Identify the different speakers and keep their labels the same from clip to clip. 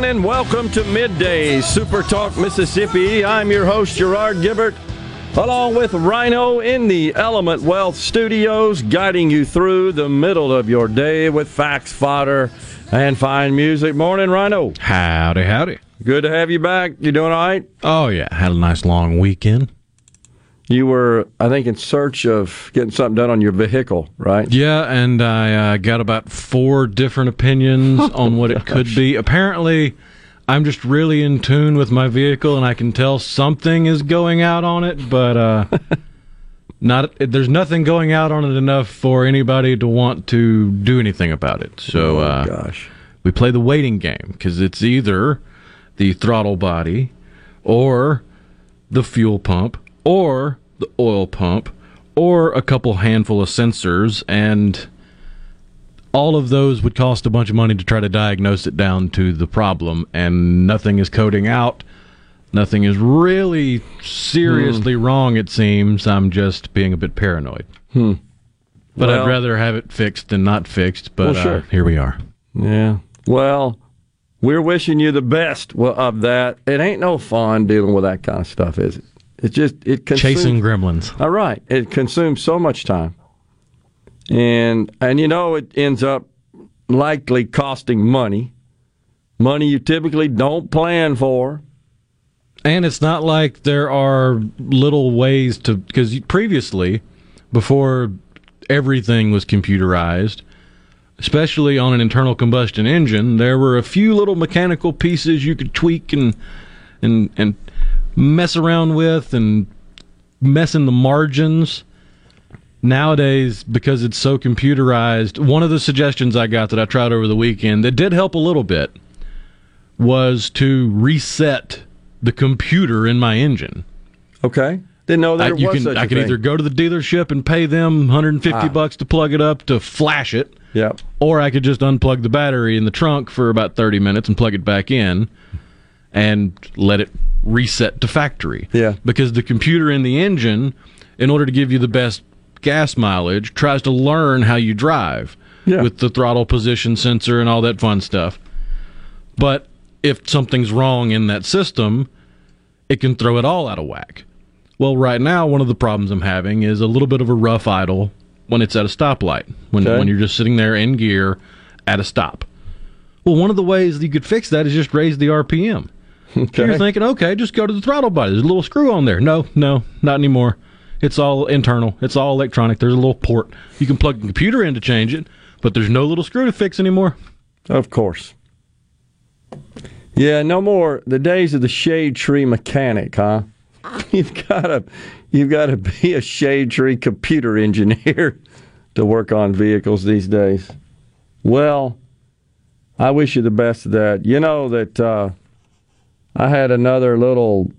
Speaker 1: Everyone, and welcome to Midday Super Talk Mississippi. I'm your host, Gerard Gibert, along with Rhino in the Element Wealth Studios, guiding you through the middle of your day with facts, fodder, and fine music. Morning, Rhino.
Speaker 2: Howdy, howdy.
Speaker 1: Good to have you back. You doing all right?
Speaker 2: Oh, yeah. Had a nice long weekend.
Speaker 1: You were, I think, in search of getting something done on your vehicle, right?
Speaker 2: Yeah, and I uh, got about four different opinions on what it could be. Apparently, I'm just really in tune with my vehicle, and I can tell something is going out on it, but uh, not. There's nothing going out on it enough for anybody to want to do anything about it. So,
Speaker 1: oh,
Speaker 2: uh,
Speaker 1: gosh.
Speaker 2: we play the waiting game because it's either the throttle body or the fuel pump or the oil pump or a couple handful of sensors and all of those would cost a bunch of money to try to diagnose it down to the problem and nothing is coding out nothing is really seriously wrong it seems i'm just being a bit paranoid
Speaker 1: Hmm.
Speaker 2: but
Speaker 1: Well-
Speaker 2: i'd rather have it fixed than not fixed but
Speaker 1: Well, sure.
Speaker 2: uh, here we are
Speaker 1: Yeah. Well, we're wishing you the best well, of that. It ain't no fun dealing with that kind of stuff, is it? It just it consumes.
Speaker 2: chasing gremlins
Speaker 1: All right. It consumes so much time, and and you know it ends up likely costing money, money you typically don't plan for.
Speaker 2: And it's not like there are little ways to because previously, before everything was computerized, especially on an internal combustion engine, there were a few little mechanical pieces you could tweak and and and mess around with and mess in the margins. Nowadays, because it's so computerized, one of the suggestions I got that I tried over the weekend that did help a little bit was to reset the computer in my engine.
Speaker 1: Okay. Didn't know
Speaker 2: that
Speaker 1: I,
Speaker 2: you
Speaker 1: was
Speaker 2: can,
Speaker 1: such a
Speaker 2: I can
Speaker 1: thing.
Speaker 2: either go to the dealership and pay them 150
Speaker 1: Ah.
Speaker 2: bucks to plug it up to flash it,
Speaker 1: Yep.
Speaker 2: or I could just unplug the battery in the trunk for about 30 minutes and plug it back in and let it reset to factory.
Speaker 1: Yeah.
Speaker 2: Because the computer in the engine, in order to give you the best gas mileage, tries to learn how you drive
Speaker 1: Yeah.
Speaker 2: with the throttle position sensor and all that fun stuff. But if something's wrong in that system, it can throw it all out of whack. Well, right now, one of the problems I'm having is a little bit of a rough idle when it's at a stoplight, when,
Speaker 1: Okay.
Speaker 2: when you're just sitting there in gear at a stop. Well, one of the ways that you could fix that is just raise the RPM.
Speaker 1: Okay.
Speaker 2: You're thinking, okay, just go to the throttle body. There's a little screw on there. No, no, not anymore. It's all internal. It's all electronic. There's a little port. You can plug the computer in to change it, but there's no little screw to fix anymore.
Speaker 1: Of course. Yeah, no more the days of the shade tree mechanic, huh? You've got to you've got to be a shade tree computer engineer to work on vehicles these days. Well, I wish you the best of that. You know that uh, I had another little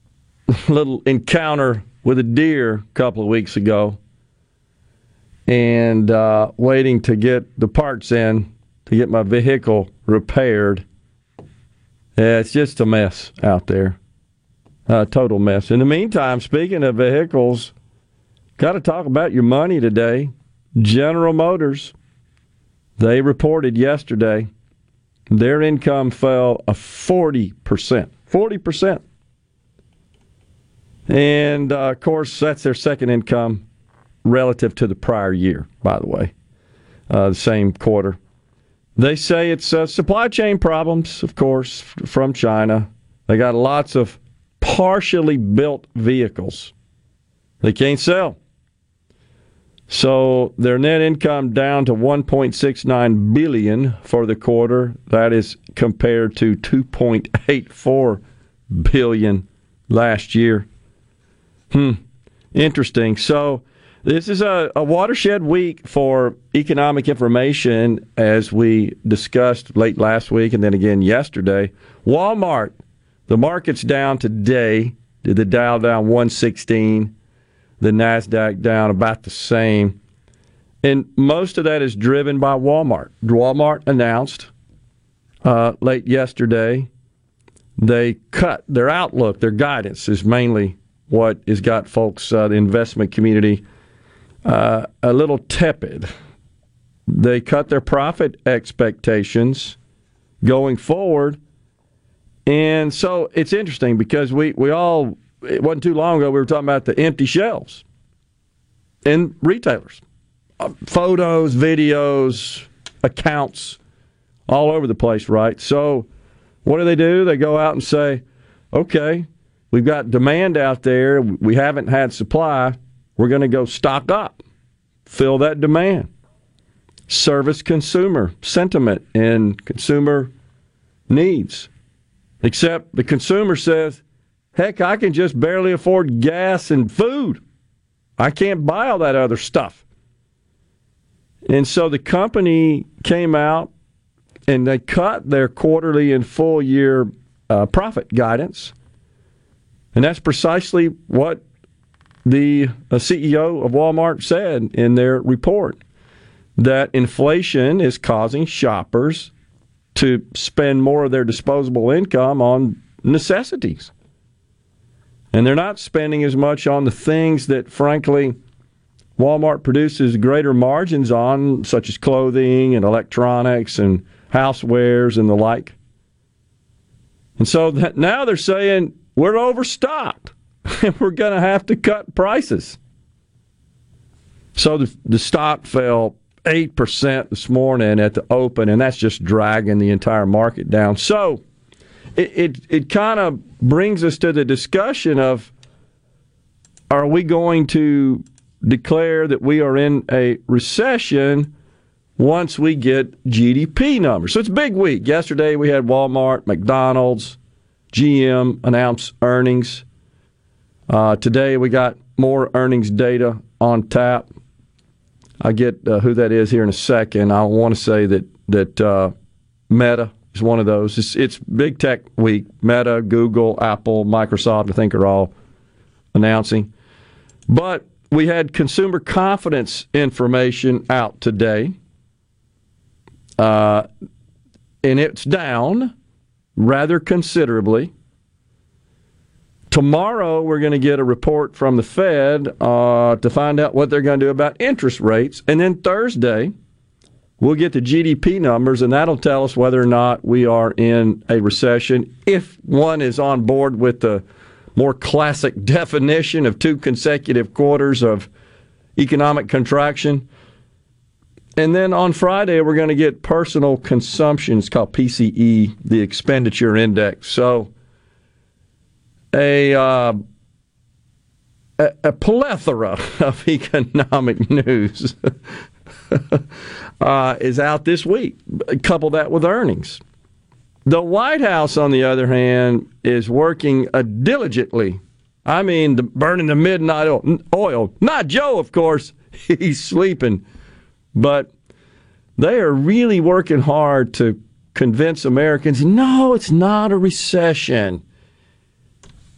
Speaker 1: little encounter with a deer a couple of weeks ago, and uh, waiting to get the parts in to get my vehicle repaired. Yeah, it's just a mess out there. A total mess. In the meantime, speaking of vehicles, got to talk about your money today. General Motors, they reported yesterday their income fell a 40%. 40%. And uh, of course, that's their second income relative to the prior year, by the way, uh, the same quarter. They say it's uh, supply chain problems, of course, f- from China. They got lots of partially built vehicles they can't sell. So their net income down to 1.69 billion for the quarter. That is compared to 2.84 billion last year. Hmm. Interesting. So this is a, a watershed week for economic information, as we discussed late last week and then again yesterday. Walmart, the market's down today. Did the Dow down 116? The Nasdaq down about the same, and most of that is driven by Walmart. Walmart announced uh, late yesterday they cut their outlook, their guidance is mainly what has got folks, uh, the investment community, uh, a little tepid. They cut their profit expectations going forward. And so it's interesting because we, we all, it wasn't too long ago, we were talking about the empty shelves in retailers. Uh, photos, videos, accounts all over the place, right? So what do they do? They go out and say, okay, we've got demand out there, we haven't had supply we're going to go stock up, fill that demand, service consumer sentiment and consumer needs. Except the consumer says, heck, I can just barely afford gas and food. I can't buy all that other stuff. And so the company came out and they cut their quarterly and full year uh, profit guidance. And that's precisely what the uh, CEO of Walmart said in their report that inflation is causing shoppers to spend more of their disposable income on necessities. And they're not spending as much on the things that, frankly, Walmart produces greater margins on, such as clothing and electronics and housewares and the like. And so now they're saying we're overstocked. and we're going to have to cut prices. So the, the stock fell 8% this morning at the open, and that's just dragging the entire market down. So it, it, it kind of brings us to the discussion of are we going to declare that we are in a recession once we get GDP numbers? So it's a big week. Yesterday we had Walmart, McDonald's, GM announce earnings. Uh, today we got more earnings data on tap. I get uh, who that is here in a second. I want to say that that uh, Meta is one of those. It's, it's big tech week. Meta, Google, Apple, Microsoft, I think are all announcing. But we had consumer confidence information out today, uh, and it's down rather considerably. Tomorrow, we're going to get a report from the Fed uh, to find out what they're going to do about interest rates. And then Thursday, we'll get the GDP numbers, and that'll tell us whether or not we are in a recession. If one is on board with the more classic definition of two consecutive quarters of economic contraction. And then on Friday, we're going to get personal consumption. It's called PCE, the expenditure index. So a, uh, a, a plethora of economic news uh, is out this week. Couple that with earnings. The White House, on the other hand, is working uh, diligently. I mean, the, burning the midnight oil. Not Joe, of course. He's sleeping. But they are really working hard to convince Americans no, it's not a recession.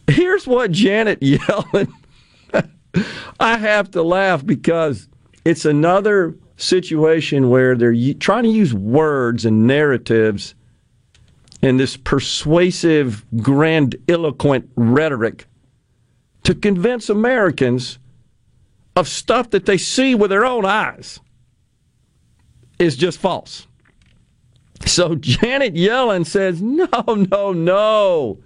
Speaker 1: Here's what Janet Yellen. I have to laugh because it's another situation where they're trying to use words and narratives and this persuasive, grandiloquent rhetoric to convince Americans of stuff that they see with their own eyes is just false. So Janet Yellen says, no, no, no.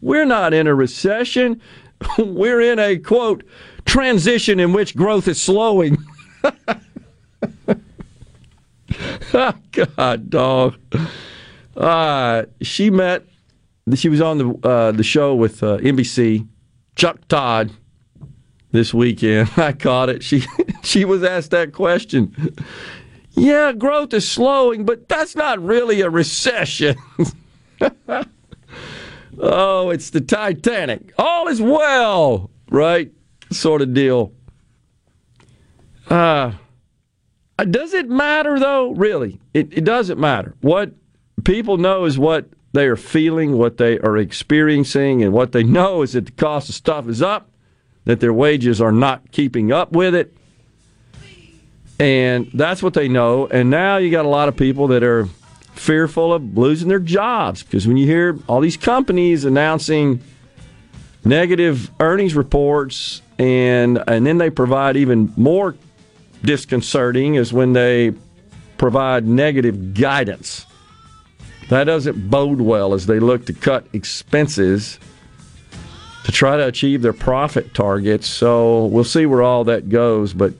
Speaker 1: We're not in a recession. We're in a quote transition in which growth is slowing. God, dog. Uh, she met. She was on the uh, the show with uh, NBC. Chuck Todd this weekend. I caught it. She she was asked that question. Yeah, growth is slowing, but that's not really a recession. oh, it's the Titanic. All is well, right? Sort of deal. Uh, Uh, does it matter, though? Really? It, it doesn't matter. What people know is what they are feeling, what they are experiencing, and what they know is that the cost of stuff is up, that their wages are not keeping up with it. And that's what they know. And now you got a lot of people that are fearful of losing their jobs because when you hear all these companies announcing negative earnings reports and and then they provide even more disconcerting is when they provide negative guidance. That doesn't bode well as they look to cut expenses to try to achieve their profit targets. So we'll see where all that goes. But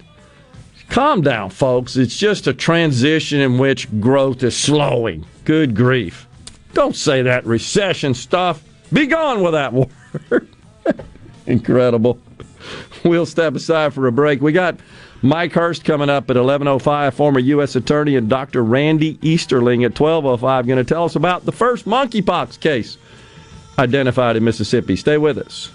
Speaker 1: calm down, folks. It's just a transition in which growth is slowing. Good grief. Don't say that recession stuff. Be gone with that word. Incredible. We'll step aside for a break. We got Mike Hurst coming up at 11:05. Former U.S. Attorney and Dr. Randy Easterling at 12:05 going to tell us about the first monkeypox case identified in Mississippi. Stay with us.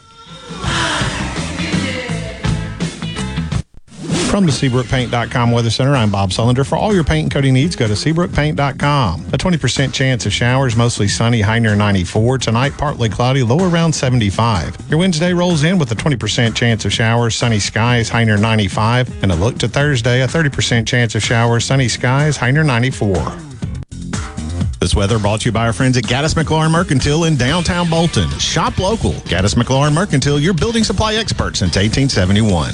Speaker 3: From the SeabrookPaint.com Weather Center, I'm Bob Sullender. For all your paint and coating needs, go to SeabrookPaint.com. A 20% chance of showers, mostly sunny, high near 94. Tonight, partly cloudy, low around 75. Your Wednesday rolls in with a 20% chance of showers, sunny skies, high near 95. And a look to Thursday, a 30% chance of showers, sunny skies, high near 94. This weather brought to you by our friends at Gaddis McLaurin Mercantile in downtown Bolton. Shop local. Gaddis McLaurin Mercantile, your building supply expert since 1871.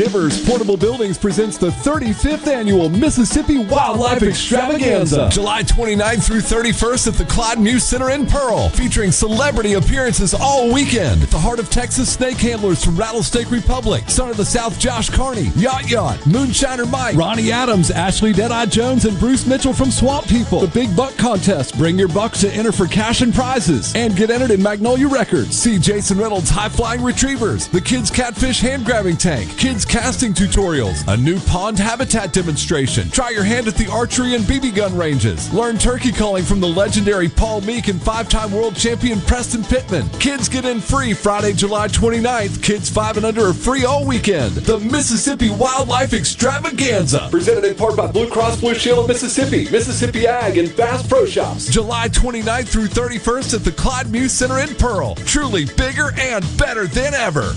Speaker 4: Shivers Portable Buildings presents the 35th annual Mississippi Wildlife Extravaganza, July 29th through 31st at the Clyde Muse Center in Pearl, featuring celebrity appearances all weekend. The Heart of Texas snake handlers from Rattlesnake Republic, Son of the South Josh Carney, Yacht Yacht, Moonshiner Mike, Ronnie Adams, Ashley Deadeye Jones, and Bruce Mitchell from Swamp People. The Big Buck Contest. Bring your bucks to enter for cash and prizes and get entered in Magnolia Records. See Jason Reynolds High Flying Retrievers, the Kids Catfish Hand Grabbing Tank, Kids casting tutorials, a new pond habitat demonstration. Try your hand at the archery and BB gun ranges. Learn turkey calling from the legendary Paul Meek and five time world champion Preston Pittman. Kids get in free Friday, July 29th. Kids 5 and under are free all weekend. The Mississippi Wildlife Extravaganza. Presented in part by Blue Cross Blue Shield of Mississippi, Mississippi Ag, and Bass Pro Shops. July 29th through 31st at the Clyde Muse Center in Pearl. Truly bigger and better than ever.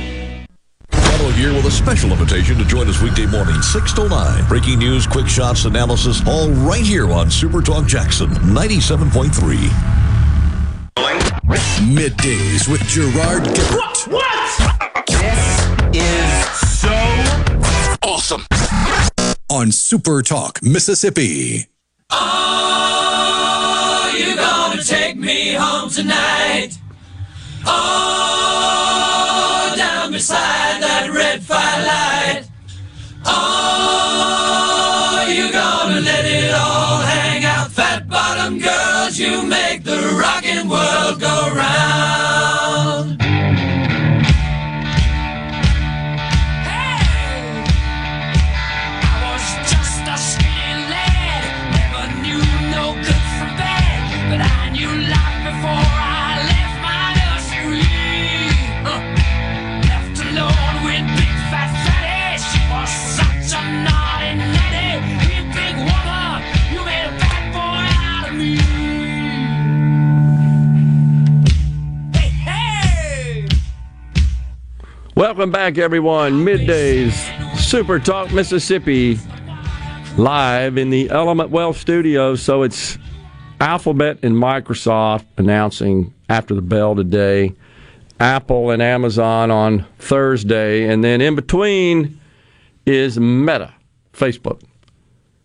Speaker 5: here with a special invitation to join us weekday morning, 6 to 9. Breaking news, quick shots, analysis, all right here on Super Talk Jackson 97.3.
Speaker 6: Middays with Gerard Gibert.
Speaker 7: What? what? This is so
Speaker 6: awesome. On Super Talk, Mississippi.
Speaker 8: Are you gonna take me home tonight? Oh, down beside.
Speaker 9: Oh,
Speaker 1: Welcome back, everyone. Middays, Super Talk Mississippi, live in the Element Wealth Studios. So it's Alphabet and Microsoft announcing after the bell today, Apple and Amazon on Thursday, and then in between is Meta, Facebook.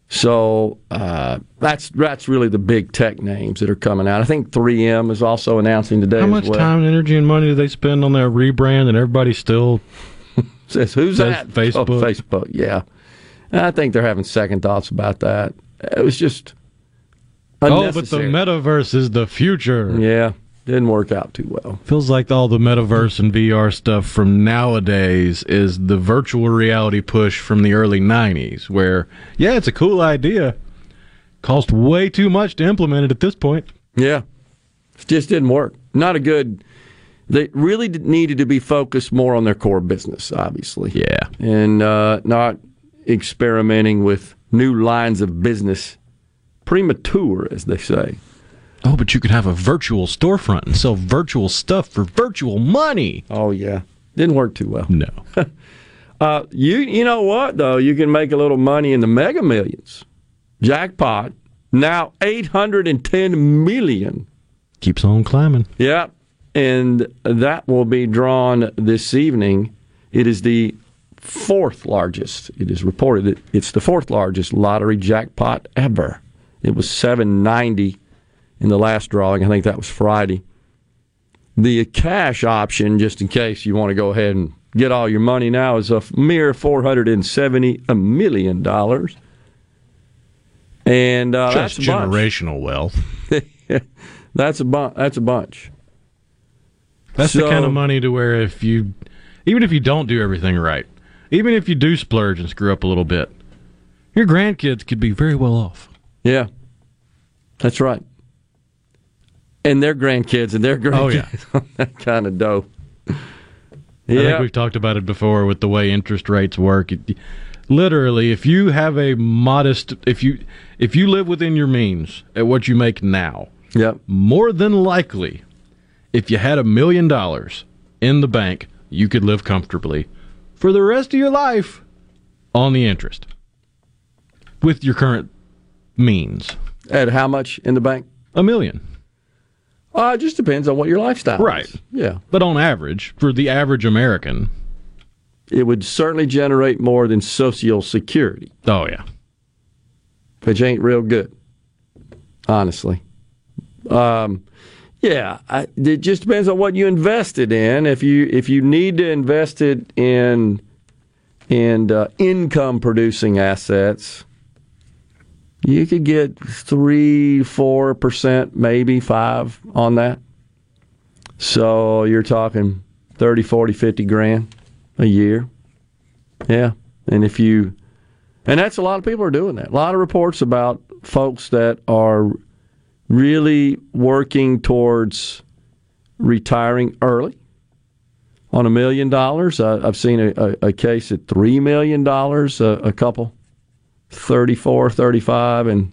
Speaker 1: So uh, that's that's really the big tech names that are coming out. I think 3M is also announcing today.
Speaker 2: How much
Speaker 1: well.
Speaker 2: time, and energy, and money do they spend on their rebrand, and everybody still
Speaker 1: says who's
Speaker 2: says
Speaker 1: that?
Speaker 2: Facebook.
Speaker 1: Oh, Facebook, yeah. I think they're having second thoughts about that. It was just
Speaker 2: Oh, but the metaverse is the future.
Speaker 1: yeah, didn't work out too well.
Speaker 2: Feels like all the metaverse and VR stuff from nowadays is the virtual reality push from the early 90s, where, yeah, it's a cool idea. Cost way too much to implement it at this point.
Speaker 1: Yeah, it just didn't work. Not a good. They really needed to be focused more on their core business, obviously.
Speaker 2: Yeah.
Speaker 1: and uh, not experimenting with new lines of business premature, as they say.
Speaker 2: Oh, but you could have a virtual storefront and sell virtual stuff for virtual money.
Speaker 1: Oh yeah, didn't work too well.
Speaker 2: No.
Speaker 1: Uh, you you know what though? You can make a little money in the Mega Millions jackpot now eight hundred and ten million.
Speaker 2: Keeps on climbing.
Speaker 1: Yeah, and that will be drawn this evening. It is the fourth largest. It is reported that it's the fourth largest lottery jackpot ever. It was seven ninety in the last drawing. I think that was Friday. The cash option, just in case you want to go ahead and get all your money now, is a mere four hundred and seventy a million dollars. And uh, that's a bunch.
Speaker 2: generational wealth.
Speaker 1: that's a bunch. That's a bunch.
Speaker 2: That's the kind of money to where if you, even if you don't do everything right, even if you do splurge and screw up a little bit, your grandkids could be very well off.
Speaker 1: Yeah, that's right. And their grandkids and their grandkids.
Speaker 2: Oh, yeah.
Speaker 1: on that kind of dough.
Speaker 2: I think we've talked about it before with the way interest rates work. It, literally, if you have a modest, if you if you live within your means at what you make now,
Speaker 1: yep.
Speaker 2: more than likely, if you had a million dollars in the bank, you could live comfortably for the rest of your life on the interest with your current means.
Speaker 1: At how much in the bank?
Speaker 2: A million.
Speaker 1: Uh, it just depends on what your lifestyle
Speaker 2: Right.
Speaker 1: is. Yeah.
Speaker 2: But on average, for the average American,
Speaker 1: It would certainly generate more than Social Security,
Speaker 2: oh yeah.
Speaker 1: which ain't real good, honestly. Um, yeah, I, it just depends on what you invested in. If you if you need to invest it in in uh, income producing assets, you could get three, four percent, maybe five on that. So you're talking 30, 40, 50 grand a year. Yeah. And if you, and that's a lot of people are doing that. A lot of reports about folks that are really working towards retiring early on a million dollars. I've seen a, a, a case at $3 million, a, a couple, 34, 35, and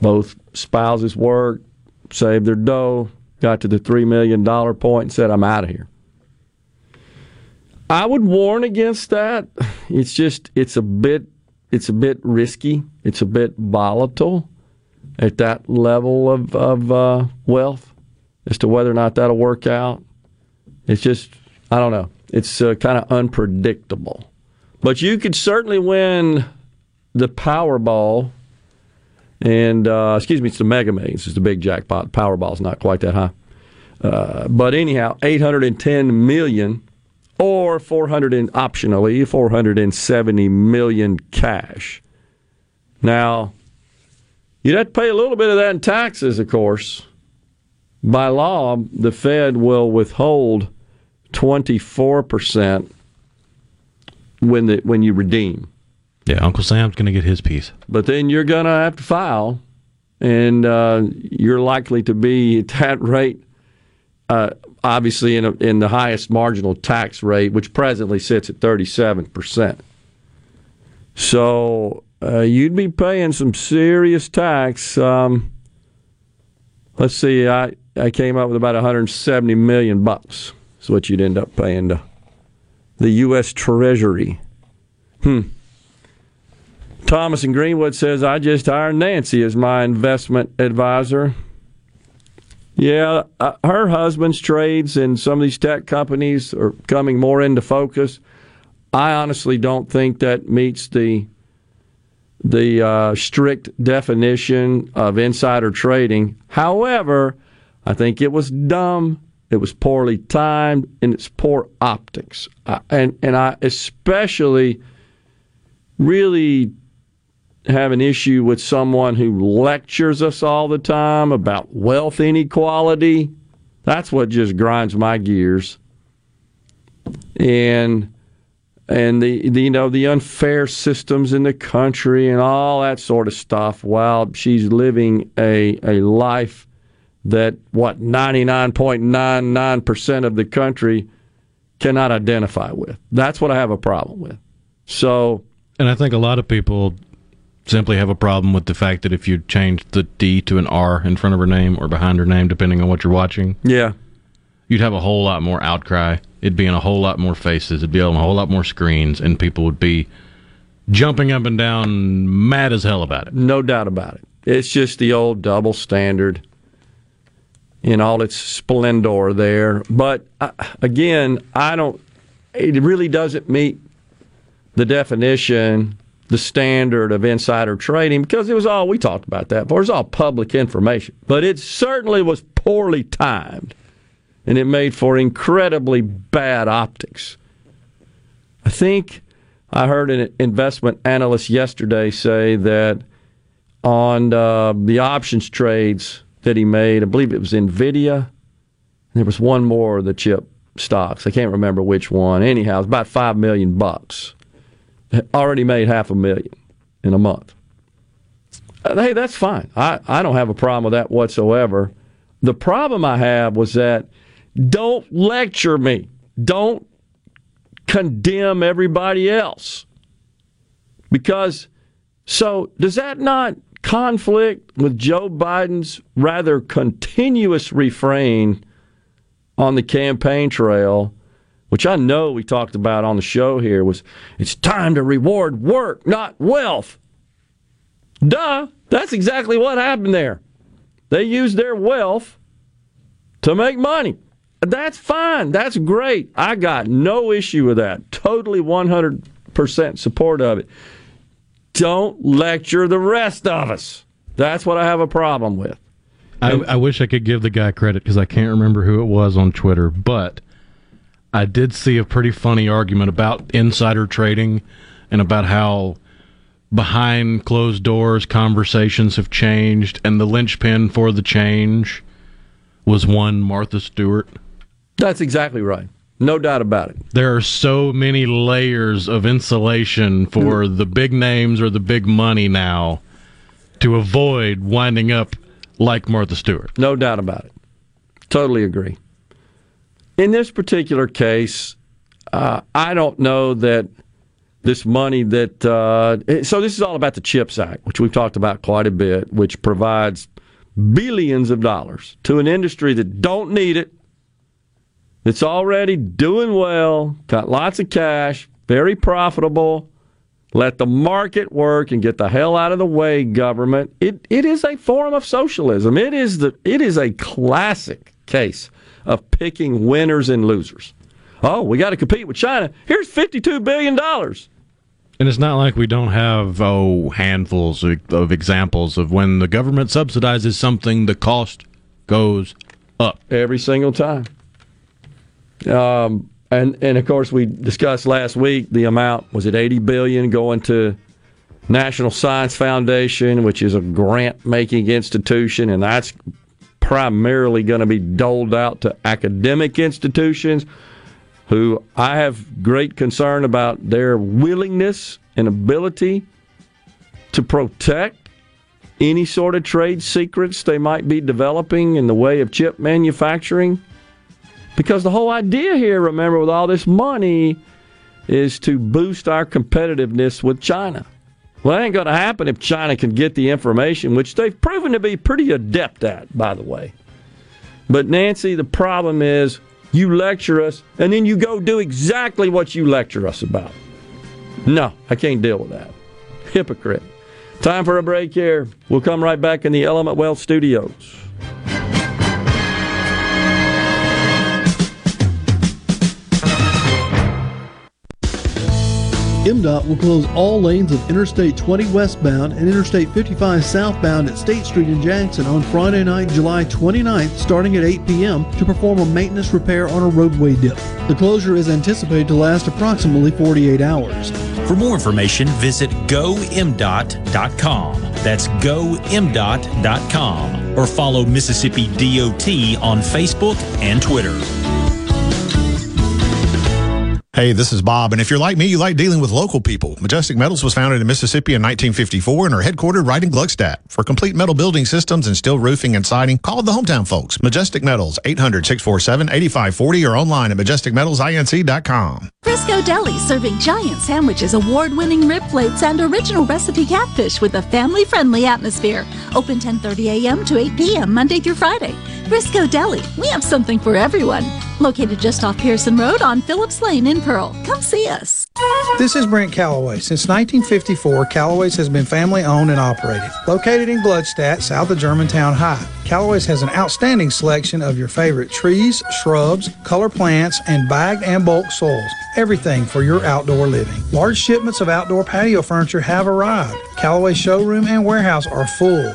Speaker 1: both spouses worked, saved their dough, got to the $3 million point and said, I'm out of here. I would warn against that. It's just it's a bit it's a bit risky. It's a bit volatile at that level of of uh, wealth as to whether or not that'll work out. It's just I don't know. It's uh, kind of unpredictable. But you could certainly win the Powerball, and uh, excuse me, it's the Mega Millions. It's the big jackpot. Powerball's not quite that high. Uh, but anyhow, 810 million or 400 and optionally 470 million cash. Now, you'd have to pay a little bit of that in taxes, of course. By law, the Fed will withhold 24% when the when you redeem.
Speaker 2: Yeah, Uncle Sam's going to get his piece.
Speaker 1: But then you're going to have to file, and uh, you're likely to be at that rate, uh, obviously in, a, in the highest marginal tax rate, which presently sits at 37%. So uh, you'd be paying some serious tax. Um, let's see, I, I came up with about 170 million bucks. Is what you'd end up paying to the U.S. Treasury. Hmm. Thomas in Greenwood says, I just hired Nancy as my investment advisor. Yeah, uh, her husband's trades and some of these tech companies are coming more into focus. I honestly don't think that meets the the uh, strict definition of insider trading. However, I think it was dumb, it was poorly timed, and it's poor optics. Uh, and and I especially really have an issue with someone who lectures us all the time about wealth inequality. That's what just grinds my gears. And and the, the you know the unfair systems in the country and all that sort of stuff while she's living a a life that what 99.99% of the country cannot identify with. That's what I have a problem with. So
Speaker 2: And I think a lot of people simply have a problem with the fact that if you change the D to an R in front of her name or behind her name, depending on what you're watching,
Speaker 1: yeah,
Speaker 2: you'd have a whole lot more outcry. It'd be in a whole lot more faces. It'd be on a whole lot more screens, and people would be jumping up and down, mad as hell about it.
Speaker 1: No doubt about it. It's just the old double standard in all its splendor there. But uh, again, I don't. It really doesn't meet the definition, the standard of insider trading because it was all we talked about that. Before. It was all public information, but it certainly was poorly timed, and it made for incredibly bad optics. I think I heard an investment analyst yesterday say that on uh, the options trades that he made, I believe it was Nvidia. There was one more of the chip stocks. I can't remember which one. Anyhow, it's about five million bucks. Already made half a million in a month. Uh, Hey, that's fine. I, I don't have a problem with that whatsoever. The problem I have was that don't lecture me. Don't condemn everybody else. Because, so does that not conflict with Joe Biden's rather continuous refrain on the campaign trail, which I know we talked about on the show here, was it's time to reward work, not wealth. Duh, that's exactly what happened there. They used their wealth to make money. That's fine. That's great. I got no issue with that. Totally 100% support of it. Don't lecture the rest of us. That's what I have a problem with.
Speaker 2: I, I wish I could give the guy credit because I can't remember who it was on Twitter, but I did see a pretty funny argument about insider trading and about how behind closed doors conversations have changed, and the linchpin for the change was one Martha Stewart.
Speaker 1: That's exactly right. No doubt about it.
Speaker 2: There are so many layers of insulation for hmm. the big names or the big money now to avoid winding up like Martha Stewart.
Speaker 1: No doubt about it. Totally agree. In this particular case, uh, I don't know that this money that. Uh, so, this is all about the CHIPS Act, which we've talked about quite a bit, which provides billions of dollars to an industry that don't need it, that's already doing well, got lots of cash, very profitable. Let the market work and get the hell out of the way, government. It it is a form of socialism. It is the it is a classic case of picking winners and losers. Oh, we got to compete with China. Here's fifty-two billion dollars.
Speaker 2: And it's not like we don't have oh handfuls of, of examples of when the government subsidizes something, the cost goes up
Speaker 1: every single time. Um, and and of course we discussed last week the amount was it 80 billion going to National Science Foundation, which is a grant making institution, and that's primarily going to be doled out to academic institutions who I have great concern about their willingness and ability to protect any sort of trade secrets they might be developing in the way of chip manufacturing. Because the whole idea here, remember, with all this money, is to boost our competitiveness with China. Well, that ain't going to happen if China can get the information, which they've proven to be pretty adept at, by the way. But, Nancy, the problem is you lecture us and then you go do exactly what you lecture us about. No, I can't deal with that. Hypocrite. Time for a break here. We'll come right back in the Element Wealth studios.
Speaker 10: MDOT will close all lanes of Interstate 20 westbound and Interstate 55 southbound at State Street in Jackson on Friday night, July 29th, starting at 8 p.m. to perform a maintenance repair on a roadway dip. The closure is anticipated to last approximately 48 hours.
Speaker 11: For more information, visit goimdot.com. That's goimdot.com or follow Mississippi DOT on Facebook and Twitter.
Speaker 3: Hey, this is Bob, and if you're like me, you like dealing with local people. Majestic Metals was founded in Mississippi in 1954 and are headquartered right in Gluckstadt. For complete metal building systems and steel roofing and siding, call the hometown folks. Majestic Metals, 800-647-8540 or online at majesticmetalsinc.com.
Speaker 12: Frisco Deli serving giant sandwiches, award winning rib plates, and original recipe catfish with a family friendly atmosphere. Open 10:30 a.m. to 8 p.m. Monday through Friday. Frisco Deli, we have something for everyone. Located just off Pearson Road on Phillips Lane in Pearl. Come see us.
Speaker 13: This is Brent Calloway. Since 1954, Calloway's has been family owned and operated. Located in Gluckstadt, south of Germantown High, Calloway's has an outstanding selection of your favorite trees, shrubs, color plants, and bagged and bulk soils. Everything for your outdoor living. Large shipments of outdoor patio furniture have arrived. Callaway showroom and warehouse are full.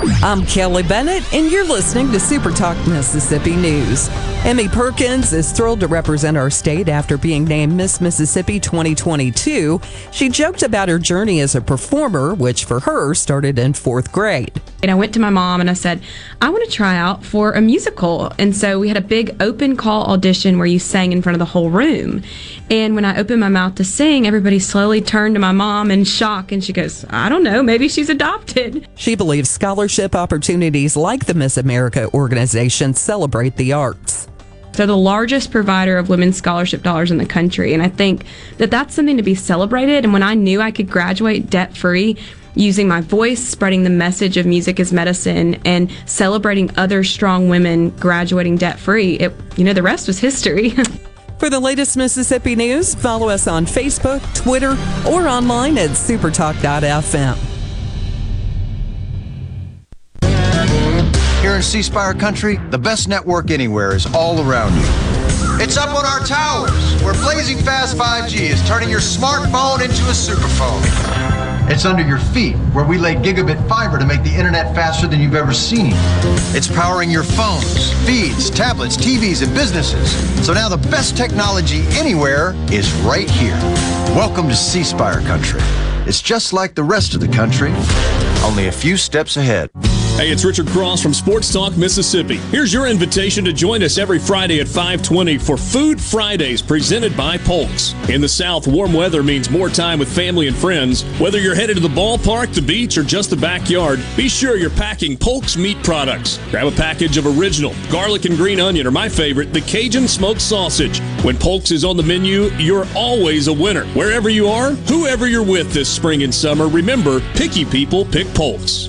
Speaker 14: I'm Kelly Bennett, and you're listening to Super Talk Mississippi News. Emmie Perkins is thrilled to represent our state after being named Miss Mississippi 2022. She joked about her journey as a performer, which for her started in fourth grade.
Speaker 15: And I went to my mom and I said, I want to try out for a musical. And so we had a big open call audition where you sang in front of the whole room. And when I opened my mouth to sing, everybody slowly turned to my mom in shock. And she goes, I don't know, maybe she's adopted.
Speaker 14: She believes scholarship opportunities like the Miss America organization celebrate the arts.
Speaker 15: They're the largest provider of women's scholarship dollars in the country. And I think that that's something to be celebrated. And when I knew I could graduate debt free, using my voice, spreading the message of music as medicine, and celebrating other strong women graduating debt free. It, you know, the rest was history.
Speaker 14: For the latest Mississippi news, follow us on Facebook, Twitter, or online at supertalk.fm.
Speaker 16: Here in C Country, the best network anywhere is all around you. It's up on our towers, where blazing fast 5G is turning your smartphone into a superphone. It's under your feet, where we lay gigabit fiber to make the internet faster than you've ever seen. It's powering your phones, feeds, tablets, TVs, and businesses. So now the best technology anywhere is right here. Welcome to C Spire country. It's just like the rest of the country, only a few steps ahead.
Speaker 17: Hey, it's Richard Cross from Sports Talk Mississippi. Here's your invitation to join us every Friday at 520 for Food Fridays presented by Polks. In the South, warm weather means more time with family and friends. Whether you're headed to the ballpark, the beach, or just the backyard, be sure you're packing Polks meat products. Grab a package of original garlic and green onion, or my favorite, the Cajun smoked sausage. When Polks is on the menu, you're always a winner. Wherever you are, whoever you're with this spring and summer, remember, picky people pick Polks.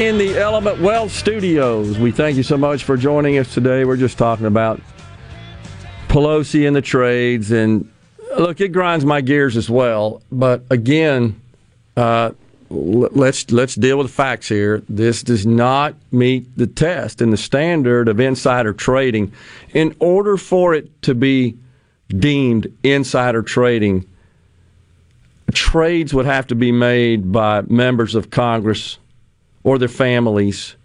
Speaker 1: In the Element Wealth Studios. We thank you so much for joining us today. We're just talking about Pelosi and the trades, and look, it grinds my gears as well. But again, uh, let's let's deal with the facts here. This does not meet the test and the standard of insider trading. In order for it to be deemed insider trading, trades would have to be made by members of Congress or their families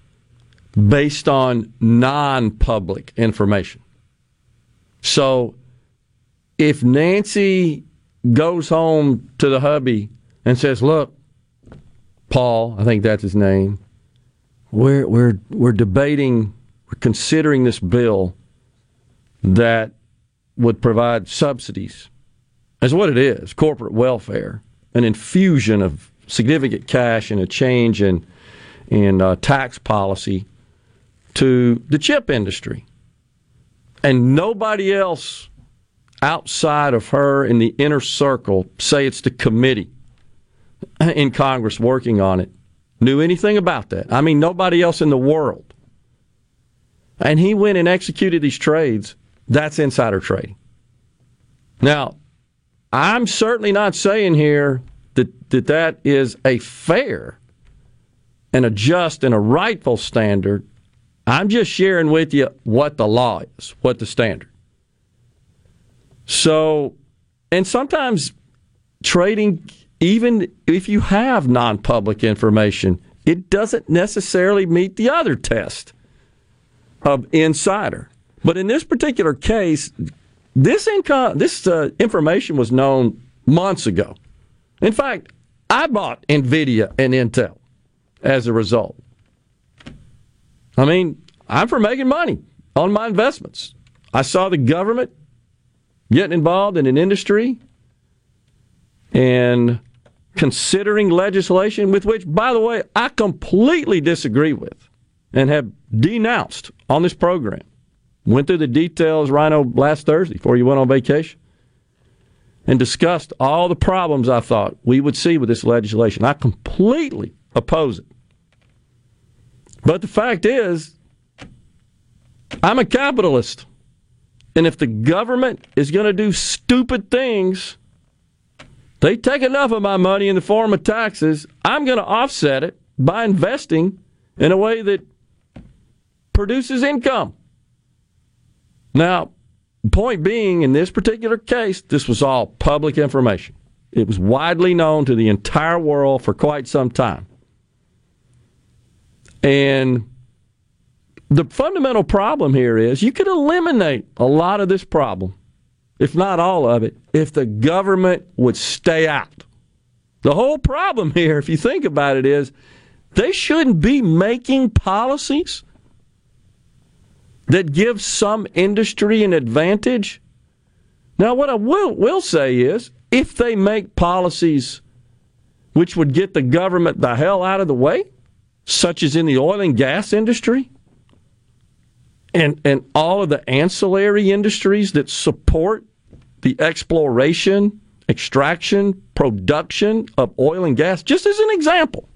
Speaker 1: based on non public information. So if Nancy goes home to the hubby and says, Look, Paul, I think that's his name, we're, we're, we're debating, we're considering this bill that would provide subsidies that's what it is corporate welfare, an infusion of significant cash and a change in, in uh, tax policy to the chip industry. And nobody else outside of her in the inner circle, say it's the committee in Congress working on it, knew anything about that. I mean, nobody else in the world. And he went and executed these trades. That's insider trading. Now, I'm certainly not saying here that that, that is a fair and a just and a rightful standard. I'm just sharing with you what the law is, what the standard. So, and sometimes trading, even if you have non public information, it doesn't necessarily meet the other test of insider. But in this particular case, this income, this uh, information was known months ago. In fact, I bought Nvidia and Intel as a result. I mean, I'm for making money on my investments. I saw the government getting involved in an industry and considering legislation with which, by the way, I completely disagree with and have denounced on this program. Went through the details, Rhino, last Thursday before you went on vacation and discussed all the problems I thought we would see with this legislation. I completely oppose it. But the fact is, I'm a capitalist. And if the government is going to do stupid things, they take enough of my money in the form of taxes, I'm going to offset it by investing in a way that produces income. Now, point being, in this particular case, this was all public information. It was widely known to the entire world for quite some time. And the fundamental problem here is you could eliminate a lot of this problem, if not all of it, if the government would stay out. The whole problem here, if you think about it, is they shouldn't be making policies that give some industry an advantage. Now, what I will, will say is if they make policies which would get the government the hell out of the way, such as in the oil and gas industry, and, and all of the ancillary industries that support the exploration, extraction, production of oil and gas, just as an example.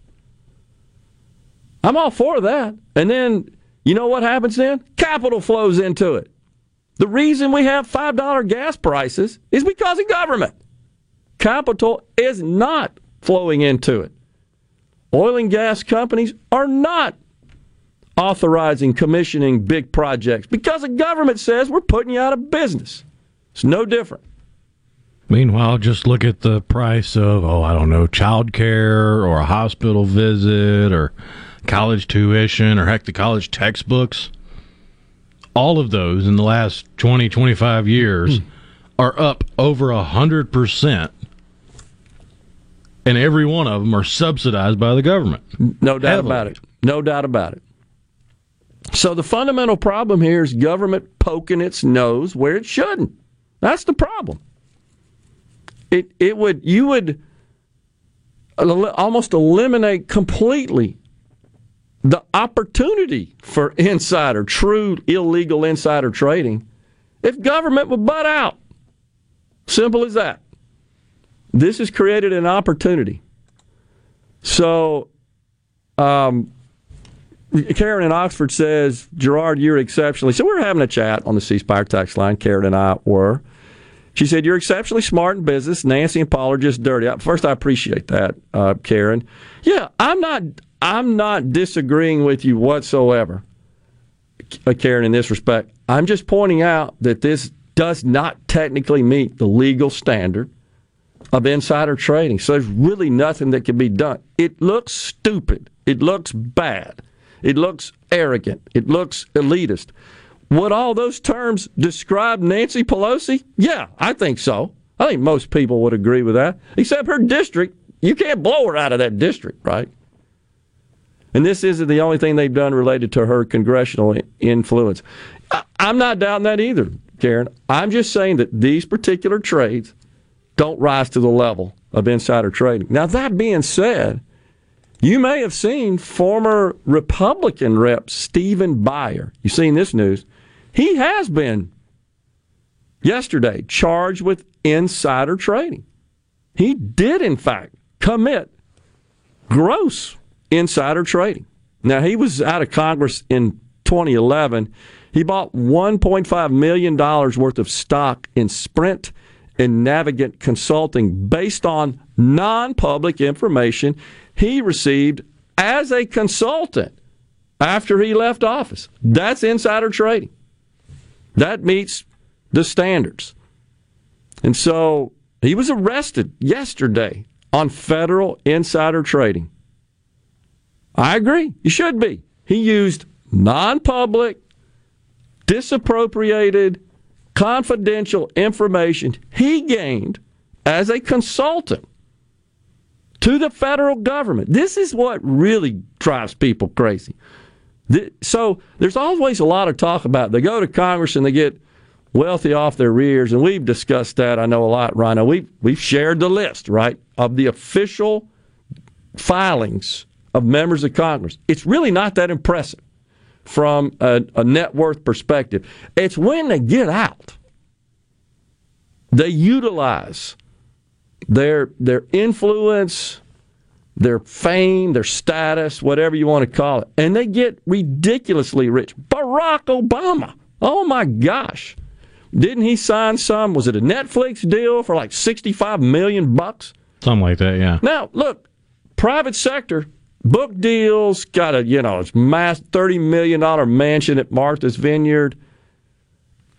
Speaker 1: I'm all for that. And then, you know what happens then? Capital flows into it. The reason we have $5 gas prices is because of government. Capital is not flowing into it. Oil and gas companies are not authorizing commissioning big projects because the government says we're putting you out of business. It's no different.
Speaker 2: Meanwhile, just look at the price of, oh, I don't know, child care or a hospital visit or college tuition or heck, the college textbooks. All of those in the last 20, 25 years
Speaker 1: Hmm.
Speaker 2: are up over 100%. And every one of them are subsidized by the government.
Speaker 1: No doubt
Speaker 2: Heavily.
Speaker 1: about it. No doubt about it. So the fundamental problem here is government poking its nose where it shouldn't. That's the problem. It it would you would almost eliminate completely the opportunity for insider, true illegal insider trading, if government would butt out. Simple as that. This has created an opportunity. So, um, Karen in Oxford says, Gerard, you're exceptionally. So we were having a chat on the C Spire text line. Karen and I were. She said, You're exceptionally smart in business. Nancy and Paul are just dirty. First, I appreciate that, uh, Karen. Yeah, I'm not. I'm not disagreeing with you whatsoever, uh, Karen. In this respect, I'm just pointing out that this does not technically meet the legal standard of insider trading. So there's really nothing that can be done. It looks stupid. It looks bad. It looks arrogant. It looks elitist. Would all those terms describe Nancy Pelosi? Yeah, I think so. I think most people would agree with that, except her district. You can't blow her out of that district, right? And this isn't the only thing they've done related to her congressional influence. I'm not doubting that either, Karen. I'm just saying that these particular trades don't rise to the level of insider trading. Now, that being said, you may have seen former Republican rep Stephen Buyer. You've seen this news. He has been yesterday charged with insider trading. He did, in fact, commit gross insider trading. Now, he was out of Congress in 2011. He bought $1.5 million worth of stock in Sprint and Navigant Consulting based on non public information he received as a consultant after he left office. That's insider trading. That meets the standards. And so he was arrested yesterday on federal insider trading. I agree. You should be. He used non public, disappropriated, confidential information he gained as a consultant to the federal government. This is what really drives people crazy. So there's always a lot of talk about they go to Congress and they get wealthy off their rears, and we've discussed that. I know a lot, Rhino. We've we've shared the list, right, of the official filings of members of Congress. It's really not that impressive from a, a net worth perspective. It's when they get out, they utilize their their influence, their fame, their status, whatever you want to call it, and they get ridiculously rich. Barack Obama, oh my gosh, didn't he sign some? Was it a Netflix deal for like sixty-five million bucks?
Speaker 2: Something like that, yeah.
Speaker 1: Now, look, private sector, book deals, got a you know it's mass thirty million dollar mansion at Martha's Vineyard.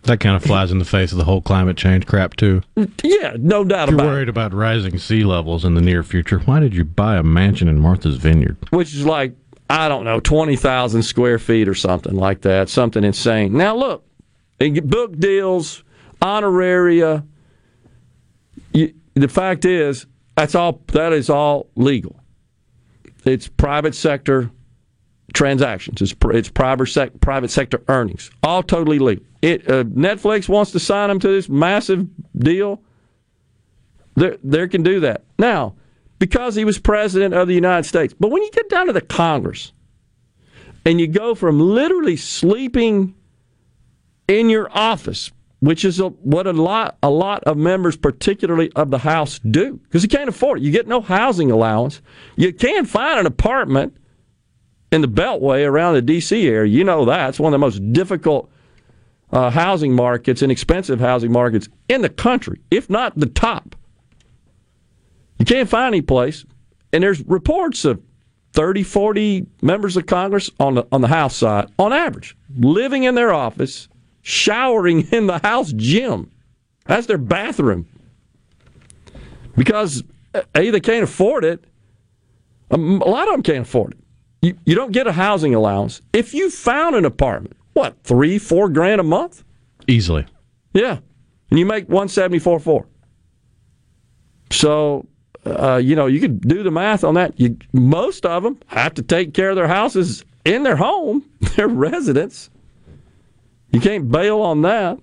Speaker 2: That kind of flies in the face of the whole climate change crap too.
Speaker 1: Yeah, no doubt
Speaker 2: If you're
Speaker 1: about
Speaker 2: worried about rising sea levels in the near future, why did you buy a mansion in Martha's Vineyard?
Speaker 1: which is like I don't know twenty thousand square feet or something like that, something insane. Now look, book deals, honoraria. You, the fact is, that's all. That is all legal. It's private sector transactions. It's it's private sec- private sector earnings. All totally legal. It uh, Netflix wants to sign them to this massive deal. They they can do that now because he was president of the United States. But when you get down to the Congress and you go from literally sleeping in your office, which is a, what a lot a lot of members, particularly of the House, do because you can't afford it. You get no housing allowance. You can't find an apartment in the Beltway around the D.C. area. You know that it's one of the most difficult uh, housing markets and expensive housing markets in the country, if not the top. You can't find any place, and there's reports of 30, 40 members of Congress on the on the House side, on average, living in their office, showering in the House gym. That's their bathroom. Because a they can't afford it. A lot of them can't afford it. You, you don't get a housing allowance if you found an apartment. What three, four grand a month?
Speaker 2: Easily.
Speaker 1: Yeah, and you make one seventy four four. So, uh, you know, you could do the math on that. You, most of them have to take care of their houses in their home, their residence. You can't bail on that.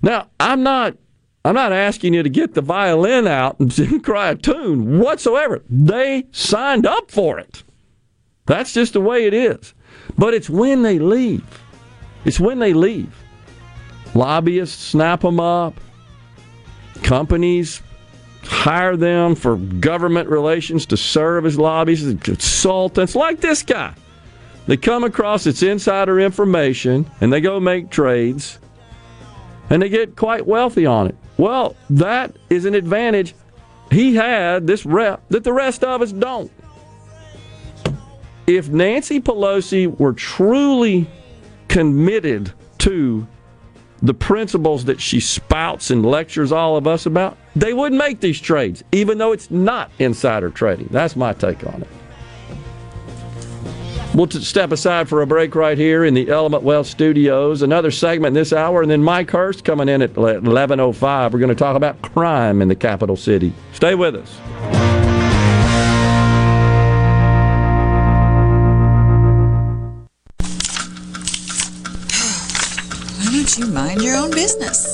Speaker 1: Now, I'm not. I'm not asking you to get the violin out and cry a tune whatsoever. They signed up for it. That's just the way it is. But it's when they leave. It's when they leave. Lobbyists snap them up. Companies hire them for government relations to serve as lobbyists consultants, like this guy. They come across its insider information and they go make trades and they get quite wealthy on it. Well, that is an advantage he had, this rep, that the rest of us don't. If Nancy Pelosi were truly committed to the principles that she spouts and lectures all of us about, they wouldn't make these trades, even though it's not insider trading. That's my take on it. We'll step aside for a break right here in the Element Wealth Studios. Another segment this hour, and then Mike Hurst coming in at 11:05. We're going to talk about crime in the capital city. Stay with us.
Speaker 18: Why don't you mind your own business?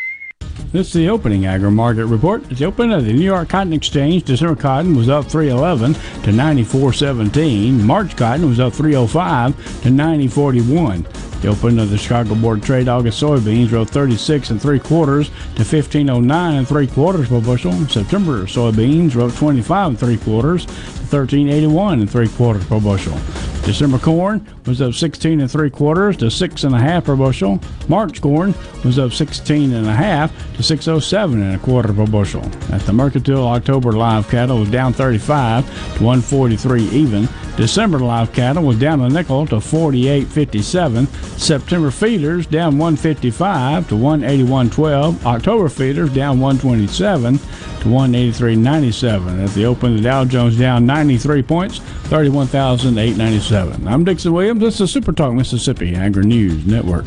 Speaker 19: This is the opening agri market report. At the open of the New York Cotton Exchange, December cotton was up 311 to 94.17. March cotton was up 305 to 90.41. The open of the Chicago Board of Trade August soybeans rose 36 and three quarters to 1509 and three quarters per bushel. September soybeans rose 25 and three quarters to 1381 and three quarters per bushel. December corn was up 16 and three quarters to six and a half per bushel. March corn was up 16 and a half to 607 and a quarter per bushel. At the Mercantile, October live cattle was down 35 to 143 even. December live cattle was down a nickel to 48.57. September feeders down 155 to 181.12. October feeders down 127 to 183.97. At the open, the Dow Jones down 93 points, 31,897. I'm Dixon Williams. This is Super Talk Mississippi Agri News Network.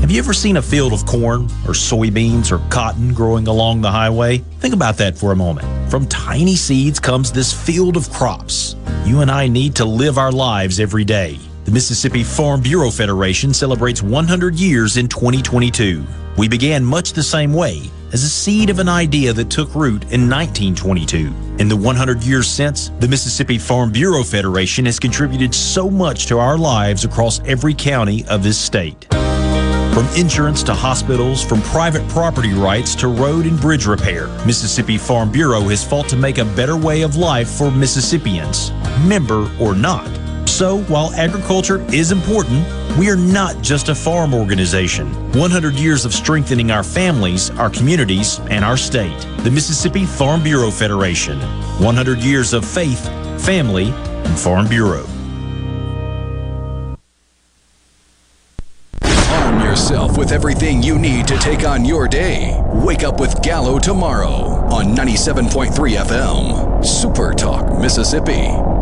Speaker 11: Have you ever seen a field of corn or soybeans or cotton growing along the highway? Think about that for a moment. From tiny seeds comes this field of crops. You and I need to live our lives every day. The Mississippi Farm Bureau Federation celebrates 100 years in 2022. We began much the same way, as a seed of an idea that took root in 1922. In the 100 years since, the Mississippi Farm Bureau Federation has contributed so much to our lives across every county of this state. From insurance to hospitals, from private property rights to road and bridge repair, Mississippi Farm Bureau has fought to make a better way of life for Mississippians, member or not. So, while agriculture is important, we are not just a farm organization. 100 years of strengthening our families, our communities, and our state. The Mississippi Farm Bureau Federation. 100 years of faith, family, and Farm Bureau.
Speaker 6: Arm yourself with everything you need to take on your day. Wake up with Gallo tomorrow on 97.3 FM. Super Talk, Mississippi.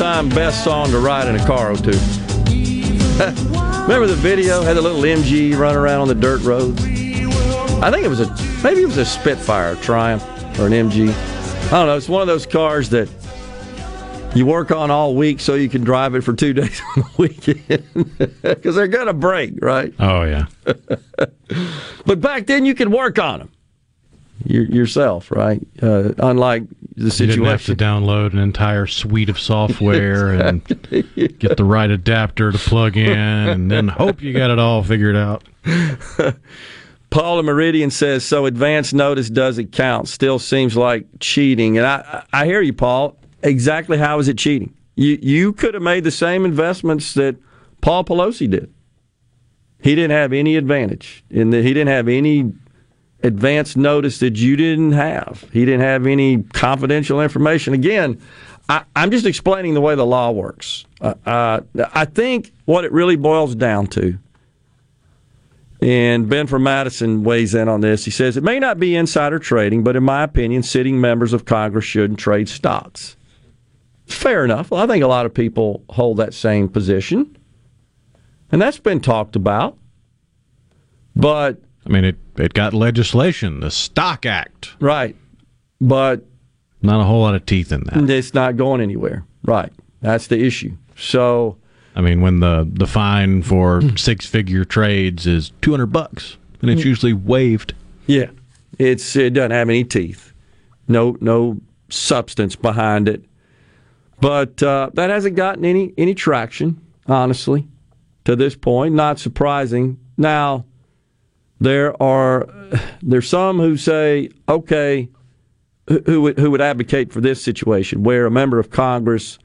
Speaker 1: All-time best song to ride in a car to. Remember the video had the little MG running around on the dirt roads. I think it was a maybe it was a Spitfire, a Triumph, or an MG. I don't know. It's one of those cars that you work on all week so you can drive it for two days on the weekend because they're gonna break, right?
Speaker 2: Oh yeah.
Speaker 1: But back then you could work on them yourself, right? Uh, unlike the
Speaker 2: You didn't have to download an entire suite of software and get the right adapter to plug in, and then hope you got it all figured out.
Speaker 1: Paula Meridian says, so advance notice doesn't count. Still seems like cheating. And I, I hear you, Paul. Exactly how is it cheating? You, you could have made the same investments that Paul Pelosi did. He didn't have any advantage and he didn't have any advance notice that you didn't have. He didn't have any confidential information. Again, I, I'm just explaining the way the law works. Uh, uh, I think what it really boils down to and Ben from Madison weighs in on this. He says it may not be insider trading, but in my opinion, sitting members of Congress shouldn't trade stocks. Fair enough. Well, I think a lot of people hold that same position, and that's been talked about. But
Speaker 2: I mean, it it got legislation, the Stock Act,
Speaker 1: right, but
Speaker 2: not a whole lot of teeth in that.
Speaker 1: it's not going anywhere. Right, that's the issue. So.
Speaker 2: I mean, when the the fine for six figure trades is two hundred bucks, and it's
Speaker 1: Mm.
Speaker 2: usually waived.
Speaker 1: Yeah, it's it doesn't have any teeth, no no substance behind it, but uh, that hasn't gotten any any traction, honestly, to this point. Not surprising. Now, there are there's some who say, okay, who would, who would advocate for this situation where a member of Congress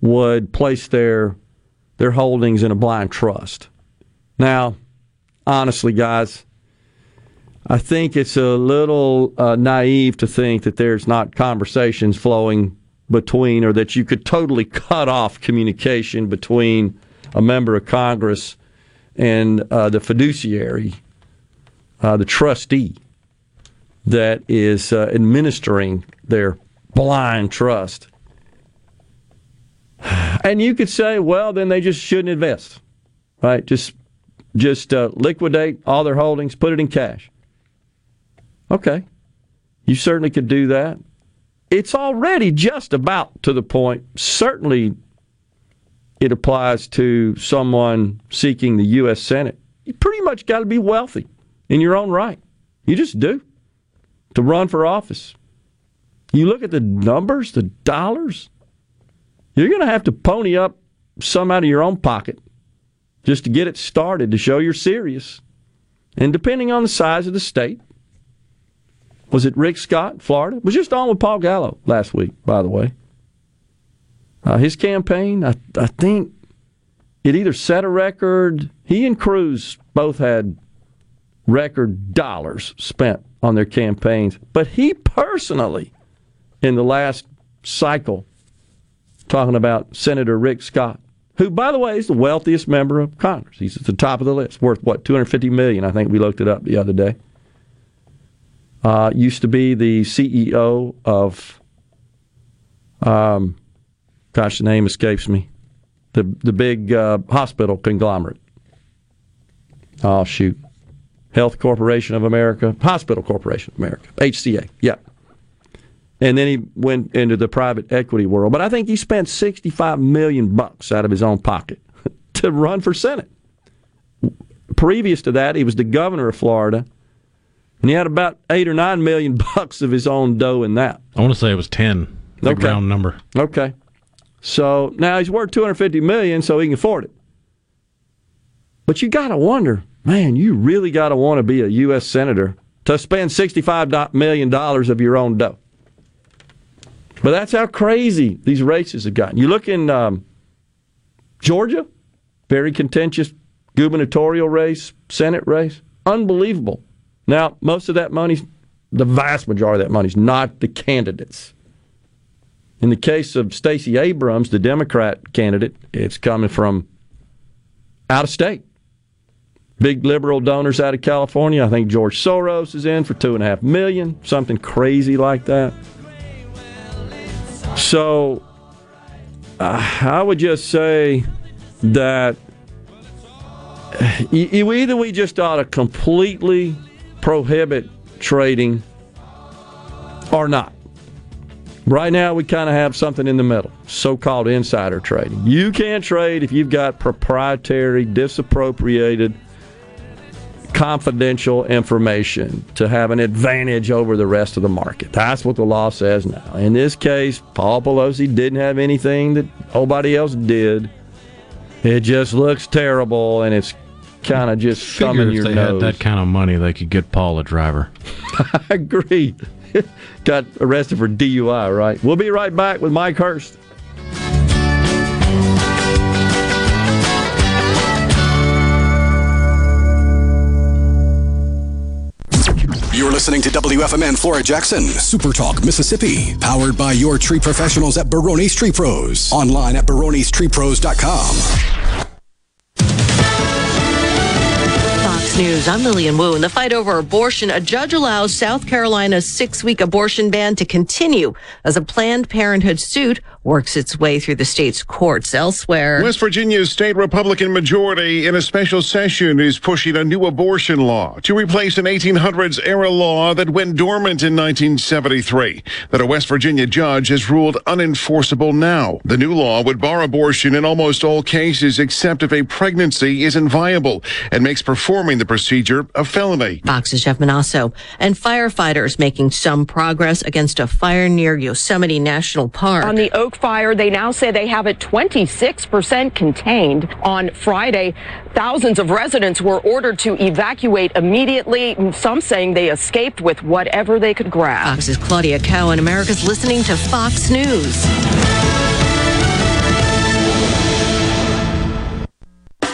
Speaker 1: would place their their holdings in a blind trust. Now, honestly, guys, I think it's a little uh, naive to think that there's not conversations flowing between, or that you could totally cut off communication between a member of Congress and uh, the fiduciary, uh, the trustee that is uh, administering their blind trust. And you could say, well, then they just shouldn't invest, right? Just just uh, liquidate all their holdings, put it in cash. Okay, you certainly could do that. It's already just about to the point. Certainly, it applies to someone seeking the U.S. Senate. You pretty much got to be wealthy in your own right. You just do to run for office. You look at the numbers, the dollars, you're going to have to pony up some out of your own pocket just to get it started to show you're serious. And depending on the size of the state, was it Rick Scott, Florida? Was just on with Paul Gallo last week, by the way. Uh, his campaign, I, I think it either set a record. He and Cruz both had record dollars spent on their campaigns. But he personally, in the last cycle, talking about Senator Rick Scott, who, by the way, is the wealthiest member of Congress. He's at the top of the list, worth what 250 million. I think we looked it up the other day. Uh, used to be the CEO of, um, gosh, the name escapes me, the the big uh, hospital conglomerate. Oh shoot, Health Corporation of America, Hospital Corporation of America, HCA. Yeah. And then he went into the private equity world. But I think he spent 65 million bucks out of his own pocket to run for Senate. Previous to that, he was the governor of Florida, and he had about eight or nine million bucks of his own dough in that.
Speaker 2: I want to say it was 10, the okay. round number.
Speaker 1: Okay. So now he's worth 250 million, so he can afford it. But you got to wonder man, you really got to want to be a U.S. Senator to spend $65 million of your own dough. But that's how crazy these races have gotten. You look in um, Georgia, very contentious gubernatorial race, Senate race, unbelievable. Now, most of that money, the vast majority of that money, is not the candidates. In the case of Stacey Abrams, the Democrat candidate, it's coming from out of state big liberal donors out of California. I think George Soros is in for two and a half million, something crazy like that. So uh, I would just say that either we just ought to completely prohibit trading or not. Right now, we kind of have something in the middle, so called insider trading. You can't trade if you've got proprietary, disappropriated confidential information to have an advantage over the rest of the market. That's what the law says now. In this case, Paul Pelosi didn't have anything that nobody else did. It just looks terrible, and it's kind of just thumbing your
Speaker 2: they
Speaker 1: nose.
Speaker 2: had that kind of money, they could get Paul a driver.
Speaker 1: I agree. Got arrested for DUI, right? We'll be right back with Mike Hurst.
Speaker 6: You're listening to WFMN Flora Jackson, Super Talk, Mississippi, powered by your tree professionals at Barone's Tree Pros. Online at baronestreepros.com.
Speaker 20: Fox News, I'm Lilian Woo. In the fight over abortion, a judge allows South Carolina's six week abortion ban to continue as a Planned Parenthood suit works its way through the state's courts elsewhere.
Speaker 21: West Virginia's state Republican majority in a special session is pushing a new abortion law to replace an 1800s era law that went dormant in 1973 that a West Virginia judge has ruled unenforceable now. The new law would bar abortion in almost all cases except if a pregnancy isn't viable and makes performing the procedure a felony.
Speaker 20: Fox's Jeff Monosso and firefighters making some progress against a fire near Yosemite National Park.
Speaker 22: On the Oak
Speaker 23: Fire. They now say they have it 26% contained. On Friday, thousands of residents were ordered to evacuate immediately. Some saying they escaped with whatever they could grab.
Speaker 20: Fox's Claudia Cowan. America's listening to Fox News.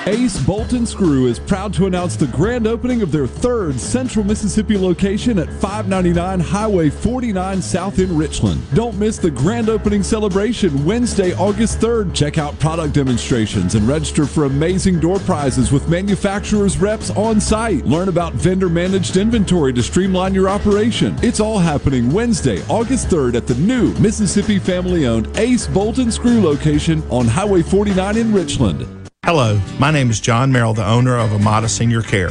Speaker 4: Ace Bolt and Screw is proud to announce the grand opening of their third Central Mississippi location at 599 Highway 49 South in Richland. Don't miss the grand opening celebration Wednesday, August 3rd. Check out product demonstrations and register for amazing door prizes with manufacturers' reps on site. Learn about vendor managed inventory to streamline your operation. It's all happening Wednesday, August 3rd at the new Mississippi family owned Ace Bolt and Screw location on Highway 49 in Richland.
Speaker 3: Hello, my name is John Merrill, the owner of Amada Senior Care.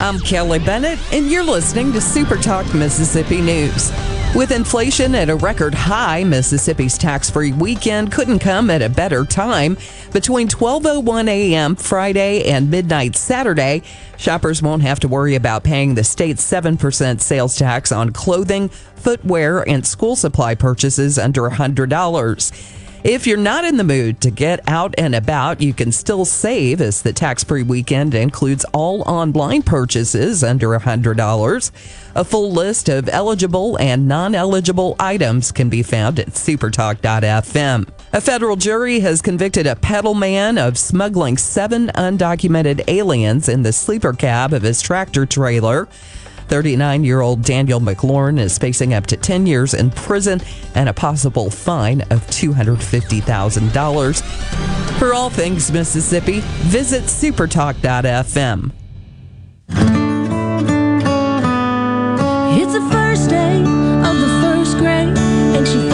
Speaker 14: I'm Kelly Bennett, and you're listening to Super Talk Mississippi News. With inflation at a record high, Mississippi's tax-free weekend couldn't come at a better time. Between 12:01 a.m. Friday and midnight Saturday, shoppers won't have to worry about paying the state's 7% sales tax on clothing, footwear, and school supply purchases under $100. If you're not in the mood to get out and about, you can still save as the tax free weekend includes all online purchases under $100. A full list of eligible and non eligible items can be found at supertalk.fm. A federal jury has convicted a Petal man of smuggling seven undocumented aliens in the sleeper cab of his tractor trailer. 39 year old Daniel McLaurin is facing up to 10 years in prison and a possible fine of $250,000. For all things Mississippi, visit supertalk.fm.
Speaker 24: It's the first day of the first grade, and she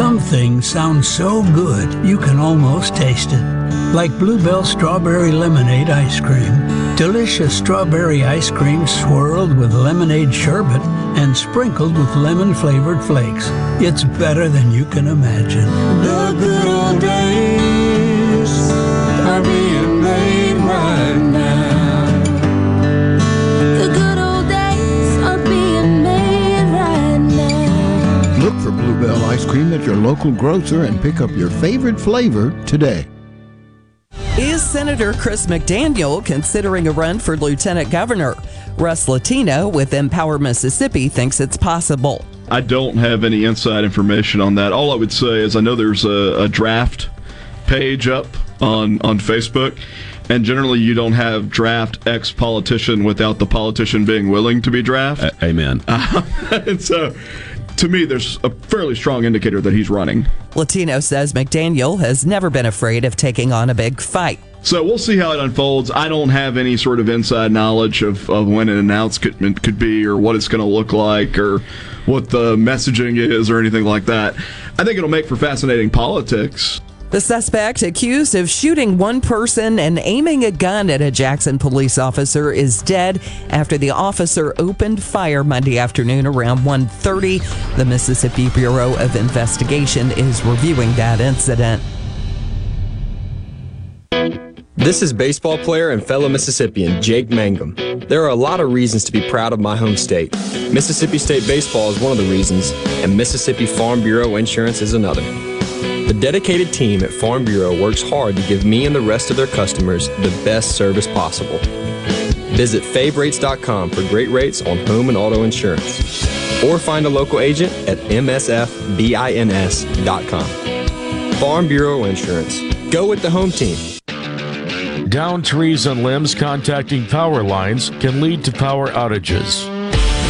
Speaker 25: Some things sound so good you can almost taste it. Like Bluebell Strawberry Lemonade Ice Cream. Delicious strawberry ice cream swirled with lemonade sherbet and sprinkled with lemon flavored flakes. It's better than you can imagine.
Speaker 26: The good old days
Speaker 27: ice cream at your local grocer and pick up your favorite flavor today.
Speaker 14: Is Senator Chris McDaniel considering a run for lieutenant governor? Russ Latino with Empower Mississippi thinks it's possible.
Speaker 28: I don't have any inside information on that. All I would say is I know there's a, a draft page up on on Facebook, and generally you don't have draft ex politician without the politician being willing to be draft.
Speaker 29: amen.
Speaker 28: and so, to me, there's a fairly strong indicator that he's running.
Speaker 14: Latino says McDaniel has never been afraid of taking on a big fight.
Speaker 28: So we'll see how it unfolds. I don't have any sort of inside knowledge of, of when an announcement could be or what it's going to look like or what the messaging is or anything like that. I think it'll make for fascinating politics.
Speaker 14: The suspect accused of shooting one person and aiming a gun at a Jackson police officer is dead after the officer opened fire Monday afternoon around 1:30. The Mississippi Bureau of Investigation is reviewing that incident.
Speaker 30: This is baseball player and fellow Mississippian Jake Mangum. There are a lot of reasons to be proud of my home state. Mississippi State Baseball is one of the reasons, and Mississippi Farm Bureau Insurance is another. The dedicated team at Farm Bureau works hard to give me and the rest of their customers the best service possible. Visit favrates.com for great rates on home and auto insurance. Or find a local agent at msfbins.com. Farm Bureau Insurance. Go with the home team.
Speaker 31: Down trees and limbs contacting power lines can lead to power outages.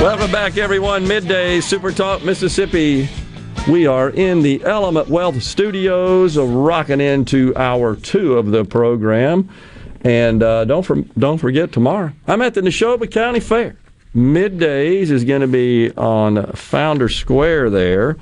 Speaker 1: Welcome back, everyone. Midday Super Talk Mississippi. We are in the Element Wealth Studios, uh, rocking into hour two of the program. And uh, don't for, don't forget tomorrow. I'm at the Neshoba County Fair. Middays is going to be on Founder Square there,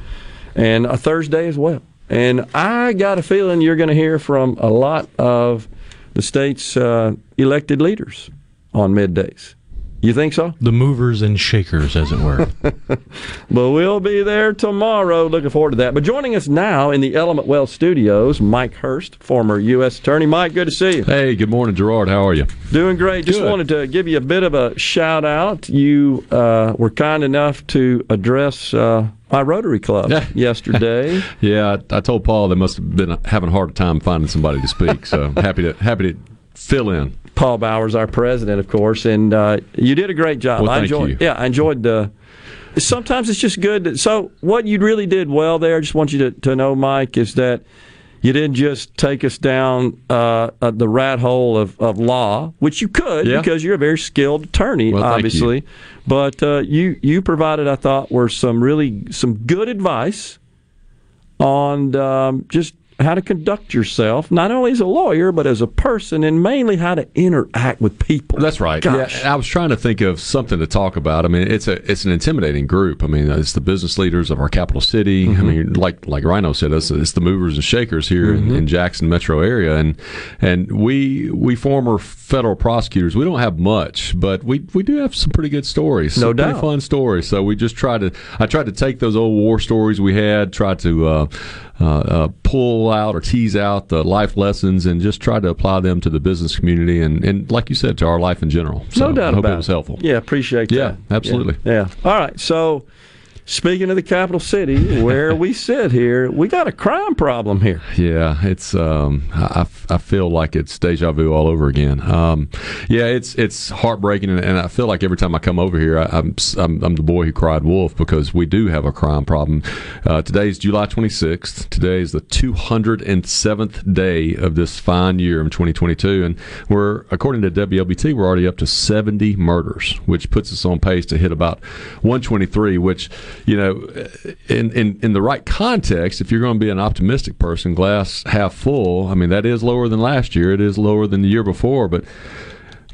Speaker 1: and a Thursday as well. And I got a feeling you're going to hear from a lot of the state's uh, elected leaders on middays. You think so?
Speaker 2: The movers and shakers, as it were.
Speaker 1: but we'll be there tomorrow. Looking forward to that. But joining us now in the Element Wealth Studios, Mike Hurst, former U.S. Attorney. Mike, good to see you.
Speaker 29: Hey, good morning, Gerard. How are you?
Speaker 1: Doing great. Just
Speaker 29: Good.
Speaker 1: wanted to give you a bit of a shout out. You uh, were kind enough to address uh, my Rotary Club yesterday.
Speaker 29: Yeah, I, I told Paul they must have been having a hard time finding somebody to speak. So happy to happy to fill in.
Speaker 1: Paul Bowers, our president, of course, and uh, you did a great job.
Speaker 29: Well,
Speaker 1: I enjoyed.
Speaker 29: you.
Speaker 1: Yeah, I enjoyed the. Sometimes it's just good. That, so what you really did well there, I just want you to, to know, Mike, is that you didn't just take us down uh, uh, the rat hole of, of law, which you could
Speaker 29: Yeah.
Speaker 1: because you're a very skilled attorney,
Speaker 29: Well, thank you.
Speaker 1: obviously. But uh, you you provided, I thought, were some really some good advice on um, just how to conduct yourself, not only as a lawyer but as a person, and mainly how to interact with people.
Speaker 29: That's right.
Speaker 1: Gosh.
Speaker 29: Yeah, I was trying to think of something to talk about. I mean, it's a it's an intimidating group. I mean, it's the business leaders of our capital city. I mean, like like Rhino said, it's, it's the movers and shakers here in, in Jackson metro area, and and we we former federal prosecutors. We don't have much, but we we do have some pretty good stories.
Speaker 1: No doubt.
Speaker 29: fun stories. So we just tried to. I tried to take those old war stories we had, try to. Uh, uh, uh, pull out or tease out the life lessons and just try to apply them to the business community and, and like you said, to our life in general. So
Speaker 1: no doubt
Speaker 29: I hope
Speaker 1: about
Speaker 29: it was helpful.
Speaker 1: Yeah, appreciate
Speaker 29: Yeah,
Speaker 1: that.
Speaker 29: absolutely.
Speaker 1: Yeah. Absolutely. Yeah. All right. So, speaking of the capital city, where we sit here, we got a crime problem here.
Speaker 29: Yeah, it's um, I, I feel like it's deja vu all over again. Um, yeah, it's it's heartbreaking, and, and I feel like every time I come over here, I, I'm, I'm I'm the boy who cried wolf because we do have a crime problem. Uh, is July 26th. Today is the 207th day of this fine year in 2022, and we're according to WLBT, we're already up to 70 murders, which puts us on pace to hit about 123. Which, you know, in in in the right context, if you're going to be an optimistic person, glass half full. I mean, that is lower than last year. It is lower than the year before, but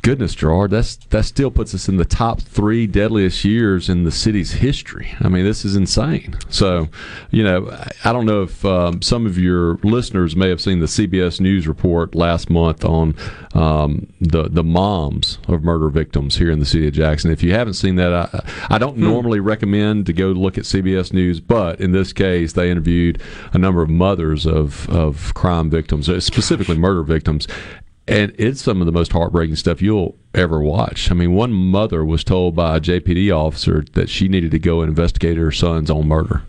Speaker 29: goodness, Gerard, that's that still puts us in the top three deadliest years in the city's history. I mean, this is insane. So, you know, I- don't know if um, some of your listeners may have seen the CBS News report last month on um, the the moms of murder victims here in the city of Jackson. If you haven't seen that, I, I don't normally recommend to go look at CBS News, but in this case, they interviewed a number of mothers of of crime victims, uh, specifically murder victims, and it's some of the most heartbreaking stuff you'll ever watch. I mean, one mother was told by a JPD officer that she needed to go and investigate her son's own murder.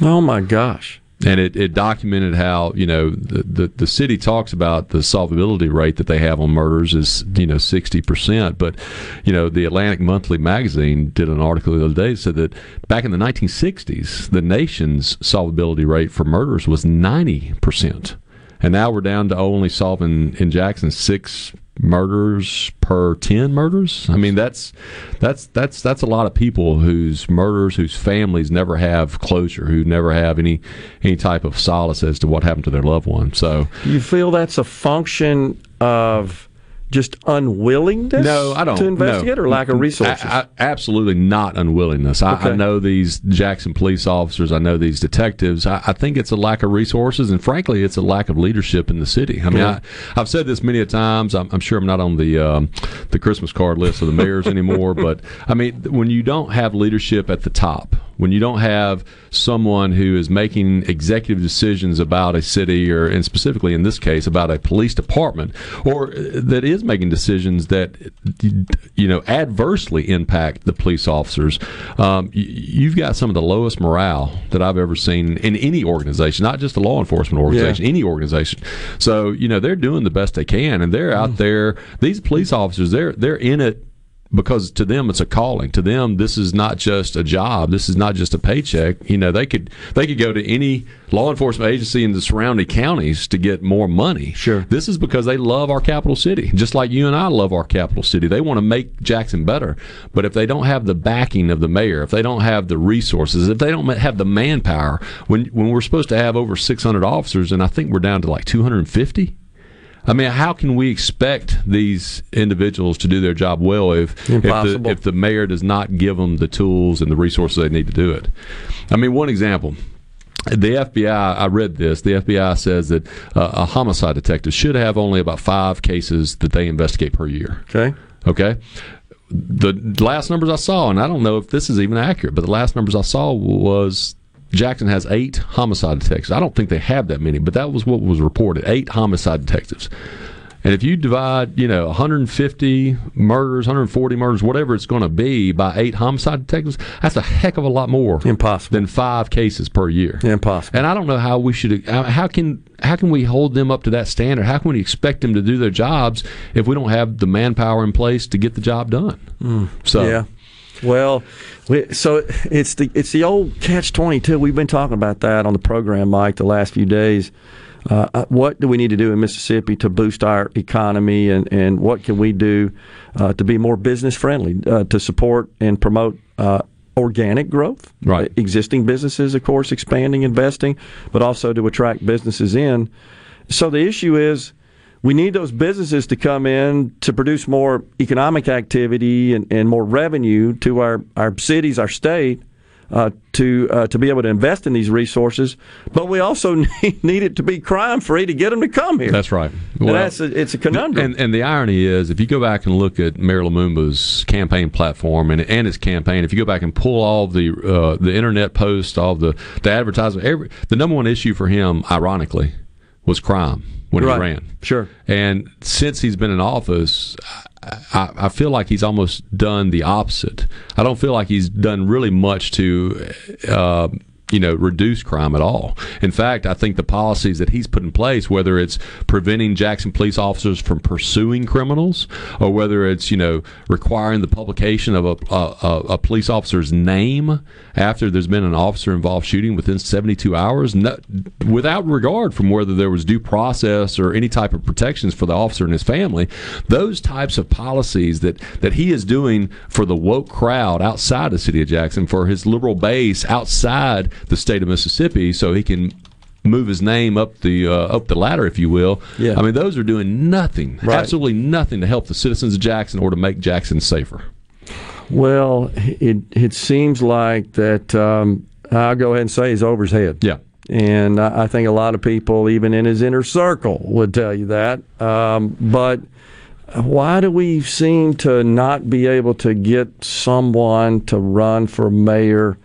Speaker 1: Oh my gosh!
Speaker 29: And it, it documented how you know the, the the city talks about the solvability rate that they have on murders is you know sixty percent, but you know the Atlantic Monthly magazine did an article the other day that said that back in the nineteen sixties the nation's solvability rate for murders was ninety percent. And now we're down to only solving in Jackson six murders per 10 murders. I mean that's that's that's that's a lot of people whose murders whose families never have closure, who never have any any type of solace as to what happened to their loved one. So
Speaker 1: You feel that's a function of just unwillingness
Speaker 29: no, I don't
Speaker 1: to investigate
Speaker 29: no.
Speaker 1: or lack of resources?
Speaker 29: I- I- absolutely not unwillingness. I, I know these Jackson police officers. I know these detectives. I, I think it's a lack of resources, and frankly, it's a lack of leadership in the city. I mean. I, I've said this many a times. I'm, I'm sure I'm not on the um, the Christmas card list of the mayors anymore, but I mean, when you don't have leadership at the top, when you don't have someone who is making executive decisions about a city, or and specifically in this case about a police department, or that is making decisions that you know adversely impact the police officers, um, you've got some of the lowest morale that I've ever seen in any organization, not just a law enforcement organization, any organization. So you know they're doing the best they can, and they're out there. These police officers, they're they're in it because to them it's a calling. To them this is not just a job. This is not just a paycheck. You know they could they could go to any law enforcement agency in the surrounding counties to get more money. Sure. This is because they love our capital city just like you and I love our capital city. They want to make Jackson better. But if they don't have the backing of the mayor if they don't have the resources if they don't have the manpower when when we're supposed to have over 600 officers and I think we're down to like 250 I mean, how can we expect these individuals to do their job well if if the, if the mayor does not give them the tools and the resources they need to do it? I mean, one example. The FBI, I read this. The FBI says that uh, a homicide detective should have only about five cases that they investigate per year.
Speaker 1: Okay.
Speaker 29: Okay. The last numbers I saw, and I don't know if this is even accurate, but the last numbers I saw was Jackson has eight homicide detectives. I don't think they have that many, but that was what was reported eight homicide detectives. And if you divide, you know, 150 murders, 140 murders, whatever it's going to be by eight homicide detectives, that's a heck of a lot more
Speaker 1: impossible
Speaker 29: than five cases per year.
Speaker 1: Impossible.
Speaker 29: And I don't know how we should. How can how can we hold them up to that standard? How can we expect them to do their jobs if we don't have the manpower in place to get the job done?
Speaker 1: Mm.
Speaker 29: So
Speaker 1: yeah. Well, we, so it's the it's the old catch twenty two. We've been talking about that on the program, Mike, the last few days. Uh, uh, what do we need to do in Mississippi to boost our economy, and, and what can we do uh, to be more business friendly, uh, to support and promote uh, organic growth,
Speaker 29: right?
Speaker 1: Existing businesses, of course, expanding, investing, but also to attract businesses in. So the issue is we need those businesses to come in to produce more economic activity and, and more revenue to our, our cities, our state, uh, to uh, to be able to invest in these resources. But we also need, need it to be crime free to get them to come here.
Speaker 29: That's right.
Speaker 1: And that's a, it's a conundrum.
Speaker 29: And, and the irony is, if you go back and look at Mayor Lumumba's campaign platform and, and his campaign, if you go back and pull all the uh, the internet posts, all the the advertisement, every the number one issue for him, ironically, was crime when
Speaker 1: Right.
Speaker 29: he ran.
Speaker 1: Sure.
Speaker 29: And since he's been in office, I, I feel like he's almost done the opposite. I don't feel like he's done really much to, uh, you know, reduce crime at all. In fact, I think the policies that he's put in place, whether it's preventing Jackson police officers from pursuing criminals, or whether it's you know requiring the publication of a, a, a- police officer's name after there's been an officer involved shooting within 72 hours, no, without regard from whether there was due process or any type of protections for the officer and his family, those types of policies that, that he is doing for the woke crowd outside the city of Jackson, for his liberal base outside the state of Mississippi, so he can move his name up the uh, up the ladder, if you will.
Speaker 1: Yeah.
Speaker 29: I mean, those are doing nothing,
Speaker 1: Right.
Speaker 29: absolutely nothing to help the citizens of Jackson or to make Jackson safer.
Speaker 1: Well, it it seems like that. Um, I'll go ahead and say he's over his head.
Speaker 29: Yeah.
Speaker 1: And I I think a lot of people, even in his inner circle, would tell you that. Um, but why do we seem to not be able to get someone to run for mayor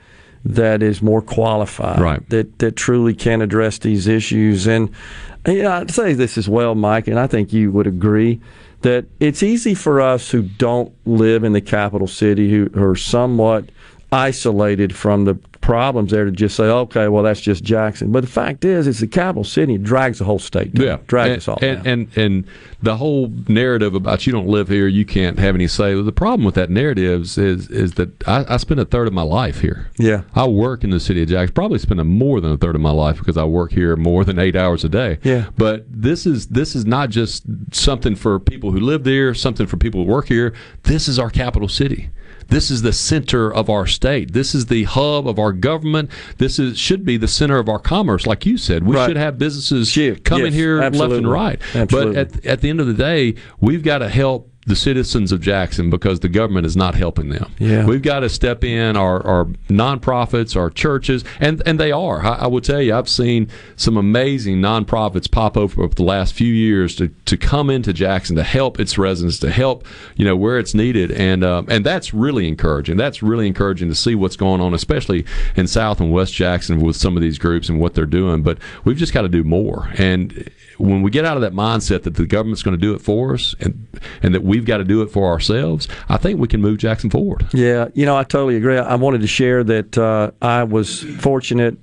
Speaker 1: that is more qualified,
Speaker 29: Right.
Speaker 1: that that truly can address these issues? And yeah, I'd say this as well, Mike, and I think you would agree that it's easy for us who don't live in the capital city, who, who are somewhat isolated from the problems there to just say, okay, well that's just Jackson. But the fact is, it's the capital city. It drags the whole state. Down.
Speaker 29: Yeah,
Speaker 1: drags
Speaker 29: and,
Speaker 1: us all
Speaker 29: and,
Speaker 1: down.
Speaker 29: and and the whole narrative about you don't live here, you can't have any say. The problem with that narrative is is, is that I, I spend a third of my life here.
Speaker 1: Yeah.
Speaker 29: I work in the city of Jackson. Probably spend more than a third of my life because I work here more than eight hours a day.
Speaker 1: Yeah.
Speaker 29: But this is this is not just something for people who live there, something for people who work here. This is our capital city. This is the center of our state. This is the hub of our government. This is should be the center of our commerce, like you said. We
Speaker 1: Right.
Speaker 29: should have businesses coming
Speaker 1: Yes,
Speaker 29: here left and right.
Speaker 1: Absolutely.
Speaker 29: But at, at the end of the day, we've got to help the citizens of Jackson because the government is not helping them.
Speaker 1: Yeah.
Speaker 29: We've got to step in our, our nonprofits, our churches, and, and they are. I, I will tell you, I've seen some amazing nonprofits pop up over the last few years to, to come into Jackson to help its residents, to help you know where it's needed, and um, and that's really encouraging. That's really encouraging to see what's going on, especially in South and West Jackson with some of these groups and what they're doing. But we've just got to do more. And when we get out of that mindset that the government's going to do it for us, and and that we've got to do it for ourselves, I think we can move Jackson forward.
Speaker 1: Yeah, you know, I totally agree. I wanted to share that uh, I was fortunate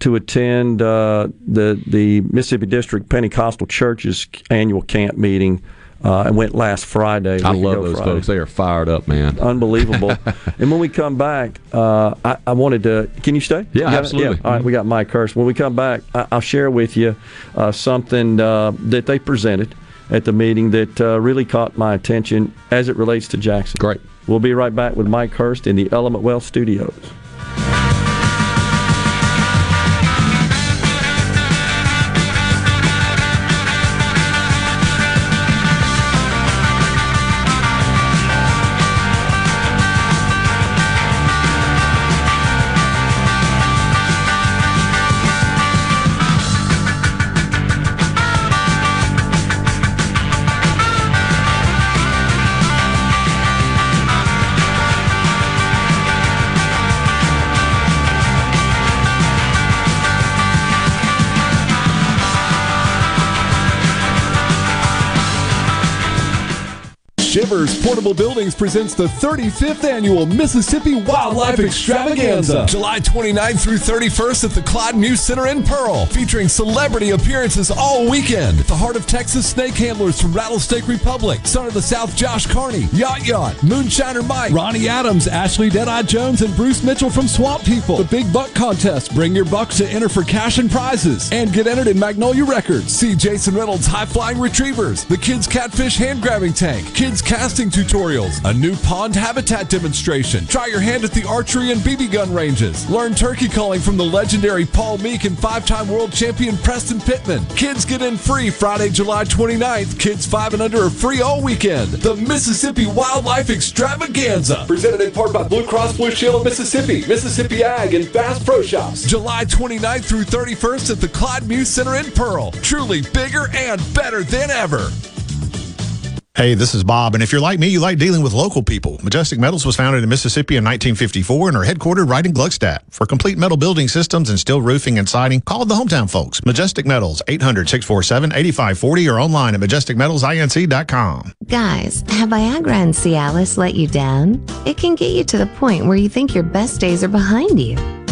Speaker 1: to attend uh, the the Mississippi District Pentecostal Church's annual camp meeting. Uh, I went last Friday.
Speaker 29: I love those
Speaker 1: Friday.
Speaker 29: folks. They are fired up, man.
Speaker 1: Unbelievable. and when we come back, uh, I, I wanted to. Can you stay?
Speaker 29: Yeah,
Speaker 1: You
Speaker 29: absolutely.
Speaker 1: Yeah. All right, we got Mike Hurst. When we come back, I, I'll share with you uh, something uh, that they presented at the meeting that uh, really caught my attention as it relates to Jackson.
Speaker 29: Great.
Speaker 1: We'll be right back with Mike Hurst in the Element Wealth Studios.
Speaker 4: Buildings presents the 35th annual Mississippi Wildlife Extravaganza. July 29th through 31st at the Clyde Muse Center in Pearl, featuring celebrity appearances all weekend. The Heart of Texas snake handlers from Rattlesnake Republic, Son of the South Josh Carney, Yacht Yacht, Moonshiner Mike, Ronnie Adams, Ashley Deadeye Jones, and Bruce Mitchell from Swamp People. The Big Buck Contest. Bring your bucks to enter for cash and prizes. And get entered in Magnolia Records. See Jason Reynolds' High Flying Retrievers, the Kids Catfish Hand Grabbing Tank, Kids Casting Tutorials, a new pond habitat demonstration. Try your hand at the archery and BB gun ranges. Learn turkey calling from the legendary Paul Meek and five time world champion Preston Pittman. Kids get in free Friday, July 29th. Kids 5 and under are free all weekend. The Mississippi Wildlife Extravaganza. Presented in part by Blue Cross Blue Shield of Mississippi, Mississippi Ag, and Bass Pro Shops. July 29th through 31st at the Clyde Muse Center in Pearl. Truly bigger and better than ever.
Speaker 3: Hey, this is Bob, and if you're like me, you like dealing with local people. Majestic Metals was founded in Mississippi in 1954 and are headquartered right in Gluckstadt. For complete metal building systems and steel roofing and siding, call the hometown folks. Majestic Metals, 800-647-8540 or online at majesticmetalsinc.com.
Speaker 32: Guys, have Viagra and Cialis let you down? It can get you to the point where you think your best days are behind you.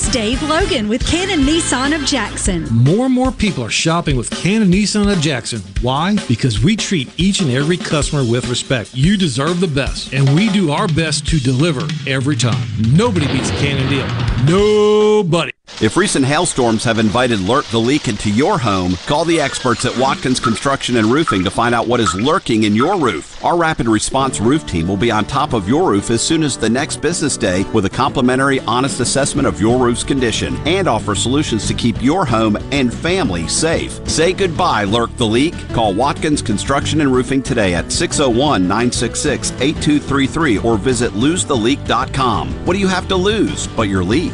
Speaker 33: Here's Dave Logan with Canon Nissan of Jackson.
Speaker 34: More and more people are shopping with Canon Nissan of Jackson. Why? Because we treat each and every customer with respect. You deserve the best, and we do our best to deliver every time. Nobody beats a Canon deal. Nobody.
Speaker 35: If recent hailstorms have invited Lurk the Leak into your home, call the experts at Watkins Construction and Roofing to find out what is lurking in your roof. Our rapid response roof team will be on top of your roof as soon as the next business day with a complimentary, honest assessment of your roof's condition and offer solutions to keep your home and family safe. Say goodbye, Lurk the Leak. Call Watkins Construction and Roofing today at 601 966 8233 or visit losetheleak.com. What do you have to lose but your leak?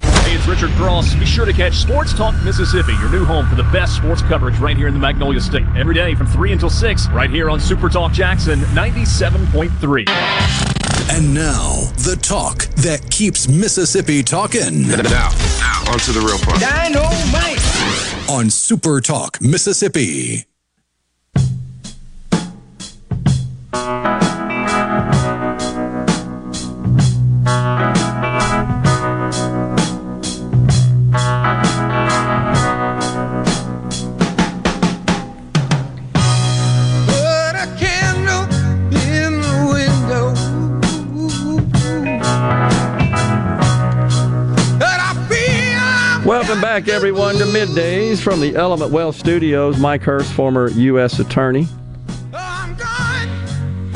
Speaker 36: Hey, it's Richard Cross. Be sure to catch Sports Talk Mississippi, your new home for the best sports coverage right here in the Magnolia State. Every day from 3 until 6, right here on Super Talk Jackson 97.3.
Speaker 6: And now, the talk that keeps Mississippi talking.
Speaker 37: Now, now, on to the real part.
Speaker 6: Dynamite! On Super Talk Mississippi.
Speaker 1: Back, everyone, to Middays from the Element Wealth Studios. Mike Hurst, former U.S. Attorney,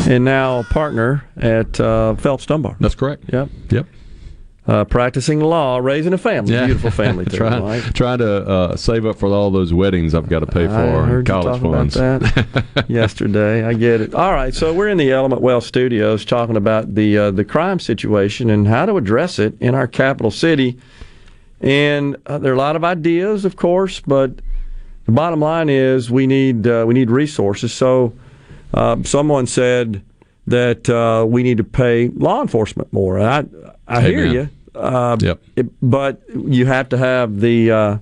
Speaker 1: and now partner at uh, Phelps Dunbar.
Speaker 29: That's correct.
Speaker 1: Yep.
Speaker 29: Yep.
Speaker 1: Uh, practicing law, raising a family, beautiful family. Too,
Speaker 29: trying, trying to uh, save up for all those weddings I've got to pay for
Speaker 1: I
Speaker 29: and
Speaker 1: heard you
Speaker 29: college funds.
Speaker 1: yesterday. I get it. All right, so we're in the Element Wealth Studios talking about the uh, the crime situation and how to address it in our capital city. And uh, there are a lot of ideas, of course, but the bottom line is we need uh, we need resources. So uh, someone said that uh, we need to pay law enforcement more. I I hear you. Uh,
Speaker 29: Yep.
Speaker 1: it- but you have to have the uh,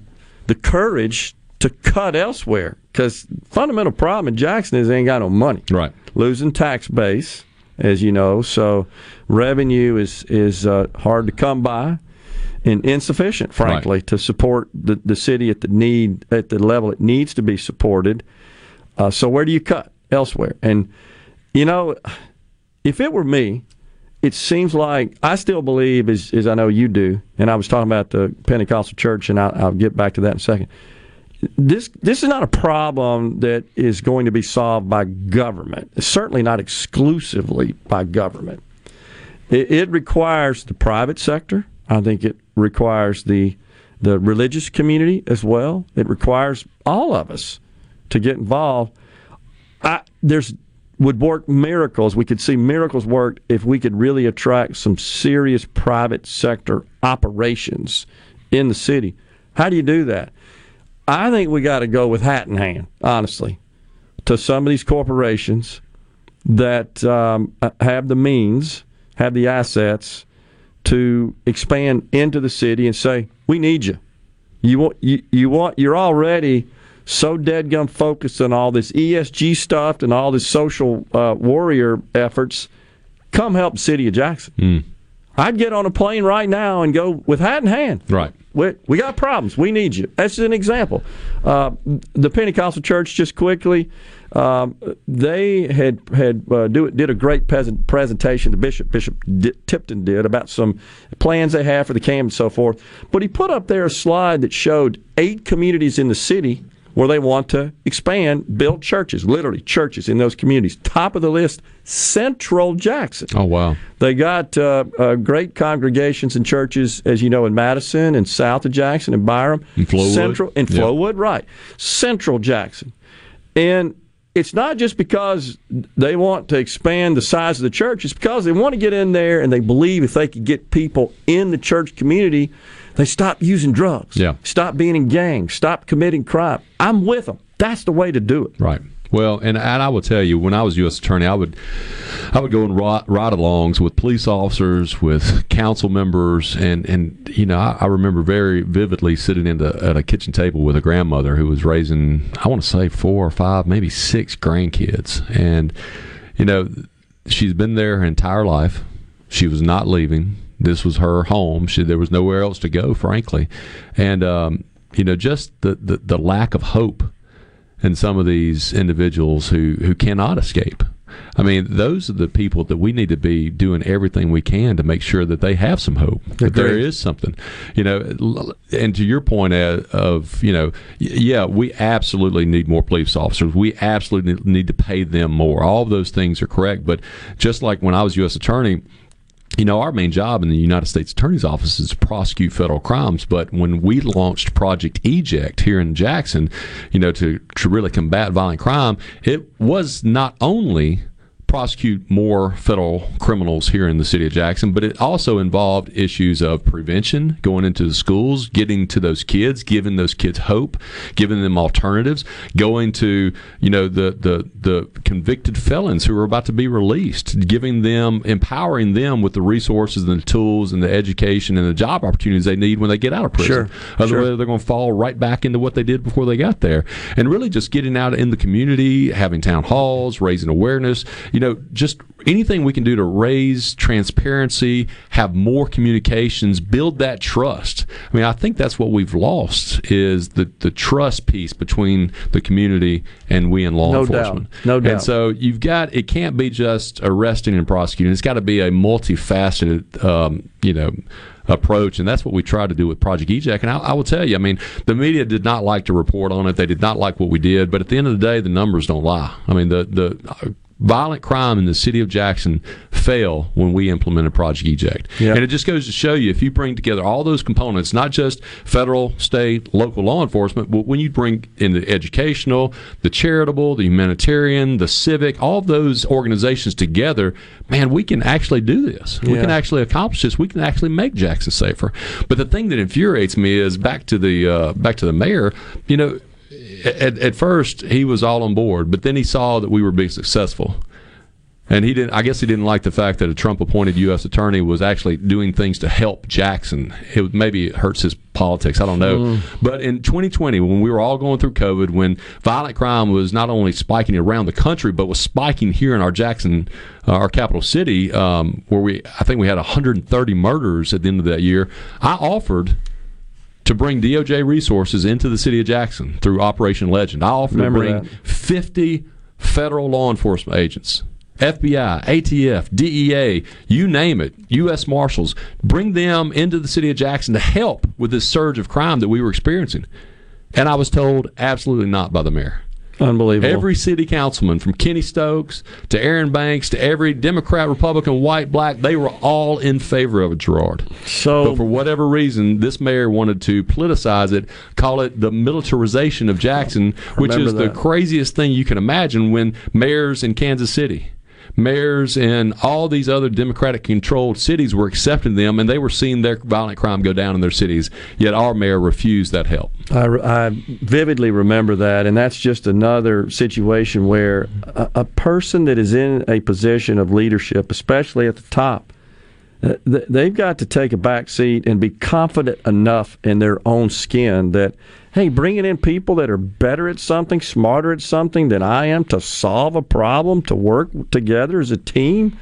Speaker 1: the courage to cut elsewhere because fundamental problem in Jackson is they ain't got no money.
Speaker 29: Right.
Speaker 1: Losing tax base, as you know, so revenue is is uh, hard to come by and insufficient, frankly, to support the, the city at the need at the level it needs to be supported. Uh, so where do you cut elsewhere? And you know, if it were me, it seems like I still believe, as, as I know you do, and I was talking about the Pentecostal church, and I'll, I'll get back to that in a second. This this is not a problem that is going to be solved by government. It's certainly not exclusively by government. It, it requires the private sector. I think it requires the the religious community as well. It requires all of us to get involved. I, there's would work miracles. We could see miracles work if we could really attract some serious private sector operations in the city. How do you do that? I think we got to go with hat in hand, honestly, to some of these corporations that um, have the means, have the assets to expand into the city and say, "We need you. You want you, you want you're already so dead gum focused on all this ESG stuff and all this social uh, warrior efforts. Come help the city of Jackson. I'd get on a plane right now and go with hat in hand.
Speaker 29: Right.
Speaker 1: We, we got problems. We need you. That's an example. Uh, the Pentecostal Church, just quickly, um, they had had uh, do, did a great present, presentation. The bishop, Bishop D- Tipton, did about some plans they have for the camp and so forth. But he put up there a slide that showed eight communities in the city where they want to expand, build churches, literally churches in those communities. Top of the list, Central Jackson.
Speaker 29: Oh wow!
Speaker 1: They got uh, uh, great congregations and churches, as you know, in Madison and south of Jackson and Byram,
Speaker 29: In Flowood.
Speaker 1: Central in
Speaker 29: Yeah.
Speaker 1: Flowood, right? Central Jackson, and it's not just because they want to expand the size of the church; it's because they want to get in there and they believe if they could get people in the church community, they stop using drugs,
Speaker 29: Yeah.
Speaker 1: stop being in gangs, stop committing crime. I'm with them. That's the way to do it.
Speaker 29: Right. Well, and, and I will tell you, when I was U.S. attorney, I would I would go on ride, ride-alongs with police officers, with council members, and and you know I, I remember very vividly sitting in the, at a kitchen table with a grandmother who was raising I want to say four or five, maybe six grandkids, and you know she's been there her entire life. She was not leaving. This was her home. She, there was nowhere else to go, frankly, and um, you know just the, the the lack of hope and some of these individuals who, who cannot escape. I mean, those are the people that we need to be doing everything we can to make sure that they have some hope, that there is something, you know. And to your point of, of you know, yeah, we absolutely need more police officers. We absolutely need to pay them more. All of those things are correct. But just like when I was U.S. attorney. You know, our main job in the United States Attorney's Office is to prosecute federal crimes. But when we launched Project Eject here in Jackson, you know, to, to really combat violent crime, it was not only prosecute more federal criminals here in the city of Jackson, but it also involved issues of prevention, going into the schools, getting to those kids, giving those kids hope, giving them alternatives, going to, you know, the the the convicted felons who are about to be released, giving them empowering them with the resources and the tools and the education and the job opportunities they need when they get out of prison.
Speaker 1: Sure,
Speaker 29: Otherwise
Speaker 1: sure.
Speaker 29: they're going to fall right back into what they did before they got there. And really just getting out in the community, having town halls, raising awareness, you know, just anything we can do to raise transparency, have more communications, build that trust. I mean, I think that's what we've lost is the, the trust piece between the community and we and law
Speaker 1: No doubt.
Speaker 29: enforcement.
Speaker 1: No doubt.
Speaker 29: And so you've got, it can't be just arresting and prosecuting. It's got to be a multifaceted, um, you know, approach, and that's what we tried to do with Project Eject. And I, I will tell you, I mean, the media did not like to report on it. They did not like what we did, but at the end of the day, the numbers don't lie. I mean, the the violent crime in the city of Jackson fell when we implemented Project Eject,
Speaker 1: Yeah.
Speaker 29: and it just goes to show you if you bring together all those components, not just federal, state, local law enforcement, but when you bring in the educational, the charitable, the humanitarian, the civic, all those organizations together, man, we can actually do this. We can actually accomplish this. We can actually make Jackson safer. But the thing that infuriates me is back to the uh, back to the mayor. You know, at, at first he was all on board, but then he saw that we were being successful. And he didn't. I guess he didn't like the fact that a Trump-appointed U.S. attorney was actually doing things to help Jackson. It maybe it hurts his politics. I don't know.
Speaker 1: Mm.
Speaker 29: But in 2020, when we were all going through COVID, when violent crime was not only spiking around the country, but was spiking here in our Jackson, uh, our capital city, um, where we I think we had 130 murders at the end of that year. I offered to bring DOJ resources into the city of Jackson through Operation Legend. I offered
Speaker 1: Remember
Speaker 29: to bring
Speaker 1: that.
Speaker 29: 50 federal law enforcement agents. FBI, ATF, DEA, you name it, U.S. Marshals, bring them into the city of Jackson to help with this surge of crime that we were experiencing. And I was told absolutely not by the mayor.
Speaker 1: Unbelievable.
Speaker 29: Every city councilman, from Kenny Stokes to Aaron Banks to every Democrat, Republican, white, black, they were all in favor of Gerard.
Speaker 1: So,
Speaker 29: but for whatever reason, this mayor wanted to politicize it, call it the militarization of Jackson, which is the craziest thing you can imagine when mayors in Kansas City. Mayors in all these other Democratic controlled cities were accepting them and they were seeing their violent crime go down in their cities, yet our mayor refused that help.
Speaker 1: I, I vividly remember that, and that's just another situation where a, a person that is in a position of leadership, especially at the top, uh, they've got to take a back seat and be confident enough in their own skin that, hey, bringing in people that are better at something, smarter at something than I am to solve a problem, to work together as a team.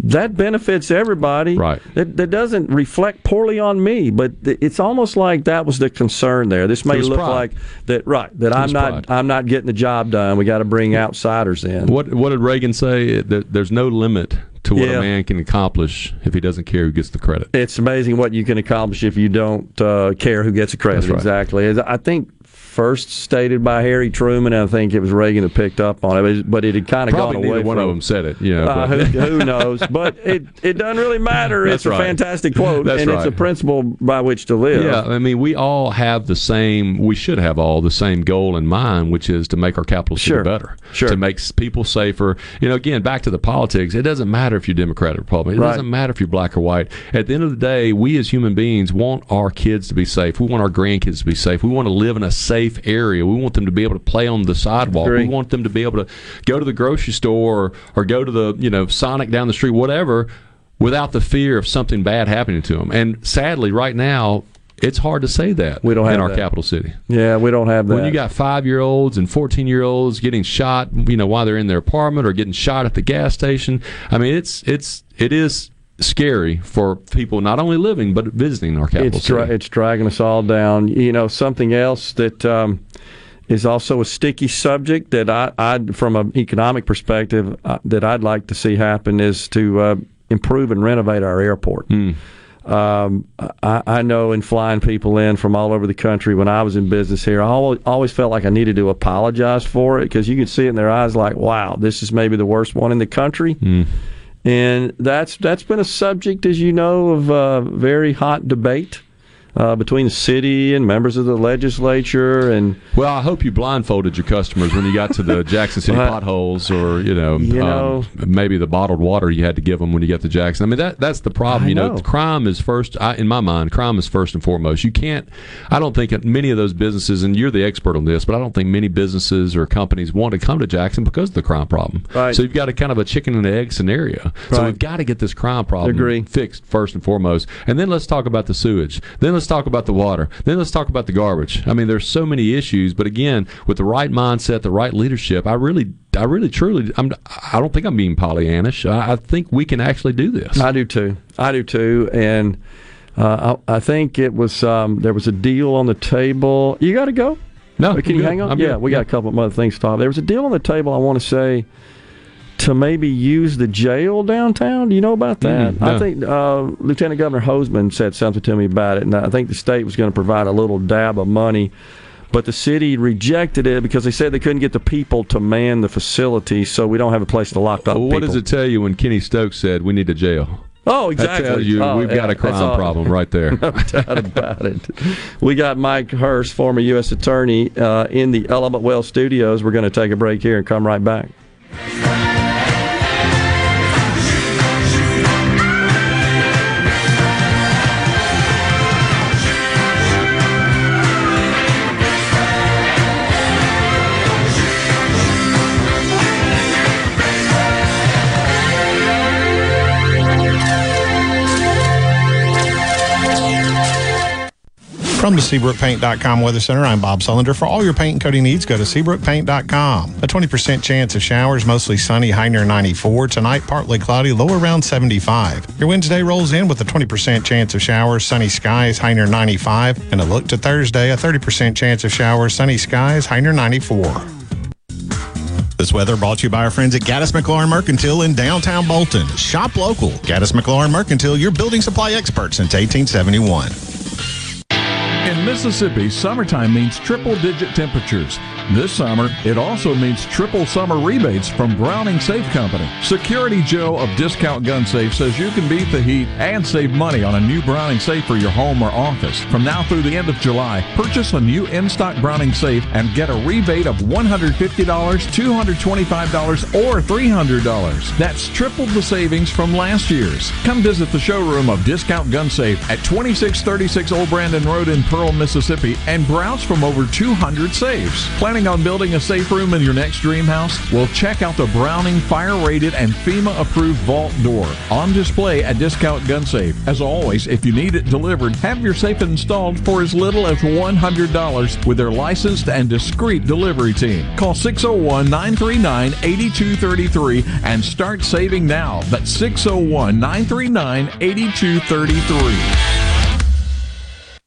Speaker 1: That benefits everybody.
Speaker 29: Right.
Speaker 1: That, that doesn't reflect poorly on me, but th- it's almost like that was the concern there. This may look
Speaker 29: pride.
Speaker 1: like that. Right. That I'm not.
Speaker 29: pride.
Speaker 1: I'm not getting the job done. We got to bring outsiders in.
Speaker 29: What what did Reagan say? That there's no limit to what
Speaker 1: Yeah.
Speaker 29: a man can accomplish if he doesn't care who gets the credit.
Speaker 1: It's amazing what you can accomplish if you don't uh, care who gets the credit.
Speaker 29: Right.
Speaker 1: Exactly. I think first stated by Harry Truman. I think it was Reagan that picked up on it, but it had kind of
Speaker 29: Probably
Speaker 1: gone away.
Speaker 29: one
Speaker 1: from,
Speaker 29: of them said it. Know,
Speaker 1: Uh, who, who knows? But it, it doesn't really matter.
Speaker 29: That's
Speaker 1: it's a fantastic quote,
Speaker 29: That's
Speaker 1: and it's a principle by which to live.
Speaker 29: Yeah, I mean, we all have the same. We should have all the same goal in mind, which is to make our capital city
Speaker 1: Sure.
Speaker 29: better,
Speaker 1: Sure.
Speaker 29: to make people safer. You know, again, back to the politics. It doesn't matter if you're Democrat or Republican. It
Speaker 1: Right.
Speaker 29: doesn't matter if you're black or white. At the end of the day, we as human beings want our kids to be safe. We want our grandkids to be safe. We want to live in a safe area. We want them to be able to play on the sidewalk. We want them to be able to go to the grocery store or, or go to the you know Sonic down the street, whatever, without the fear of something bad happening to them. And sadly, right now. It's hard to say that
Speaker 1: We don't have in
Speaker 29: our
Speaker 1: that.
Speaker 29: capital city.
Speaker 1: Yeah, we don't have that.
Speaker 29: When you got five year olds and 14 year olds getting shot, you know, while they're in their apartment or getting shot at the gas station, I mean, it's, it's, it is scary for people not only living but visiting our capital
Speaker 1: it's dra-
Speaker 29: city.
Speaker 1: it's dragging us all down. You know, something else that um, is also a sticky subject that I, I from an economic perspective, uh, that I'd like to see happen is to uh, improve and renovate our airport. Um, I, I know in flying people in from all over the country when I was in business here, I always, always felt like I needed to apologize for it because you could see it in their eyes like, wow, this is maybe the worst one in the country. And that's that's been a subject, as you know, of uh, very hot debate uh, between the city and members of the legislature. And
Speaker 29: Well, I hope you blindfolded your customers when you got to the Jackson City
Speaker 1: Well,
Speaker 29: potholes, or you know,
Speaker 1: You know-
Speaker 29: um, maybe the bottled water you had to give them when you got to Jackson. I mean, that that's the problem.
Speaker 1: I
Speaker 29: you know,
Speaker 1: know.
Speaker 29: crime is first I, in my mind. Crime is first and foremost. You can't. I don't think many of those businesses, and you're the expert on this, but I don't think many businesses or companies want to come to Jackson because of the crime problem.
Speaker 1: Right.
Speaker 29: So you've got a kind of a chicken and egg scenario.
Speaker 1: Right.
Speaker 29: So we've got to get this crime problem fixed first and foremost, and then let's talk about the sewage. Then let's talk about the water. Then let's talk about the garbage. I mean, there's so many issues, but again, with the right mindset, the right leadership, I really, I really, truly, I'm, I don't think I'm being Pollyannish. I, I think we can actually do this.
Speaker 1: I do too. I do too. And uh, I, I think it was um, there was a deal on the table. You got to go.
Speaker 29: No,
Speaker 1: Can you hang on?
Speaker 29: I'm
Speaker 1: yeah,
Speaker 29: good.
Speaker 1: we got a couple of other things to talk. There was a deal on the table. I want to say to maybe use the jail downtown. Do you know about that?
Speaker 29: Mm,
Speaker 1: I think uh, Lieutenant Governor Hosemann said something to me about it, and I think the state was going to provide a little dab of money. But the city rejected it because they said they couldn't get the people to man the facility, so we don't have a place to lock up
Speaker 29: Well, what
Speaker 1: people.
Speaker 29: does it tell you when Kenny Stokes said we need a jail?
Speaker 1: Oh, exactly.
Speaker 29: That tells you
Speaker 1: Oh,
Speaker 29: we've got
Speaker 1: yeah,
Speaker 29: a crime problem right there.
Speaker 1: no doubt about it. We got Mike Hurst, former U.S. Attorney, uh, in the Element Wealth studios. We're going to take a break here and come right back.
Speaker 3: From the SeabrookPaint.com Weather Center, I'm Bob Sullender. For all your paint and coating needs, go to SeabrookPaint.com. A 20% chance of showers, mostly sunny, high near 94. Tonight, partly cloudy, low around 75. Your Wednesday rolls in with a 20% chance of showers, sunny skies, high near 95. And a look to Thursday, a 30% chance of showers, sunny skies, high near 94. This weather brought to you by our friends at Gaddis McLaurin Mercantile in downtown Bolton. Shop local. Gaddis McLaurin Mercantile, your building supply expert since 1871.
Speaker 4: In Mississippi, summertime means triple digit temperatures. This summer, it also means triple summer rebates from Browning Safe Company. Security Joe of Discount Gun Safe says you can beat the heat and save money on a new Browning Safe for your home or office. From now through the end of July, purchase a new in stock Browning Safe and get a rebate of $150, $225, or $300. That's triple the savings from last year's. Come visit the showroom of Discount Gun Safe at 2636 Old Brandon Road in Pearl, Mississippi, and browse from over 200 safes. Planning on building a safe room in your next dream house? Well, check out the Browning fire rated and FEMA approved vault door on display at Discount Gun Safe. As always, if you need it delivered, have your safe installed for as little as $100 with their licensed and discreet delivery team. Call 601 939 8233 and start saving now. That's 601 939 8233.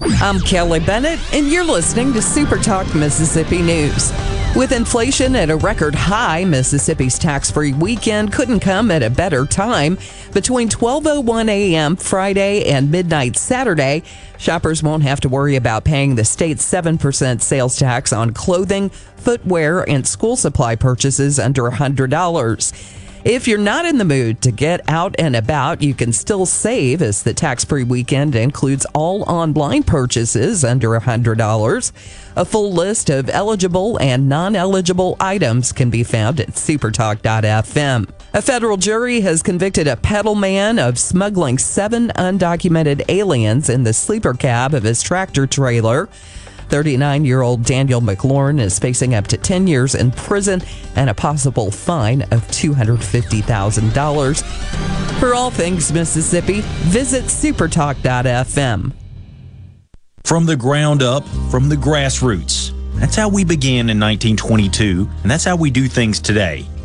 Speaker 14: I'm Kelly Bennett, and you're listening to Super Talk Mississippi News. With inflation at a record high, Mississippi's tax-free weekend couldn't come at a better time. Between 12:01 a.m. Friday and midnight Saturday, shoppers won't have to worry about paying the state's 7% sales tax on clothing, footwear, and school supply purchases under $100. If you're not in the mood to get out and about, you can still save as the tax free weekend includes all online purchases under $100. A full list of eligible and non eligible items can be found at supertalk.fm. A federal jury has convicted a Petal man of smuggling seven undocumented aliens in the sleeper cab of his tractor trailer. 39 year old Daniel McLaurin is facing up to 10 years in prison and a possible fine of $250,000. For all things Mississippi, visit supertalk.fm.
Speaker 11: From the ground up, from the grassroots. That's how we began in 1922, and that's how we do things today.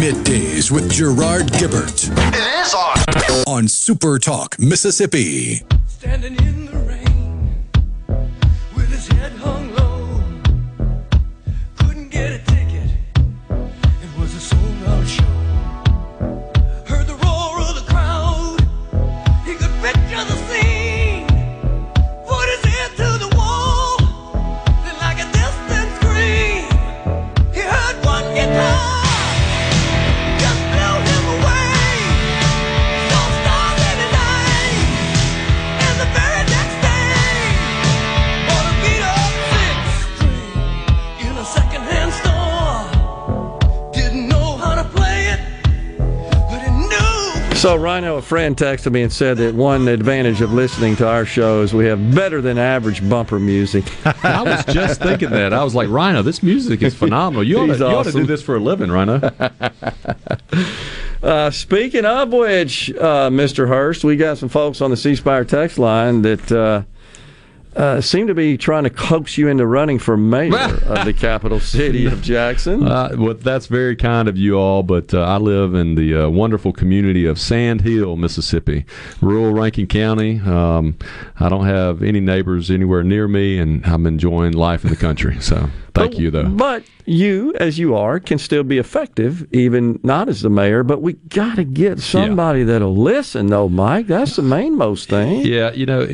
Speaker 6: Middays with Gerard Gibert. It is on. On Super Talk Mississippi.
Speaker 24: Standing in the
Speaker 1: So, Rhino, a friend texted me and said that one advantage of listening to our show is we have better than average bumper music.
Speaker 29: I was just thinking that. I was like, Rhino, this music is phenomenal. You ought, to,
Speaker 1: He's
Speaker 29: you ought to do this for a living, Rhino.
Speaker 1: Uh, speaking of which, uh, Mr. Hurst, we got some folks on the C Spire text line that uh, uh, seem to be trying to coax you into running for mayor of the capital city of Jackson.
Speaker 29: Uh, well, that's very kind of you all, but uh, I live in the uh, wonderful community of Sand Hill, Mississippi, rural Rankin County. Um, I don't have any neighbors anywhere near me, and I'm enjoying life in the country. So, thank you, though.
Speaker 1: But you, as you are, can still be effective, even not as the mayor. But we got to get somebody that'll listen, though, Mike. That's the main most thing.
Speaker 29: Yeah, you know,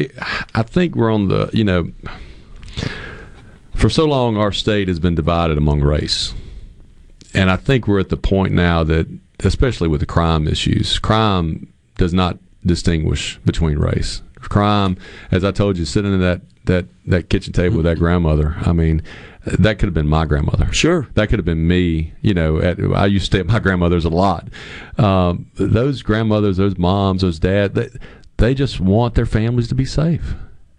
Speaker 29: I think we're on the, you know, for so long our state has been divided among race. And I think we're at the point now that, especially with the crime issues, crime does not distinguish between race. crime, as I told you, sitting at that that that kitchen table with that mm-hmm. grandmother. I mean, that could have been my grandmother.
Speaker 1: Sure,
Speaker 29: that could have been me. You know, at, I used to stay at my grandmother's a lot. Um, those grandmothers, those moms, those dads, they, they just want their families to be safe.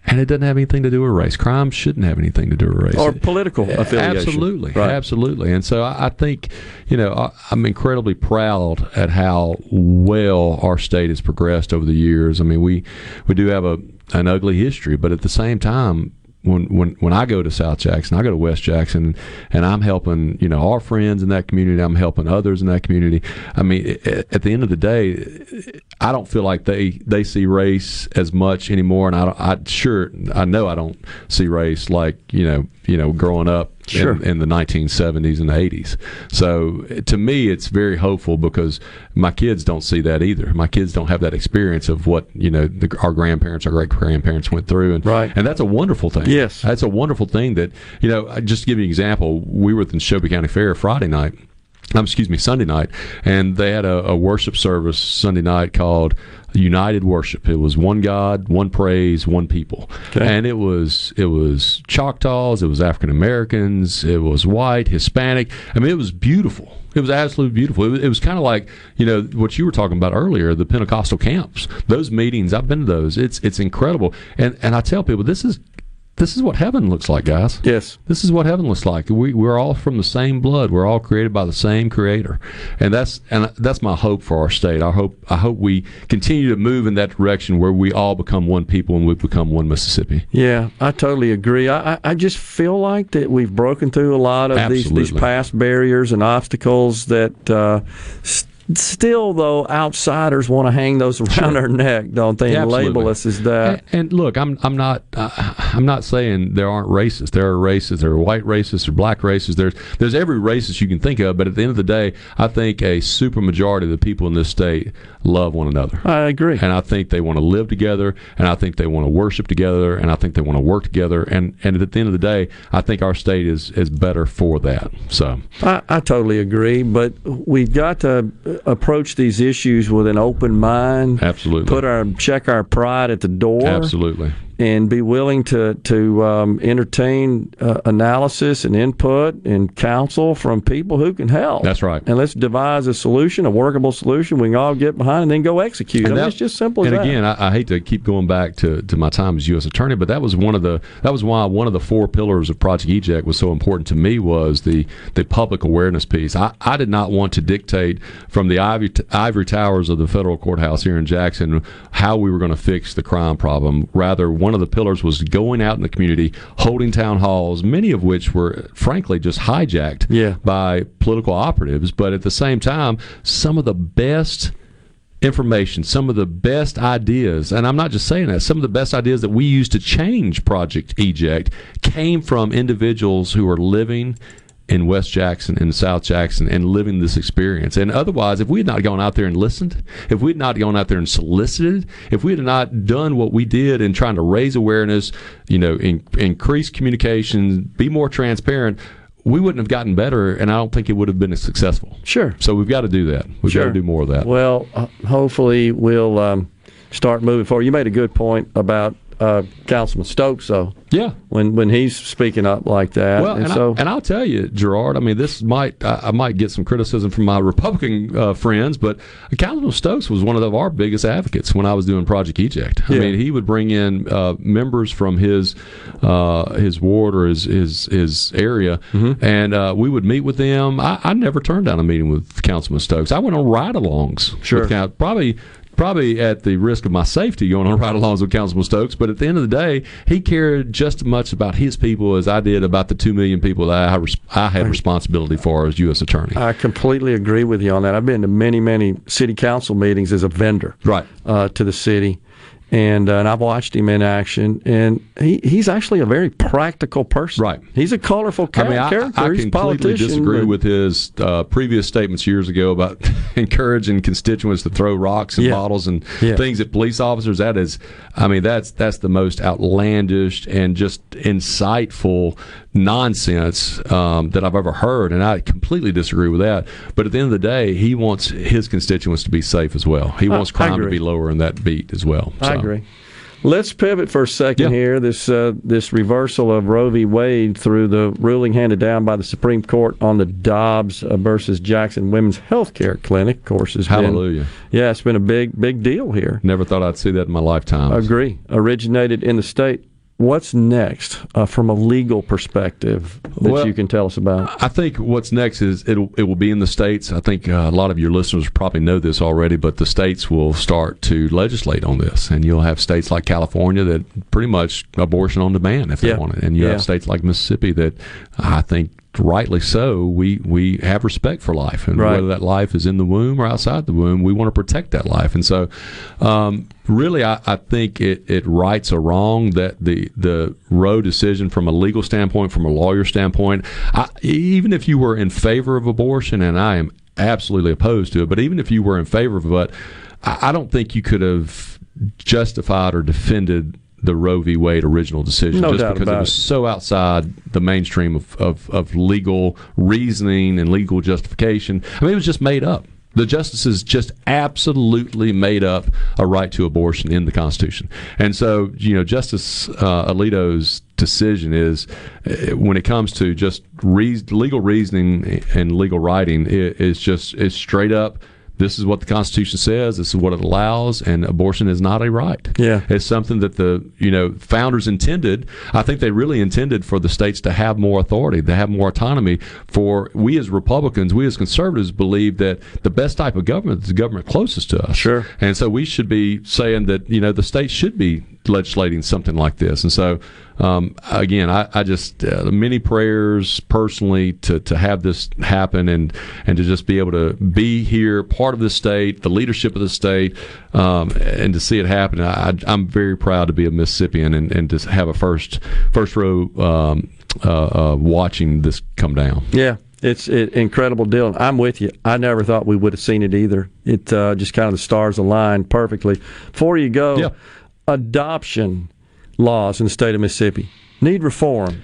Speaker 29: And it doesn't have anything to do with race. Crime shouldn't have anything to do with race.
Speaker 1: Or political affiliation.
Speaker 29: Absolutely,
Speaker 1: Right.
Speaker 29: absolutely. And so I, I think, you know, I, I'm incredibly proud at how well our state has progressed over the years. I mean, we we do have a an ugly history, but at the same time. When, when when I go to South Jackson, I go to West Jackson, and I'm helping you know our friends in that community. I'm helping others in that community. I mean, at, the end of the day, I don't feel like they they see race as much anymore, and I don't, I sure I know I don't see race like you know you know growing up
Speaker 1: Sure.
Speaker 29: in, in the 1970s and 80s. So to me, it's very hopeful because my kids don't see that either. My kids don't have that experience of what you know the, our grandparents, our great grandparents went through, and
Speaker 1: Right.
Speaker 29: and that's a wonderful thing.
Speaker 1: Yes.
Speaker 29: that's a wonderful thing that you know. Just to give you an example, we were at the Neshoba County Fair Friday night. Um, excuse me, Sunday night, and they had a, a worship service Sunday night called United Worship. It was one God, one praise, one people, and it was it was Choctaws, it was African Americans, it was white, Hispanic. I mean, it was beautiful. It was absolutely beautiful. It was, it was kind of like you know what you were talking about earlier, the Pentecostal camps. Those meetings, I've been to those. It's it's incredible, and and I tell people this is this is what heaven looks like, guys.
Speaker 1: Yes.
Speaker 29: This is what heaven looks like. We we're all from the same blood. We're all created by the same creator. And that's and that's my hope for our state. I hope I hope we continue to move in that direction where we all become one people and we become one Mississippi.
Speaker 1: Yeah, I totally agree. I, I- just feel like that we've broken through a lot of these, these past barriers and obstacles that uh, s- still, though, outsiders want to hang those around our neck, don't they,
Speaker 29: Yeah,
Speaker 1: and label us as that.
Speaker 29: And, and look, I'm I'm not uh, I'm not saying there aren't racists. There are racists. There are white racists. There are black racists. There's there's every racist you can think of. But at the end of the day, I think a super majority of the people in this state love one another.
Speaker 1: I agree.
Speaker 29: And I think they want to live together. And I think they want to worship together. And I think they want to work together. And and at the end of the day, I think our state is is better for that. So
Speaker 1: I, I totally agree, but we've got to approach these issues with an open mind.
Speaker 29: Absolutely.
Speaker 1: Put our check our pride at the door.
Speaker 29: absolutely.
Speaker 1: And be willing to to um, entertain uh, analysis and input and counsel from people who can help.
Speaker 29: That's right.
Speaker 1: And let's devise a solution, a workable solution we can all get behind, and then go execute. I mean,
Speaker 29: that-
Speaker 1: it's just simple as
Speaker 29: and
Speaker 1: that.
Speaker 29: again, I, I hate to keep going back to, to my time as U.S. attorney, but that was one of the that was why one of the four pillars of Project Eject was so important to me was the the public awareness piece. I, I did not want to dictate from the ivory, ivory towers of the federal courthouse here in Jackson how we were going to fix the crime problem. Rather, one of the pillars was going out in the community, holding town halls, many of which were frankly just hijacked
Speaker 1: Yeah.
Speaker 29: by political operatives, but at the same time, some of the best information, some of the best ideas, and I'm not just saying that, some of the best ideas that we used to change Project Eject came from individuals who are living in West Jackson and South Jackson and living this experience. And otherwise, if we had not gone out there and listened, if we had not gone out there and solicited, if we had not done what we did in trying to raise awareness, you know, in, increase communication, be more transparent, we wouldn't have gotten better, and I don't think it would have been as successful.
Speaker 1: Sure.
Speaker 29: So we've got to do that. We've got to do more of that.
Speaker 1: Well, uh, hopefully we'll um, start moving forward. You made a good point about uh, Councilman Stokes, though.
Speaker 29: Yeah.
Speaker 1: When when he's speaking up like that,
Speaker 29: Well,
Speaker 1: and,
Speaker 29: and,
Speaker 1: so
Speaker 29: I, and I'll tell you, Gerard. I mean, this might I, I might get some criticism from my Republican uh, friends, but Councilman Stokes was one of our biggest advocates when I was doing Project Eject. I
Speaker 1: Yeah.
Speaker 29: mean, he would bring in uh, members from his uh, his ward or his his, his area,
Speaker 1: Mm-hmm.
Speaker 29: and uh, we would meet with them. I, I never turned down a meeting with Councilman Stokes. I went on ride-alongs.
Speaker 1: Sure.
Speaker 29: with probably probably at the risk of my safety going on ride-alongs with Councilman Stokes. But at the end of the day, he cared just as much about his people as I did about the two million people that I, I had responsibility for as U.S. Attorney.
Speaker 1: I completely agree with you on that. I've been to many, many city council meetings as a vendor,
Speaker 29: right,
Speaker 1: uh, to the city, and uh, and I've watched him in action, and he, he's actually a very practical person.
Speaker 29: Right.
Speaker 1: He's a colorful
Speaker 29: I mean, I,
Speaker 1: character.
Speaker 29: I
Speaker 1: he's
Speaker 29: completely disagree
Speaker 1: but-
Speaker 29: with his uh, previous statements years ago about encouraging constituents to throw rocks and
Speaker 1: Yeah.
Speaker 29: bottles and
Speaker 1: Yeah.
Speaker 29: things at police officers. That is, I mean, that's that's the most outlandish and just inciteful nonsense um, that I've ever heard, and I completely disagree with that. But at the end of the day, he wants his constituents to be safe as well. He wants crime to be lower in that beat as well.
Speaker 1: I agree. Let's pivot for a second here. This uh, this reversal of Roe v. Wade through the ruling handed down by the Supreme Court on the Dobbs uh, versus Jackson Women's Health Care Clinic, of course, has
Speaker 29: Hallelujah.
Speaker 1: been yeah, it's been a big big deal here.
Speaker 29: Never thought I'd see that in my lifetime.
Speaker 1: Agree. Originated in the state. What's next uh, from a legal perspective that
Speaker 29: Well,
Speaker 1: you can tell us about?
Speaker 29: I think what's next is it'll it will be in the states. I think uh, a lot of your listeners probably know this already, but the states will start to legislate on this, and you'll have states like California that pretty much abortion on demand if they
Speaker 1: Yeah.
Speaker 29: want it, and you
Speaker 1: Yeah.
Speaker 29: have states like Mississippi that I think rightly so we we have respect for life and
Speaker 1: Right.
Speaker 29: whether that life is in the womb or outside the womb we want to protect that life and so um, really I, I think it, it rights a wrong that the the Roe decision from a legal standpoint from a lawyer standpoint I, even if you were in favor of abortion and I am absolutely opposed to it but even if you were in favor of it I, I don't think you could have justified or defended the Roe v. Wade original decision
Speaker 1: No
Speaker 29: just because it was
Speaker 1: it.
Speaker 29: so outside the mainstream of, of, of legal reasoning and legal justification. I mean, it was just made up. The justices just absolutely made up a right to abortion in the Constitution. And so, you know, Justice uh, Alito's decision is uh, when it comes to just rea- legal reasoning and legal writing, it, it's just, it's straight up. This is what the Constitution says. This is what it allows, and abortion is not a right.
Speaker 1: Yeah.
Speaker 29: It's something that the you know founders intended. I think they really intended for the states to have more authority, to have more autonomy. For we as Republicans, we as conservatives believe that the best type of government is the government closest to us.
Speaker 1: Sure.
Speaker 29: And so we should be saying that you know the states should be legislating something like this. And so um, again, I, I just uh, many prayers personally to, to have this happen and and to just be able to be here, part of the state, the leadership of the state, um, and to see it happen. I, I'm very proud to be a Mississippian and, and to have a first first row um, uh, uh, watching this come down.
Speaker 1: Yeah, it's an incredible deal. I'm with you. I never thought we would have seen it either. It uh, just kind of the stars aligned perfectly. Before you go,
Speaker 29: Yeah.
Speaker 1: Adoption laws in the state of Mississippi need reform.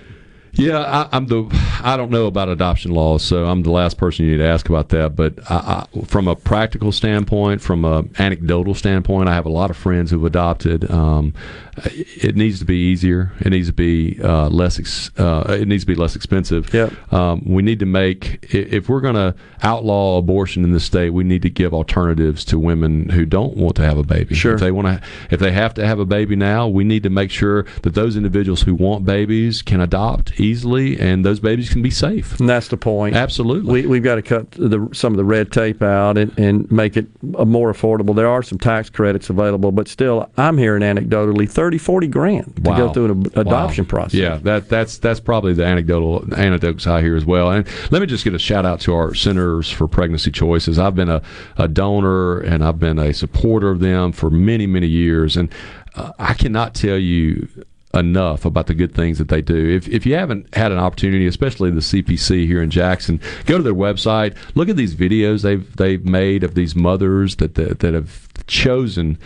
Speaker 29: Yeah, I, I'm the. I don't know about adoption laws, so I'm the last person you need to ask about that. But I, I, from a practical standpoint, from a anecdotal standpoint, I have a lot of friends who've adopted. Um, it needs to be easier. It needs to be uh, less. Ex, uh, it needs to be less expensive.
Speaker 1: Yep.
Speaker 29: Um, we need to make. If we're going to outlaw abortion in the state, we need to give alternatives to women who don't want to have a baby.
Speaker 1: Sure.
Speaker 29: If they want to, if they have to have a baby now, we need to make sure that those individuals who want babies can adopt easily, and those babies can be safe.
Speaker 1: And that's the point.
Speaker 29: Absolutely.
Speaker 1: We, we've got to cut the, some of the red tape out and, and make it uh, more affordable. There are some tax credits available, but still, I'm hearing anecdotally 30, 40 grand to go through an adoption
Speaker 29: Wow.
Speaker 1: process.
Speaker 29: Yeah, that that's that's probably the anecdotal anecdotes I hear as well. And let me just get a shout out to our Centers for Pregnancy Choices. I've been a, a donor and I've been a supporter of them for many many years, and uh, I cannot tell you enough about the good things that they do. If, if you haven't had an opportunity, especially the CPC here in Jackson, go to their website. Look at these videos they've they've made of these mothers that that, that have chosen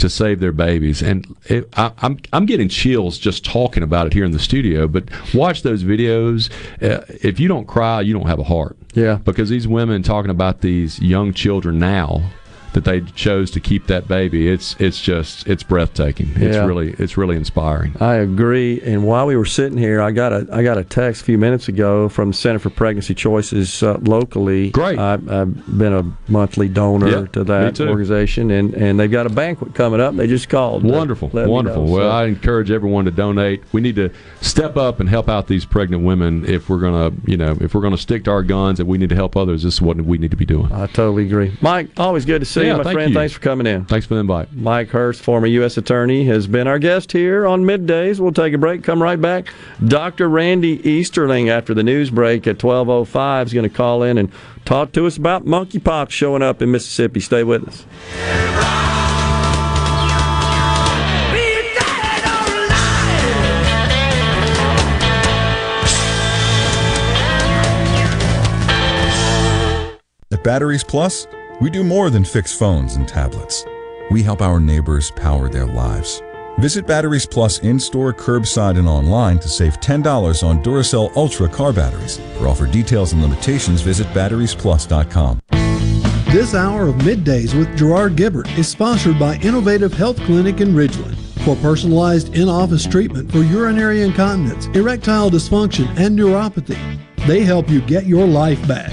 Speaker 29: to save their babies. And it, I, I'm I'm getting chills just talking about it here in the studio. But watch those videos. Uh, if you don't cry, you don't have a heart.
Speaker 1: Yeah.
Speaker 29: Because these women talking about these young children now that they chose to keep that baby. It's it's just it's breathtaking. It's
Speaker 1: Yeah.
Speaker 29: really it's really inspiring.
Speaker 1: I agree. And while we were sitting here, I got a I got a text a few minutes ago from the Center for Pregnancy Choices uh, locally. Great. I, I've been a monthly donor
Speaker 29: Yeah,
Speaker 1: to that organization, and, and they've got a banquet coming up. They just called.
Speaker 29: Wonderful, wonderful.
Speaker 1: know.
Speaker 29: Well,
Speaker 1: So-
Speaker 29: I encourage everyone to donate. We need to step up and help out these pregnant women. If we're gonna, you know, if we're gonna stick to our guns and we need to help others, this is what we need to be doing.
Speaker 1: I totally agree. Mike, always good to see
Speaker 29: Yeah,
Speaker 1: you, my
Speaker 29: thank
Speaker 1: friend.
Speaker 29: you.
Speaker 1: Thanks for coming in.
Speaker 29: Thanks for the invite.
Speaker 1: Mike Hurst, former U.S. Attorney, has been our guest here on Middays. We'll take a break, come right back. Dr. Randy Easterling, after the news break at 12.05, is going to call in and talk to us about monkeypox showing up in Mississippi. Stay with us.
Speaker 38: At Batteries Plus, we do more than fix phones and tablets. We help our neighbors power their lives. Visit Batteries Plus in store, curbside, and online to save $10 on Duracell Ultra car batteries. For offer details and limitations, visit batteriesplus.com.
Speaker 39: This hour of Middays with Gerard Gibert is sponsored by Innovative Health Clinic in Ridgeland.
Speaker 40: for personalized in-office treatment for urinary incontinence, erectile dysfunction, and neuropathy. They help you get your life back.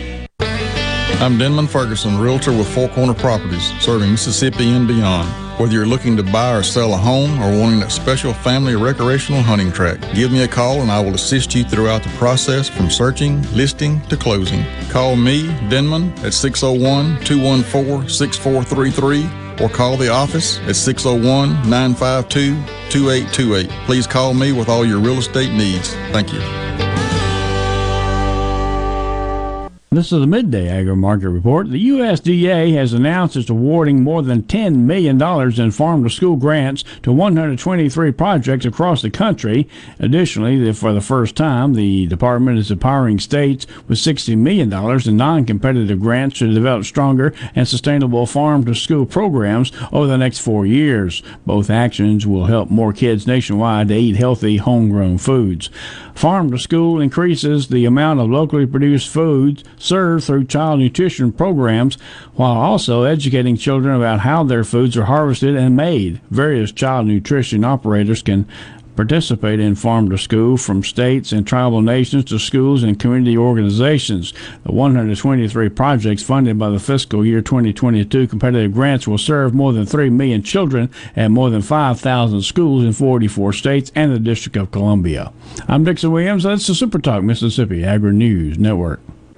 Speaker 41: I'm Denman Ferguson, realtor with Four Corner Properties, serving Mississippi and beyond. Whether you're looking to buy or sell a home or wanting a special family recreational hunting track, give me a call and I will assist you throughout the process from searching, listing to closing. Call me, Denman, at 601 214 6433 or call the office at 601 952 2828. Please call me with all your real estate needs. Thank you.
Speaker 19: This is a midday agri market report. The USDA has announced it's awarding more than $10 million in farm to school grants to 123 projects across the country. Additionally, for the first time, the department is empowering states with $60 million in non competitive grants to develop stronger and sustainable farm to school programs over the next four years. Both actions will help more kids nationwide to eat healthy, homegrown foods. Farm to School increases the amount of locally produced foods served through child nutrition programs while also educating children about how their foods are harvested and made. Various child nutrition operators can participate in Farm to School from states and tribal nations to schools and community organizations. The 123 projects funded by the fiscal year 2022 competitive grants will serve more than 3 million children at more than 5,000 schools in 44 states and the District of Columbia. I'm Dixon Williams. That's the Super Talk Mississippi Agri News Network.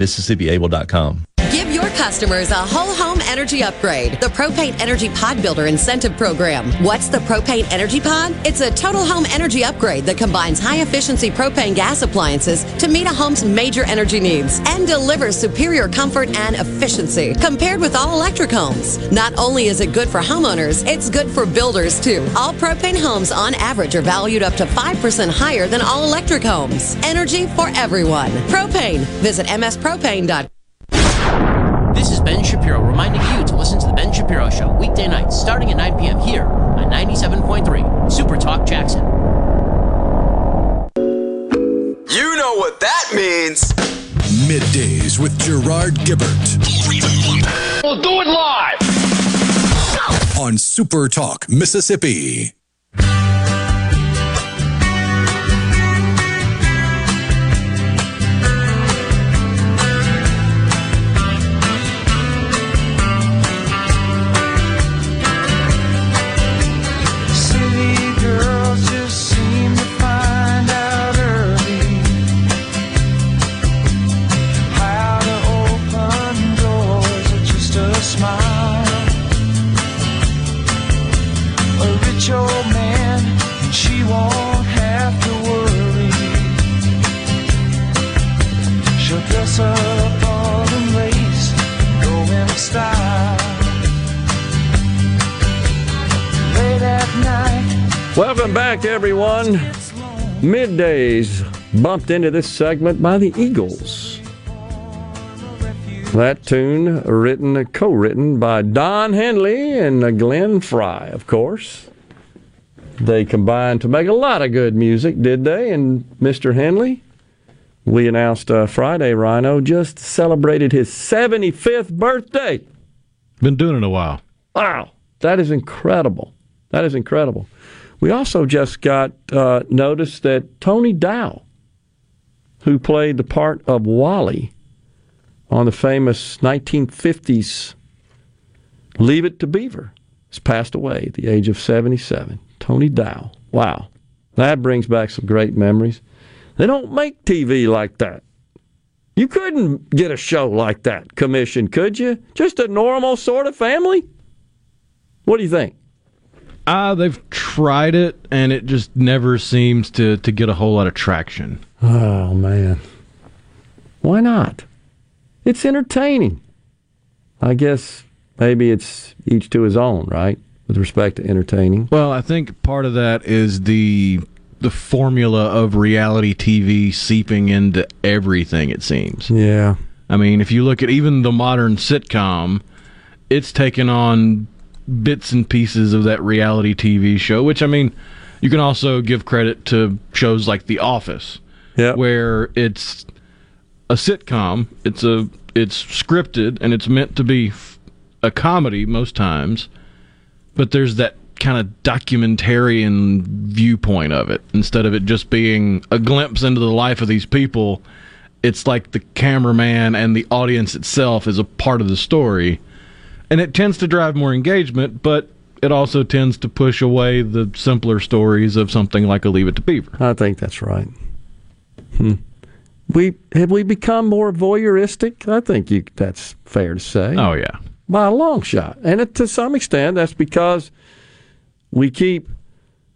Speaker 42: MississippiAble.com.
Speaker 43: Give your customers a whole home energy upgrade. The Propane Energy Pod Builder Incentive Program. What's the Propane Energy Pod? It's a total home energy upgrade that combines high efficiency propane gas appliances to meet a home's major energy needs and delivers superior comfort and efficiency compared with all electric homes. Not only is it good for homeowners, it's good for builders too. All propane homes on average are valued up to 5% higher than all electric homes. Energy for everyone. Propane. Visit mspropane.com.
Speaker 44: This is Ben Shapiro reminding you to listen to The Ben Shapiro Show weekday nights starting at 9 p.m. here on 97.3 Super Talk Jackson.
Speaker 6: You know what that means.
Speaker 24: Middays with Gerard Gibert
Speaker 45: We'll do it live.
Speaker 24: on Super Talk Mississippi.
Speaker 1: Welcome back, everyone. Middays bumped into this segment by the Eagles. That tune written, co-written by Don Henley and Glenn Frey, of course. They combined to make a lot of good music, did they? And Mr. Henley, we announced uh, Friday, Rhino just celebrated his 75th birthday.
Speaker 2: Been doing it a while.
Speaker 1: Wow, that is incredible. That is incredible. We also just got uh, notice that Tony Dow, who played the part of Wally on the famous 1950s Leave It to Beaver, has passed away at the age of 77. Tony Dow. Wow. That brings back some great memories. They don't make TV like that. You couldn't get a show like that commissioned, could you? Just a normal sort of family? What do you think?
Speaker 2: Uh, they've tried it, and it just never seems to, to get a whole lot of traction.
Speaker 1: Oh, man. Why not? It's entertaining. I guess maybe it's each to his own, right? With respect to entertaining.
Speaker 2: Well, I think part of that is the the formula of reality TV seeping into everything. It seems.
Speaker 1: Yeah.
Speaker 2: I mean, if you look at even the modern sitcom, it's taken on bits and pieces of that reality TV show. Which I mean, you can also give credit to shows like The Office,
Speaker 1: yeah.
Speaker 2: where it's a sitcom. It's a it's scripted and it's meant to be a comedy most times, but there's that kind of documentarian viewpoint of it instead of it just being a glimpse into the life of these people. It's like the cameraman and the audience itself is a part of the story, and it tends to drive more engagement, but it also tends to push away the simpler stories of something like a Leave It to Beaver.
Speaker 1: I think that's right. Hmm. We have we become more voyeuristic. I think you, that's fair to say.
Speaker 2: Oh yeah,
Speaker 1: by a long shot, and it, to some extent, that's because we keep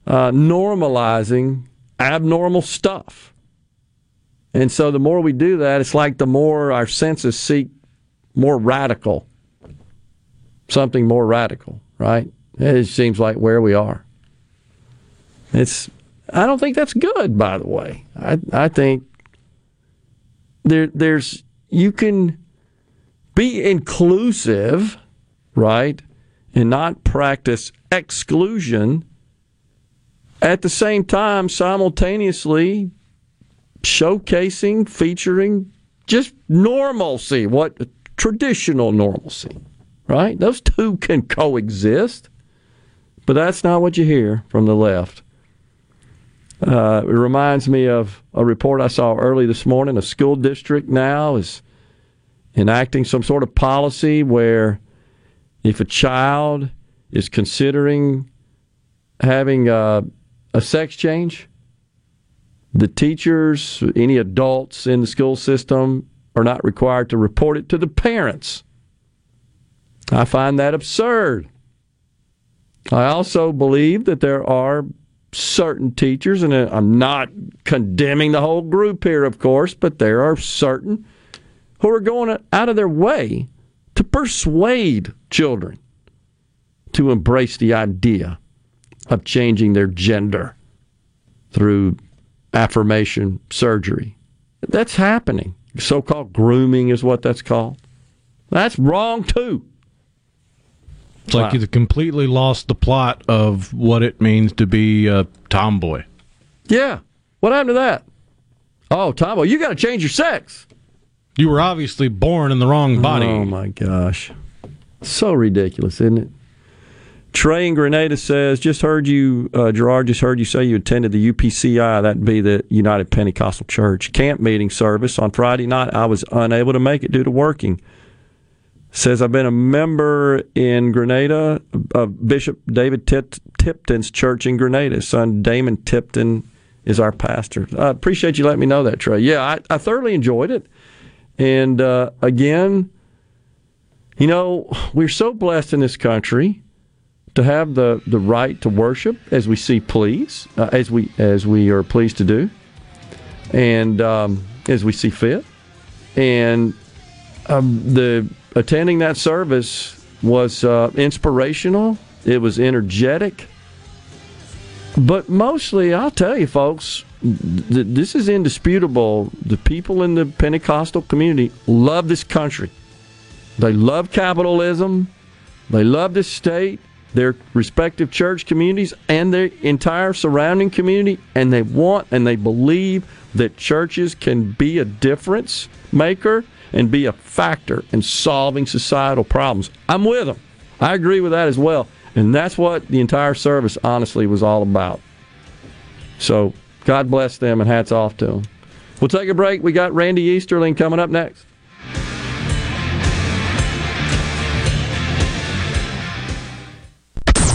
Speaker 1: uh, normalizing abnormal stuff, and so the more we do that, it's like the more our senses seek more radical, something more radical, right? It seems like where we are. It's. I don't think that's good. By the way, I I think there there's you can be inclusive, right, and not practice exclusion at the same time simultaneously showcasing, featuring just normalcy, what traditional normalcy, right? Those two can coexist, but that's not what you hear from the left. Uh, it reminds me of a report I saw early this morning. A school district now is enacting some sort of policy where if a child is considering having a, a sex change, the teachers, any adults in the school system, are not required to report it to the parents. I find that absurd. I also believe that there are certain teachers, and I'm not condemning the whole group here, of course, but there are certain who are going out of their way to persuade children to embrace the idea of changing their gender through affirmation surgery. That's happening. So called grooming is what that's called. That's wrong too.
Speaker 2: It's like wow. you completely lost the plot of what it means to be a tomboy.
Speaker 1: Yeah. What happened to that? Oh, tomboy, you got to change your sex.
Speaker 2: You were obviously born in the wrong body.
Speaker 1: Oh, my gosh. So ridiculous, isn't it? Trey in Grenada says, just heard you, uh, Gerard, just heard you say you attended the UPCI, that'd be the United Pentecostal Church camp meeting service on Friday night. I was unable to make it due to working says I've been a member in Grenada of Bishop David Tipton's church in Grenada. His son Damon Tipton is our pastor. I appreciate you letting me know that, Trey. Yeah, I, I thoroughly enjoyed it. And uh, again, you know, we're so blessed in this country to have the, the right to worship as we see please, uh, as we as we are pleased to do, and um, as we see fit. And um, the attending that service was uh, inspirational. It was energetic. But mostly, I'll tell you, folks, th- this is indisputable. The people in the Pentecostal community love this country. They love capitalism. They love this state, their respective church communities, and their entire surrounding community. And they want and they believe that churches can be a difference maker and be a factor in solving societal problems. I'm with them. I agree with that as well. And that's what the entire service, honestly, was all about. So God bless them and hats off to them. We'll take a break. We got Randy Easterling coming up next.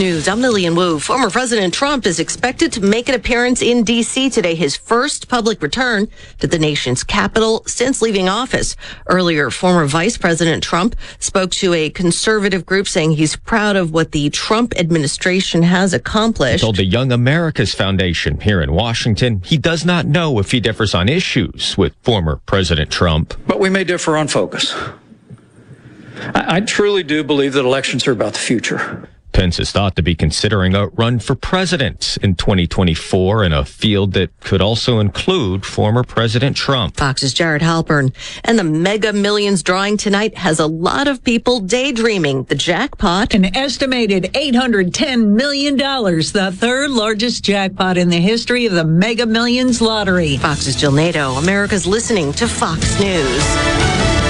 Speaker 20: News. I'm Lilian Woo. Former President Trump is expected to make an appearance in D.C. today, his first public return to the nation's capital since leaving office. Earlier, former Vice President Trump spoke to a conservative group saying he's proud of what the Trump administration has accomplished.
Speaker 46: He told the Young America's Foundation here in Washington he does not know if he differs on issues with former President Trump.
Speaker 47: But we may differ on focus. I, I truly do believe that elections are about the future.
Speaker 46: Pence is thought to be considering a run for president in 2024 in a field that could also include former President Trump.
Speaker 20: Fox's Jared Halpern. And the Mega Millions drawing tonight has a lot of people daydreaming the jackpot.
Speaker 48: An estimated $810 million, the third largest jackpot in the history of the Mega Millions lottery.
Speaker 20: Fox's Jill Nato. America's listening to Fox News.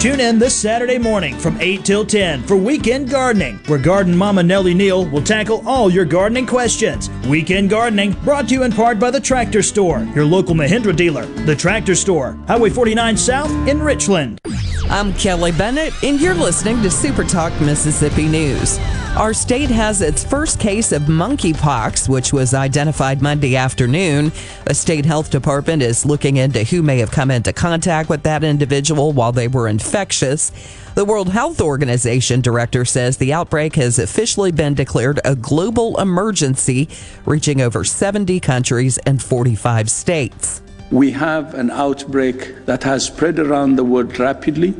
Speaker 49: Tune in this Saturday morning from 8 till 10 for Weekend Gardening, where Garden Mama Nellie Neal will tackle all your gardening questions. Weekend Gardening brought to you in part by the Tractor Store, your local Mahindra dealer. The Tractor Store, Highway 49 South in Richland.
Speaker 14: I'm Kelly Bennett, and you're listening to Super Talk Mississippi News. Our state has its first case of monkeypox, which was identified Monday afternoon. The state health department is looking into who may have come into contact with that individual while they were infectious. The World Health Organization director says the outbreak has officially been declared a global emergency, reaching over 70 countries and 45 states.
Speaker 50: We have an outbreak that has spread around the world rapidly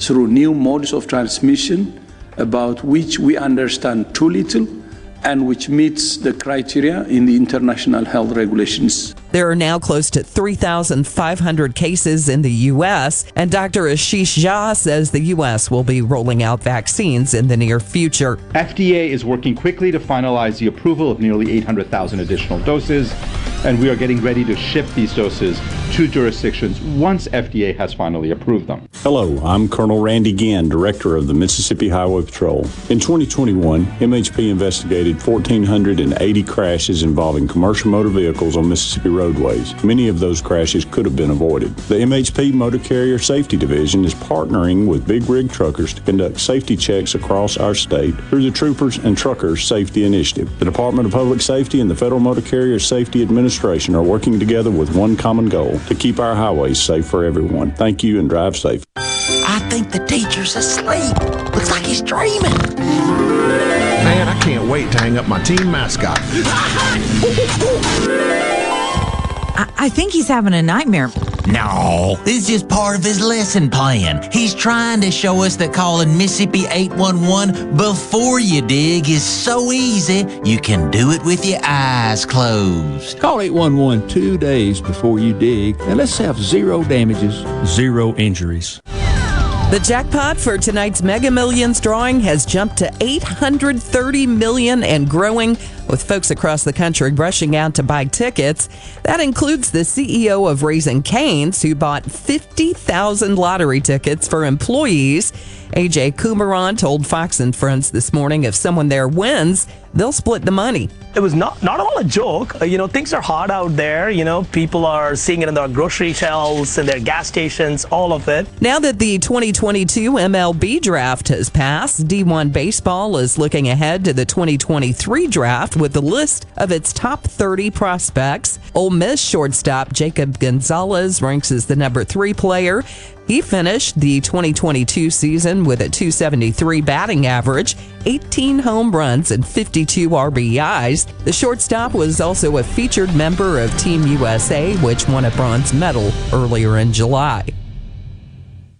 Speaker 50: through new modes of transmission about which we understand too little and which meets the criteria in the international health regulations.
Speaker 14: There are now close to 3,500 cases in the U.S., and Dr. Ashish Jha says the U.S. will be rolling out vaccines in the near future.
Speaker 51: FDA is working quickly to finalize the approval of nearly 800,000 additional doses, and we are getting ready to ship these doses to jurisdictions once FDA has finally approved them.
Speaker 41: Hello, I'm Colonel Randy Ginn, Director of the Mississippi Highway Patrol. In 2021, MHP investigated 1,480 crashes involving commercial motor vehicles on Mississippi roadways. Many of those crashes could have been avoided. The MHP Motor Carrier Safety Division is partnering with big rig truckers to conduct safety checks across our state through the Troopers and Truckers Safety Initiative. The Department of Public Safety and the Federal Motor Carrier Safety Administration are working together with one common goal to keep our highways safe for everyone. Thank you and drive safe.
Speaker 52: I think the teacher's asleep. Looks like he's dreaming.
Speaker 53: Man, I can't wait to hang up my team mascot.
Speaker 54: I, I think he's having a nightmare.
Speaker 52: No, this is just part of his lesson plan. He's trying to show us that calling Mississippi 811 before you dig is so easy, you can do it with your eyes closed.
Speaker 55: Call 811 two days before you dig, and let's have zero damages, zero injuries.
Speaker 14: The jackpot for tonight's Mega Millions drawing has jumped to 830 million and growing. with folks across the country rushing out to buy tickets. That includes the CEO of Raising Cane's, who bought 50,000 lottery tickets for employees. AJ Kumaran told Fox and Friends this morning if someone there wins, they'll split the money.
Speaker 56: It was not not all a joke. Uh, you know, things are hard out there. You know, people are seeing it in their grocery shelves and their gas stations, all of it.
Speaker 14: Now that the 2022 MLB draft has passed, D1 Baseball is looking ahead to the 2023 draft with a list of its top 30 prospects. Ole Miss shortstop Jacob Gonzalez ranks as the number three player. He finished the 2022 season with a 273 batting average, 18 home runs, and 52 RBIs. The shortstop was also a featured member of Team USA, which won a bronze medal earlier in July.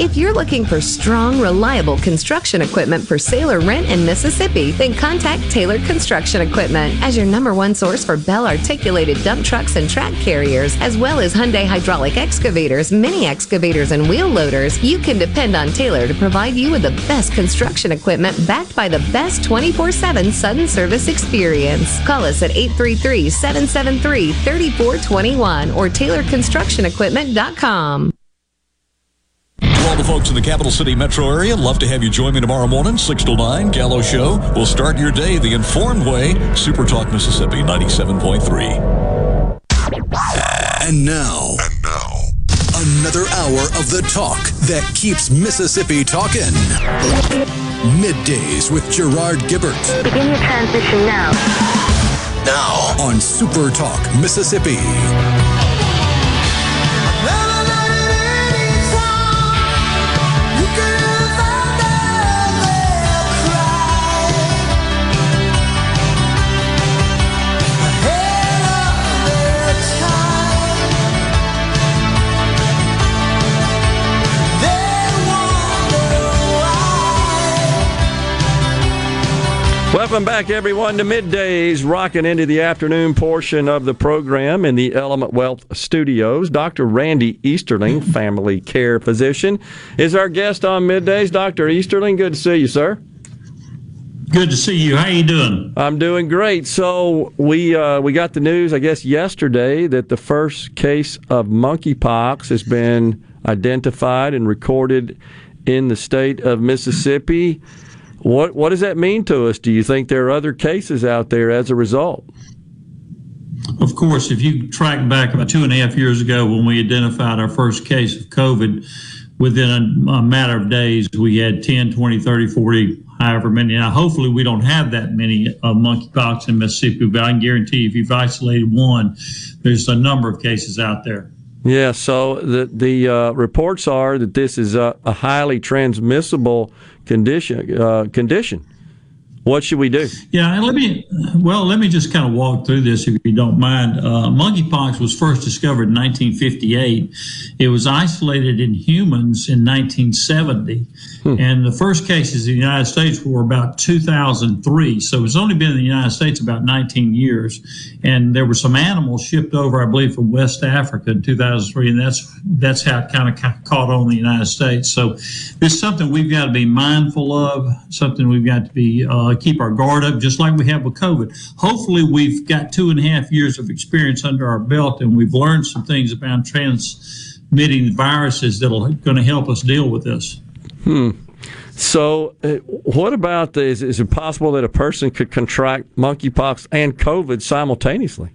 Speaker 57: If you're looking for strong, reliable construction equipment for sale or rent in Mississippi, then contact Taylor Construction Equipment as your number one source for Bell articulated dump trucks and track carriers, as well as Hyundai hydraulic excavators, mini excavators, and wheel loaders. You can depend on Taylor to provide you with the best construction equipment backed by the best 24 7 sudden service experience. Call us at 833 773 3421 or TaylorConstructionEquipment.com.
Speaker 5: To all the folks in the capital city metro area, love to have you join me tomorrow morning, 6 to 9, Gallo Show. We'll start your day the informed way. Super Talk Mississippi 97.3.
Speaker 6: And now, and now, another hour of the talk that keeps Mississippi talking. Middays with Gerard Gibert.
Speaker 58: Begin your transition now.
Speaker 6: Now on Super Talk Mississippi.
Speaker 1: Welcome back, everyone, to middays, rocking into the afternoon portion of the program in the Element Wealth Studios. Dr. Randy Easterling, family care physician, is our guest on middays. Dr. Easterling, good to see you, sir.
Speaker 59: Good to see you. How you doing?
Speaker 1: I'm doing great. So we uh, we got the news, I guess, yesterday that the first case of monkeypox has been identified and recorded in the state of Mississippi. What what does that mean to us? Do you think there are other cases out there as a result?
Speaker 59: Of course, if you track back about two and a half years ago when we identified our first case of COVID, within a, a matter of days, we had 10, 20, 30, 40, however many. Now, hopefully, we don't have that many uh, monkeypox in Mississippi, but I can guarantee if you've isolated one, there's a number of cases out there.
Speaker 1: Yeah, so the the uh, reports are that this is a, a highly transmissible condition. Uh, condition. What should we do?
Speaker 59: Yeah, and let me well, let me just kind of walk through this if you don't mind. Uh, monkeypox was first discovered in 1958. It was isolated in humans in 1970, and the first cases in the United States were about 2003. So it's only been in the United States about 19 years, and there were some animals shipped over, I believe, from West Africa in 2003, and that's that's how it kind of ca- caught on in the United States. So this is something we've got to be mindful of, something we've got to be uh, keep our guard up, just like we have with COVID. Hopefully, we've got two and a half years of experience under our belt, and we've learned some things about transmitting viruses that are going to help us deal with this.
Speaker 1: Hmm. So, uh, what about the, is, is it possible that a person could contract monkeypox and COVID simultaneously?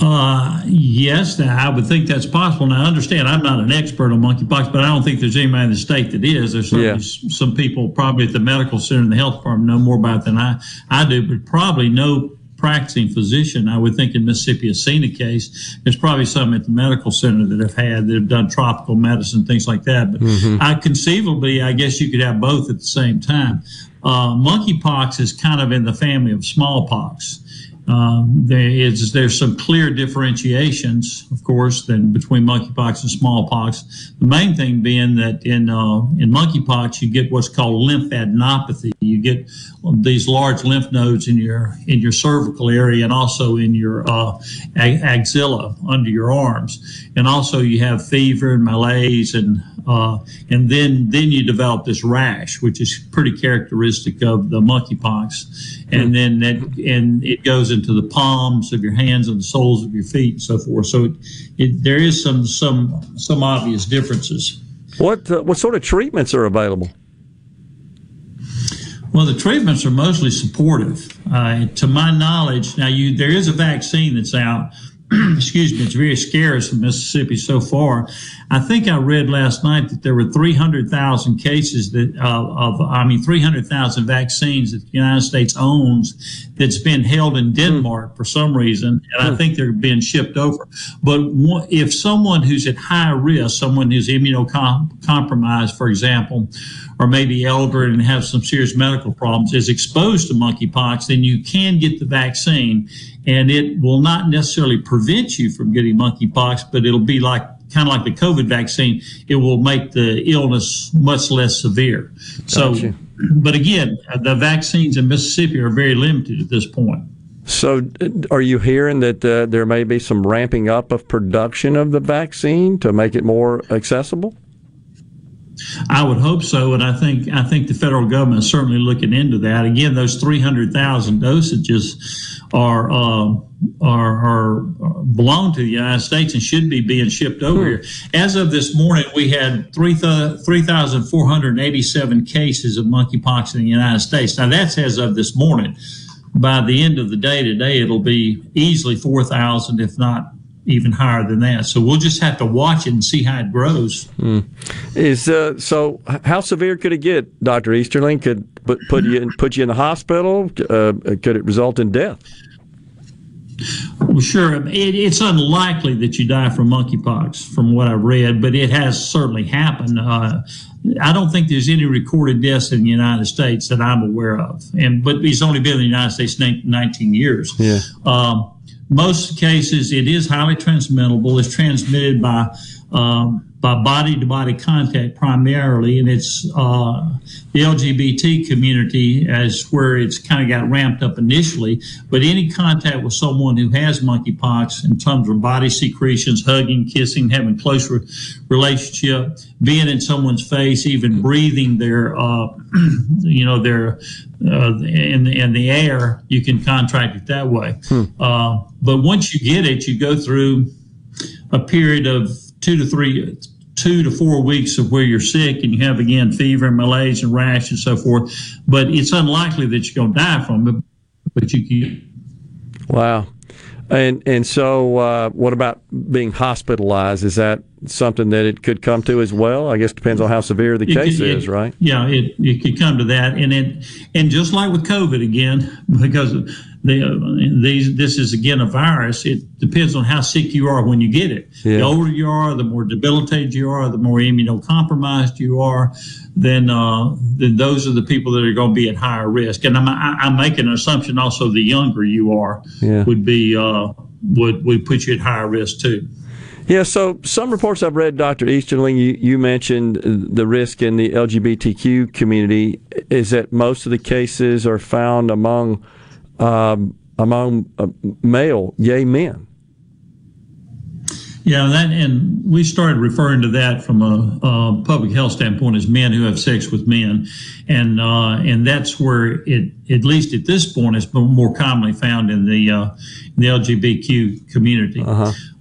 Speaker 59: Uh, yes, I would think that's possible. Now, I understand, I'm not an expert on monkeypox, but I don't think there's anybody in the state that is. There's
Speaker 1: Yeah.
Speaker 59: some people probably at the medical center and the health department know more about it than I, I do, but probably no practicing physician, I would think in Mississippi has seen a case. There's probably some at the medical center that have had that have done tropical medicine, things like that. But
Speaker 1: Mm-hmm.
Speaker 59: I conceivably, I guess you could have both at the same time. Uh, monkeypox is kind of in the family of smallpox. Um, there is there's some clear differentiations, of course, than between monkeypox and smallpox. The main thing being that in uh, in monkeypox you get what's called lymphadenopathy. You get these large lymph nodes in your in your cervical area and also in your uh, axilla under your arms, and also you have fever and malaise and uh, and then then you develop this rash, which is pretty characteristic of the monkeypox, and then that and it goes into the palms of your hands and the soles of your feet and so forth. So it, it, there is some some some obvious differences.
Speaker 1: What uh, what sort of treatments are available?
Speaker 59: Well, the treatments are mostly supportive. Uh, to my knowledge, now you there is a vaccine that's out. Excuse me, it's very scarce in Mississippi so far. I think I read last night that there were 300,000 cases that uh, of, I mean, 300,000 vaccines that the United States owns that's been held in Denmark for some reason, and I think they're being shipped over. But if someone who's at high risk, someone who's immunocompromised, for example, or maybe elderly and have some serious medical problems, is exposed to monkeypox, then you can get the vaccine, and it will not necessarily prevent you from getting monkeypox, but it'll be like kind of like the COVID vaccine. It will make the illness much less severe. So,
Speaker 1: Gotcha.
Speaker 59: but again, the vaccines in Mississippi are very limited at this point.
Speaker 1: So, uh, are you hearing that uh, there may be some ramping up of production of the vaccine to make it more accessible?
Speaker 59: I would hope so, and I think I think the federal government is certainly looking into that. Again, those three hundred thousand dosages are, uh, are are belong to the United States and should be being shipped over here. As of this morning, we had three three thousand four hundred eighty seven cases of monkeypox in the United States. Now that's as of this morning. By the end of the day today, it'll be easily four thousand, if not even higher than that. So we'll just have to watch it and see how it grows.
Speaker 1: Hmm. Is uh, so? How severe could it get, Doctor Easterling? Could put put you in, put you in the hospital? Uh, could it result in death?
Speaker 59: Well, sure. It, it's unlikely that you die from monkeypox, from what I've read, but it has certainly happened. Uh, I don't think there's any recorded deaths in the United States that I'm aware of, and but he's only been in the United States 19 years.
Speaker 1: Yeah.
Speaker 59: Um, most cases, it is highly transmittable. It's transmitted by um, by body to body contact primarily, and it's uh, the LGBT community as where it's kind of got ramped up initially. But any contact with someone who has monkeypox in terms of body secretions, hugging, kissing, having close re- relationship, being in someone's face, even breathing their, uh, you know, their uh, in in the air, you can contract it that way. Uh, but once you get it, you go through a period of two to three, two to four weeks of where you're sick and you have again fever and malaise and rash and so forth. But it's unlikely that you're going to die from it. But you can.
Speaker 1: Wow. And and so, uh, what about being hospitalized? Is that something that it could come to as well? I guess it depends on how severe the
Speaker 59: It
Speaker 1: case
Speaker 59: it-
Speaker 1: is, right?
Speaker 59: Yeah, it, it could come to that, and it and just like with COVID again, because the these this is again a virus. It depends on how sick you are when you get it. The older you are, the more debilitated you are, the more immunocompromised you are. Then uh, then those are the people that are going to be at higher risk. And I'm I- I'm making an assumption also the younger you are
Speaker 1: Yeah.
Speaker 59: would be uh, would would put you at higher risk too.
Speaker 1: Yeah, so some reports I've read, Dr. Easterling, you, you mentioned the risk in the LGBTQ community is that most of the cases are found among um, among uh, male gay men.
Speaker 59: Yeah, that and we started referring to that from a, a public health standpoint as men who have sex with men, and uh, and that's where it, at least at this point, is more commonly found in the uh, the LGBTQ community.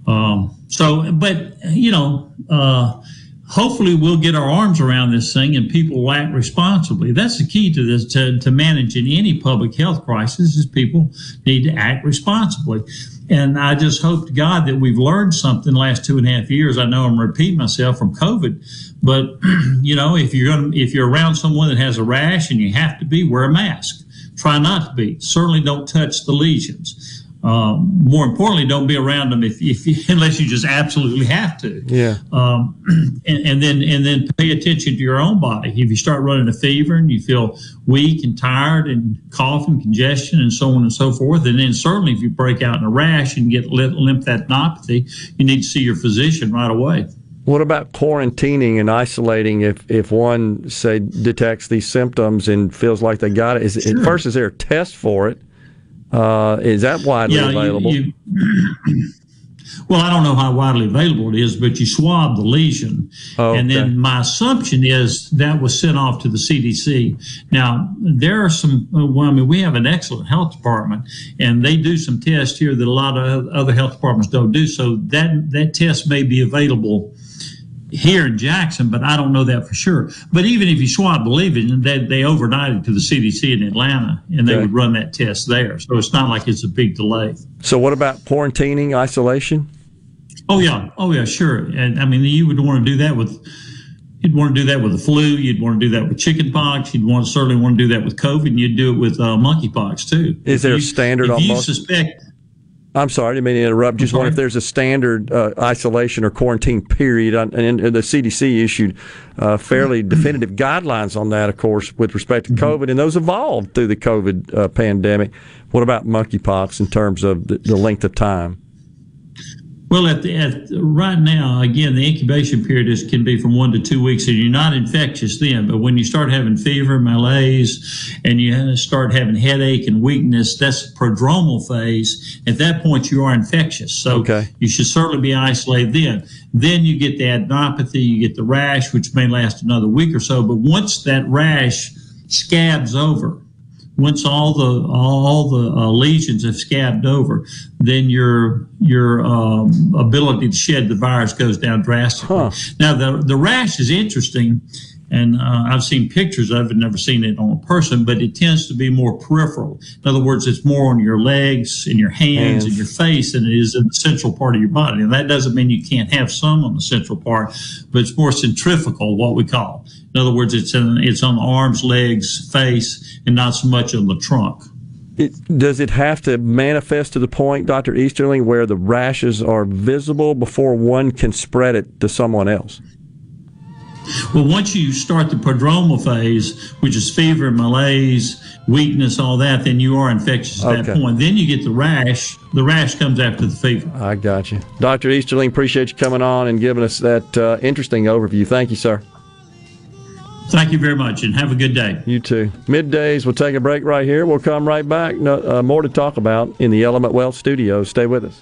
Speaker 59: Um, so, but you know, uh, hopefully we'll get our arms around this thing and people will act responsibly. That's the key to this to, to managing any public health crisis is people need to act responsibly. And I just hope to God that we've learned something last two and a half years. I know I'm repeating myself from COVID, but you know, if you're going if you're around someone that has a rash and you have to be, wear a mask. try not to be. Certainly don't touch the lesions. Um, more importantly, don't be around them if, if you, unless you just absolutely have to.
Speaker 1: Yeah.
Speaker 59: Um, and, and then and then pay attention to your own body. If you start running a fever and you feel weak and tired and coughing, congestion, and so on and so forth, and then certainly if you break out in a rash and get lymphadenopathy, you need to see your physician right away.
Speaker 1: What about quarantining and isolating if, if one, say, detects these symptoms and feels like they got it? Is,
Speaker 59: Sure.
Speaker 1: First, is there a test for it? Uh, is that widely
Speaker 59: Yeah,
Speaker 1: available?
Speaker 59: you- well, I don't know how widely available it is, but you swab the lesion. And then my assumption is that was sent off to the CDC. Now, there are some, uh, well, I mean, we have an excellent health department and they do some tests here that a lot of other health departments don't do. So that, that test may be available here in Jackson, but I don't know that for sure. But even if you swab the lesion, they, they overnight it to the CDC in Atlanta and they
Speaker 1: Okay.
Speaker 59: would run that test there. So it's not like it's a big delay.
Speaker 1: so, what about quarantining, isolation?
Speaker 59: Oh yeah, oh yeah, sure. And I mean, you would want to do that with. You'd want to do that with the flu. You'd want to do that with chickenpox. You'd want to certainly want to do that with COVID. And you'd do it with uh, monkeypox too.
Speaker 1: Is there
Speaker 59: If
Speaker 1: a standard
Speaker 59: if
Speaker 1: on
Speaker 59: you suspect?
Speaker 1: I'm sorry, I didn't mean to interrupt. Just wonder if there's a standard uh, isolation or quarantine period. And and the CDC issued uh, fairly
Speaker 59: Mm-hmm.
Speaker 1: definitive guidelines on that, of course, with respect to COVID, and those evolved through the COVID uh, pandemic. What about monkeypox in terms of the, the length of time?
Speaker 59: Well, at, the, at right now, again, the incubation period is, can be from one to two weeks, and you're not infectious then. But when you start having fever, malaise, and you start having headache and weakness, that's the prodromal phase. At that point, you are infectious. So you should certainly be isolated then. Then you get the adenopathy, you get the rash, which may last another week or so. But once that rash scabs over, once all the all the uh, lesions have scabbed over, then your your um, ability to shed the virus goes down drastically. Now the the rash is interesting, and uh, I've seen pictures of it, never seen it on a person, but it tends to be more peripheral. In other words, it's more on your legs and your hands,
Speaker 1: Hands.
Speaker 59: and your face than it is in the central part of your body. And that doesn't mean you can't have some on the central part, but it's more centrifugal, what we call. In other words, it's in, it's on the arms, legs, face, and not so much on the trunk.
Speaker 1: It, does it have to manifest to the point, Dr. Easterling, where the rashes are visible before one can spread it to someone else?
Speaker 59: Well, once you start the prodromal phase, which is fever, malaise, weakness, all that, then you are infectious at that point. Then you get the rash. The rash comes after the fever.
Speaker 1: I got you. Dr. Easterling, appreciate you coming on and giving us that uh, interesting overview. Thank you, sir.
Speaker 59: Thank you very much, and have a good day.
Speaker 1: You too. Middays, we'll take a break right here. We'll come right back. No, uh, more to talk about in the Element Wealth studio. Stay with us.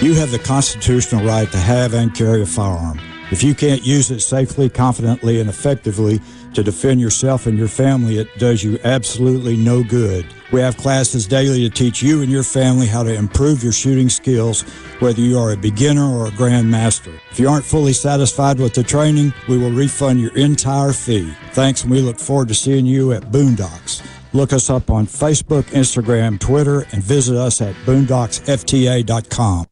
Speaker 60: You have the constitutional right to have and carry a firearm.
Speaker 61: If you can't use it safely, confidently, and effectively to defend yourself and your family, it does you absolutely no good. We have classes daily to teach you and your family how to improve your shooting skills, whether you are a beginner or a grandmaster. If you aren't fully satisfied with the training, we will refund your entire fee. Thanks, and we look forward to seeing you at Boondocks. Look us up on Facebook, Instagram, Twitter, and visit us at boondocksfta.com.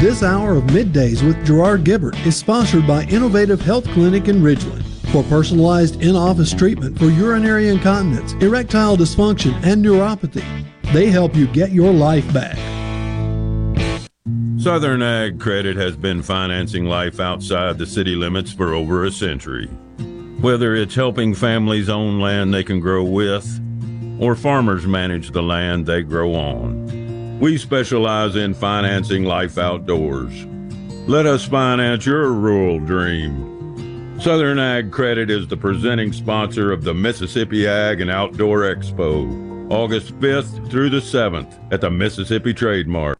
Speaker 62: This hour of Middays with Gerard Gibert is sponsored by Innovative Health Clinic in Ridgeland. For personalized in office treatment for urinary incontinence, erectile dysfunction, and neuropathy, they help you get your life back.
Speaker 63: Southern Ag Credit has been financing life outside the city limits for over a century. Whether it's helping families own land they can grow with, or farmers manage the land they grow on. We specialize in financing life outdoors. Let us finance your rural dream. Southern Ag Credit is the presenting sponsor of the Mississippi Ag and Outdoor Expo, August 5th through the 7th at the Mississippi Trade Mart.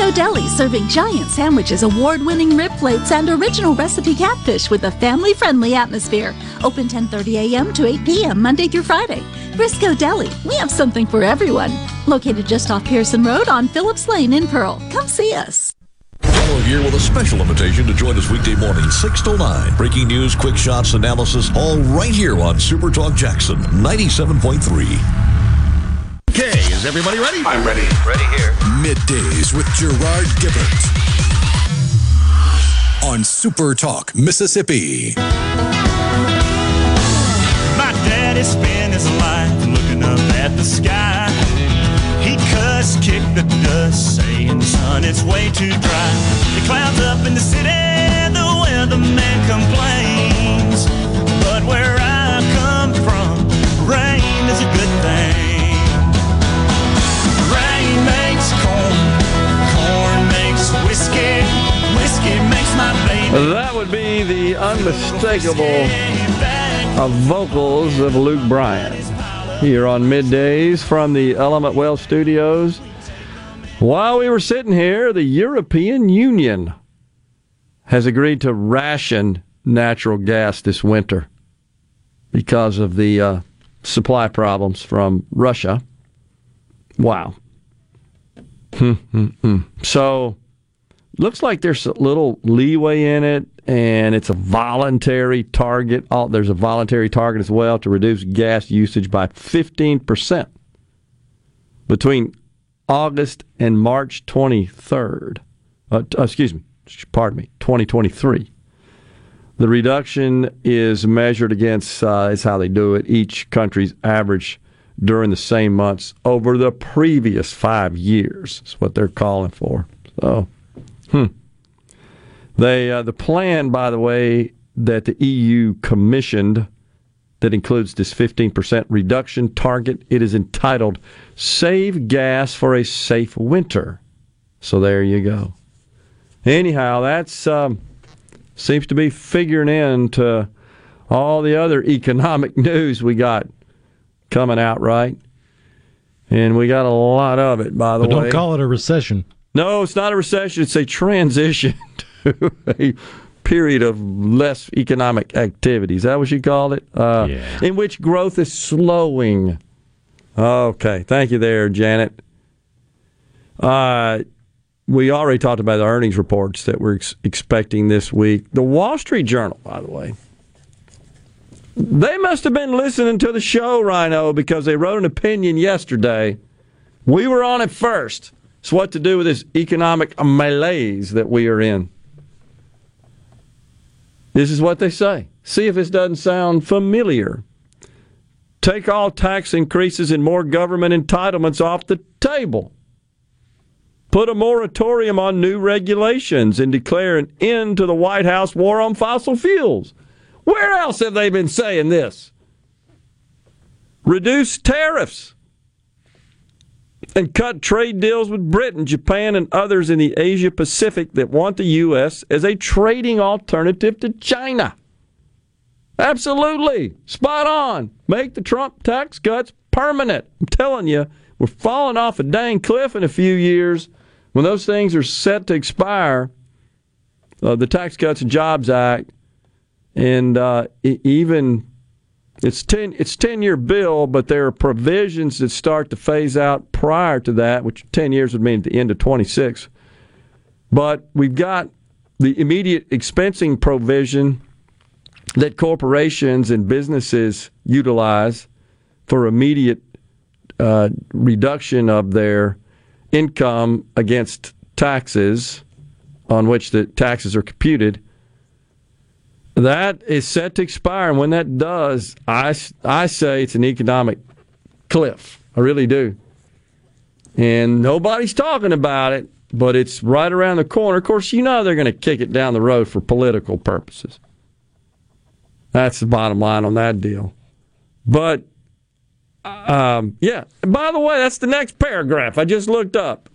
Speaker 12: Frisco Deli serving giant sandwiches, award winning rib plates, and original recipe catfish with a family friendly atmosphere. Open 10:30 a.m. to 8 p.m. Monday through Friday. Frisco Deli, we have something for everyone. Located just off Pearson Road on Phillips Lane in Pearl. Come see us.
Speaker 5: Here with a special invitation to join us weekday morning, 6 to 9. Breaking news, quick shots, analysis, all right here on Super Talk Jackson 97.3.
Speaker 6: Okay, is everybody ready?
Speaker 64: I'm ready.
Speaker 6: Ready here. Middays with Gerard Gibert on Super Talk, Mississippi.
Speaker 64: My daddy spent his life looking up at the sky. He cussed, kicked the dust, saying, son, it's way too dry. The clouds up in the city, the weatherman complains. But where
Speaker 1: That would be the unmistakable uh, vocals of Luke Bryan here on middays from the Element Wealth Studios. While we were sitting here, the European Union has agreed to ration natural gas this winter because of the uh, supply problems from Russia. Wow. Hmm, hmm, hmm. So, looks like there's a little leeway in it, and it's a voluntary target. Oh, there's a voluntary target as well to reduce gas usage by 15% between August and March 23rd. Uh, t- excuse me, pardon me, 2023. The reduction is measured against, uh, is how they do it, each country's average during the same months over the previous five years. Is what they're calling for. So, hmm. They uh, the plan, by the way, that the EU commissioned that includes this 15% reduction target. It is entitled "Save Gas for a Safe Winter." So there you go. Anyhow, that's um, seems to be figuring into all the other economic news we got coming out, right? And we got a lot of it, by the
Speaker 2: But
Speaker 1: way.
Speaker 2: don't call it a recession.
Speaker 1: No, it's not a recession. It's a transition to a period of less economic activity. Is that what you call it? Uh, In which growth is slowing. Okay. Thank you there, Janet. Uh, we already talked about the earnings reports that we're ex- expecting this week. The Wall Street Journal, by the way, they must have been listening to the show, Rhino, because they wrote an opinion yesterday. We were on it first. It's what to do with this economic malaise that we are in. This is what they say. See if this doesn't sound familiar. Take all tax increases and more government entitlements off the table. put a moratorium on new regulations and declare an end to the White House war on fossil fuels. Where else have they been saying this? Reduce tariffs and cut trade deals with Britain, Japan, and others in the Asia Pacific that want the U.S. as a trading alternative to China. Absolutely. Spot on. Make the Trump tax cuts permanent. I'm telling you, we're falling off a dang cliff in a few years when those things are set to expire. Uh, the Tax Cuts and Jobs Act, and uh, even it's ten it's ten year bill, but there are provisions that start to phase out prior to that, which ten years would mean at the end of twenty six. But we've got the immediate expensing provision that corporations and businesses utilize for immediate uh, reduction of their income against taxes on which the taxes are computed. That is set to expire, and when that does, I, I say it's an economic cliff. I really do. And nobody's talking about it, but it's right around the corner. Of course, you know they're going to kick it down the road for political purposes. That's the bottom line on that deal. But um, yeah. By the way, that's the next paragraph I just looked up.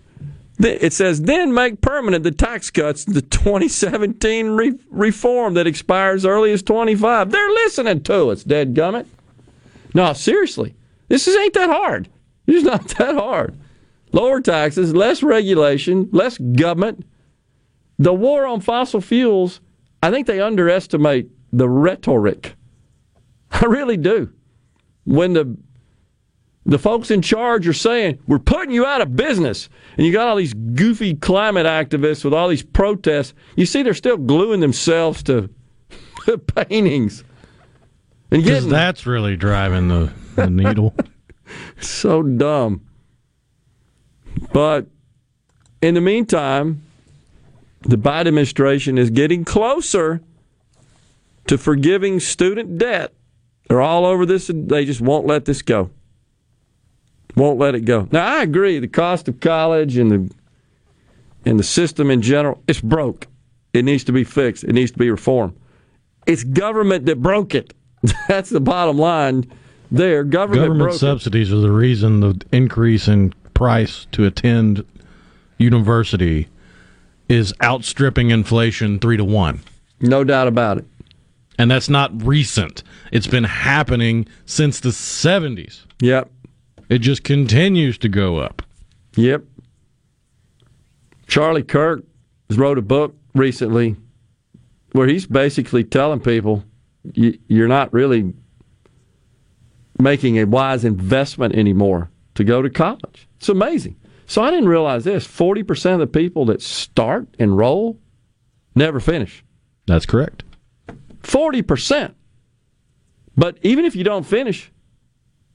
Speaker 1: It says, then make permanent the tax cuts, the 2017 re- reform that expires early as 25. They're listening to us, dead gummit. No, seriously. This is, ain't that hard. It's not that hard. Lower taxes, less regulation, less government. The war on fossil fuels, I think they underestimate the rhetoric. I really do. When the the folks in charge are saying, we're putting you out of business. And you got all these goofy climate activists with all these protests. You see, they're still gluing themselves to paintings.
Speaker 2: And getting, that's really driving the, the needle.
Speaker 1: so dumb. But in the meantime, the Biden administration is getting closer to forgiving student debt. They're all over this, and they just won't let this go won't let it go. Now I agree, the cost of college and the and the system in general, it's broke. It needs to be fixed. It needs to be reformed. It's government that broke it. That's the bottom line. There, government,
Speaker 2: government subsidies it. are the reason the increase in price to attend university is outstripping inflation three to one.
Speaker 1: No doubt about it.
Speaker 2: And that's not recent. It's been happening since the 70s.
Speaker 1: Yep.
Speaker 2: It just continues to go up.
Speaker 1: Yep. Charlie Kirk wrote a book recently where he's basically telling people you're not really making a wise investment anymore to go to college. It's amazing. So I didn't realize this 40% of the people that start, enroll, never finish.
Speaker 2: That's correct.
Speaker 1: 40%. But even if you don't finish,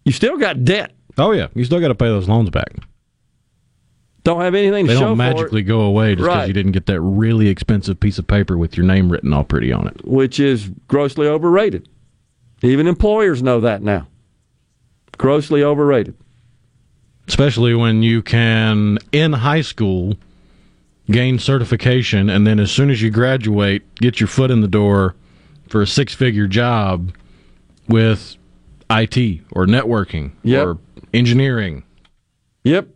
Speaker 1: you still got debt.
Speaker 2: Oh yeah, you still got to pay those loans back.
Speaker 1: Don't have anything
Speaker 2: they
Speaker 1: to
Speaker 2: don't magically go away just because
Speaker 1: right.
Speaker 2: you didn't get that really expensive piece of paper with your name written all pretty on it,
Speaker 1: which is grossly overrated. Even employers know that now. Grossly overrated.
Speaker 2: Especially when you can in high school gain certification and then as soon as you graduate get your foot in the door for a six-figure job with IT or networking
Speaker 1: yep.
Speaker 2: or engineering.
Speaker 1: Yep.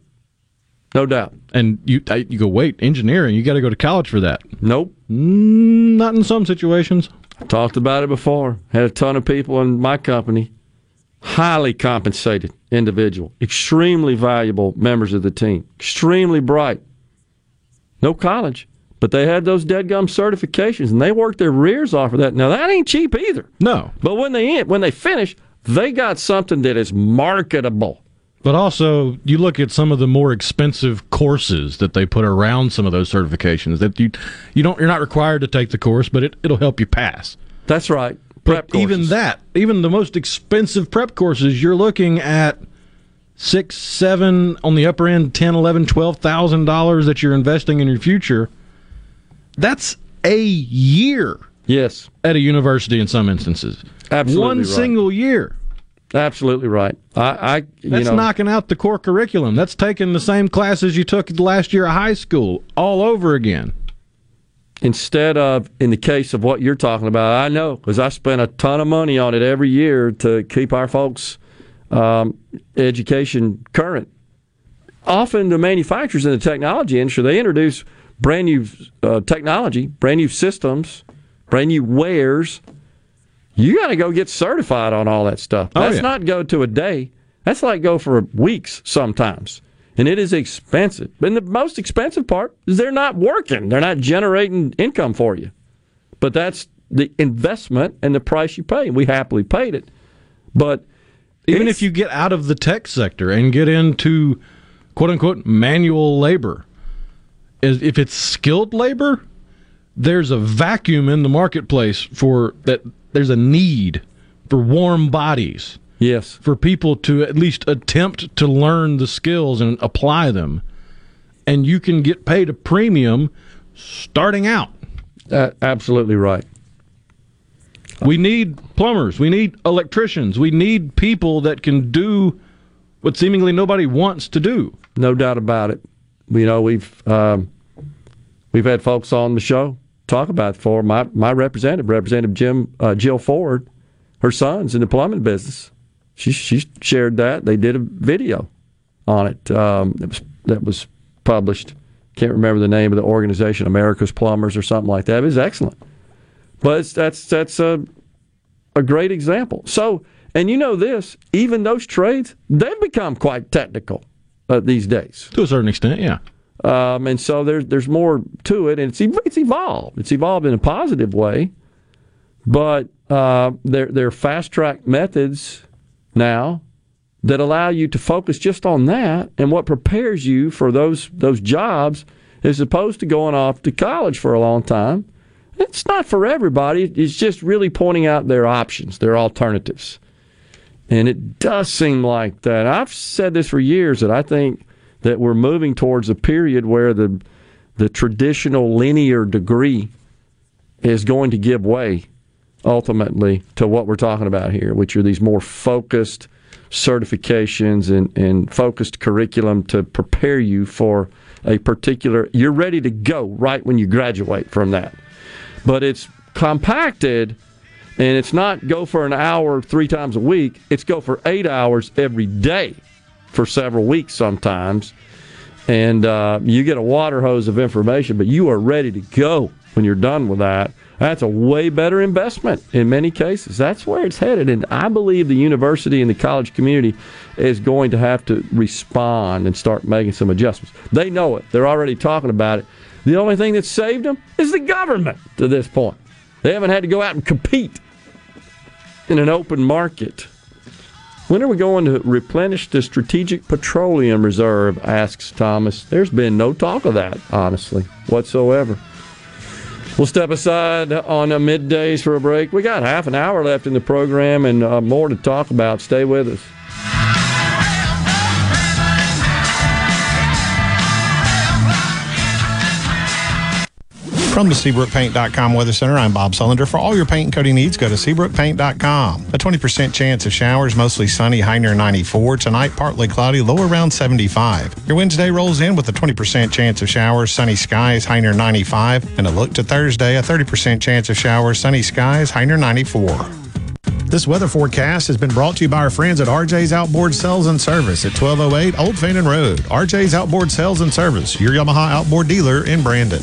Speaker 1: No doubt.
Speaker 2: And you you go wait engineering. You got to go to college for that.
Speaker 1: Nope.
Speaker 2: Mm, not in some situations.
Speaker 1: Talked about it before. Had a ton of people in my company, highly compensated individual, extremely valuable members of the team, extremely bright. No college, but they had those dead gum certifications, and they worked their rears off of that. Now that ain't cheap either.
Speaker 2: No.
Speaker 1: But when they when they finish, they got something that is marketable.
Speaker 2: But also, you look at some of the more expensive courses that they put around some of those certifications. That you you don't you're not required to take the course, but it it'll help you pass.
Speaker 1: That's right.
Speaker 2: Prep but even that, even the most expensive prep courses, you're looking at six, seven on the upper end, ten, eleven, twelve thousand dollars that you're investing in your future. That's a year.
Speaker 1: Yes.
Speaker 2: At a university in some instances.
Speaker 1: Absolutely.
Speaker 2: One
Speaker 1: right.
Speaker 2: single year.
Speaker 1: Absolutely right. I, I you
Speaker 2: That's
Speaker 1: know,
Speaker 2: knocking out the core curriculum. That's taking the same classes you took last year of high school all over again.
Speaker 1: instead of in the case of what you're talking about, I know because I spend a ton of money on it every year to keep our folks' um, education current. Often, the manufacturers in the technology industry they introduce brand new uh, technology, brand new systems, brand new wares. You got to go get certified on all that stuff.
Speaker 2: Oh,
Speaker 1: That's
Speaker 2: yeah.
Speaker 1: not go to a day. That's like go for weeks sometimes. And it is expensive. And the most expensive part is they're not working. They're not generating income for you. But that's the investment and the price you pay. And we happily paid it. But
Speaker 2: Even if you get out of the tech sector and get into quote unquote manual labor, if it's skilled labor, there's a vacuum in the marketplace for that. There's a need for warm bodies.
Speaker 1: Yes.
Speaker 2: For people to at least attempt to learn the skills and apply them. And you can get paid a premium starting out.
Speaker 1: Uh, absolutely right.
Speaker 2: We need plumbers. We need electricians. We need people that can do what seemingly nobody wants to do.
Speaker 1: No doubt about it. You know, we've um, we've had folks on the show talk about for my my representative, Representative Jim uh, Jill Ford. Her son's in the plumbing business. She she shared that they did a video on it um, that was that was published. Can't remember the name of the organization, America's Plumbers or something like that. It was excellent. But that's that's a a great example. So, and you know this, even those trades, they've become quite technical uh, these days.
Speaker 2: To a certain extent, yeah.
Speaker 1: Um, and so there's there's more to it, and it's it's evolved. It's evolved in a positive way, but uh, there there are fast track methods now that allow you to focus just on that and what prepares you for those those jobs as opposed to going off to college for a long time. It's not for everybody. It's just really pointing out their options, their alternatives. And it does seem like that. I've said this for years that I think that we're moving towards a period where the the traditional linear degree is going to give way ultimately to what we're talking about here, which are these more focused certifications and, and focused curriculum to prepare you for a particular you're ready to go right when you graduate from that. But it's compacted and it's not go for an hour three times a week, it's go for eight hours every day for several weeks sometimes. And uh, you get a water hose of information, but you are ready to go when you're done with that. That's a way better investment in many cases. That's where it's headed. And I believe the university and the college community is going to have to respond and start making some adjustments. They know it, they're already talking about it. The only thing that saved them is the government to this point. They haven't had to go out and compete in an open market. When are we going to replenish the strategic petroleum reserve? asks Thomas. There's been no talk of that, honestly, whatsoever. We'll step aside on uh, middays for a break. We got half an hour left in the program and uh, more to talk about. Stay with us.
Speaker 3: From the SeabrookPaint.com Weather Center, I'm Bob Sullender. For all your paint and coating needs, go to SeabrookPaint.com. A 20% chance of showers, mostly sunny, high near 94. Tonight, partly cloudy, low around 75. Your Wednesday rolls in with a 20% chance of showers, sunny skies, high near 95. And a look to Thursday, a 30% chance of showers, sunny skies, high near 94. This weather forecast has been brought to you by our friends at RJ's Outboard Sales and Service at 1208 Old Fannin Road. RJ's Outboard Sales and Service, your Yamaha outboard dealer in Brandon.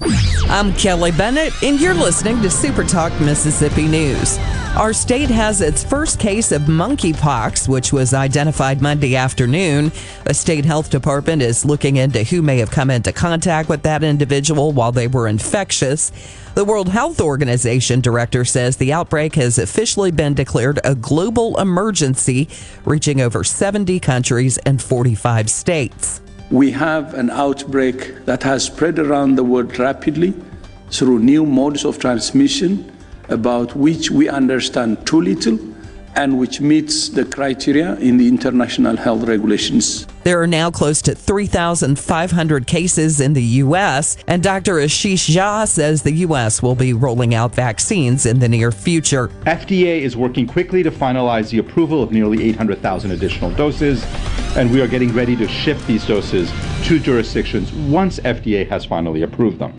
Speaker 14: I'm Kelly Bennett, and you're listening to Super Talk Mississippi News. Our state has its first case of monkeypox, which was identified Monday afternoon. The state health department is looking into who may have come into contact with that individual while they were infectious. The World Health Organization director says the outbreak has officially been declared a global emergency, reaching over 70 countries and 45 states.
Speaker 65: We have an outbreak that has spread around the world rapidly through new modes of transmission, about which we understand too little and which meets the criteria in the international health regulations.
Speaker 14: There are now close to 3,500 cases in the U.S., and Dr. Ashish Jha says the U.S. will be rolling out vaccines in the near future.
Speaker 51: FDA is working quickly to finalize the approval of nearly 800,000 additional doses, and we are getting ready to ship these doses to jurisdictions once FDA has finally approved them.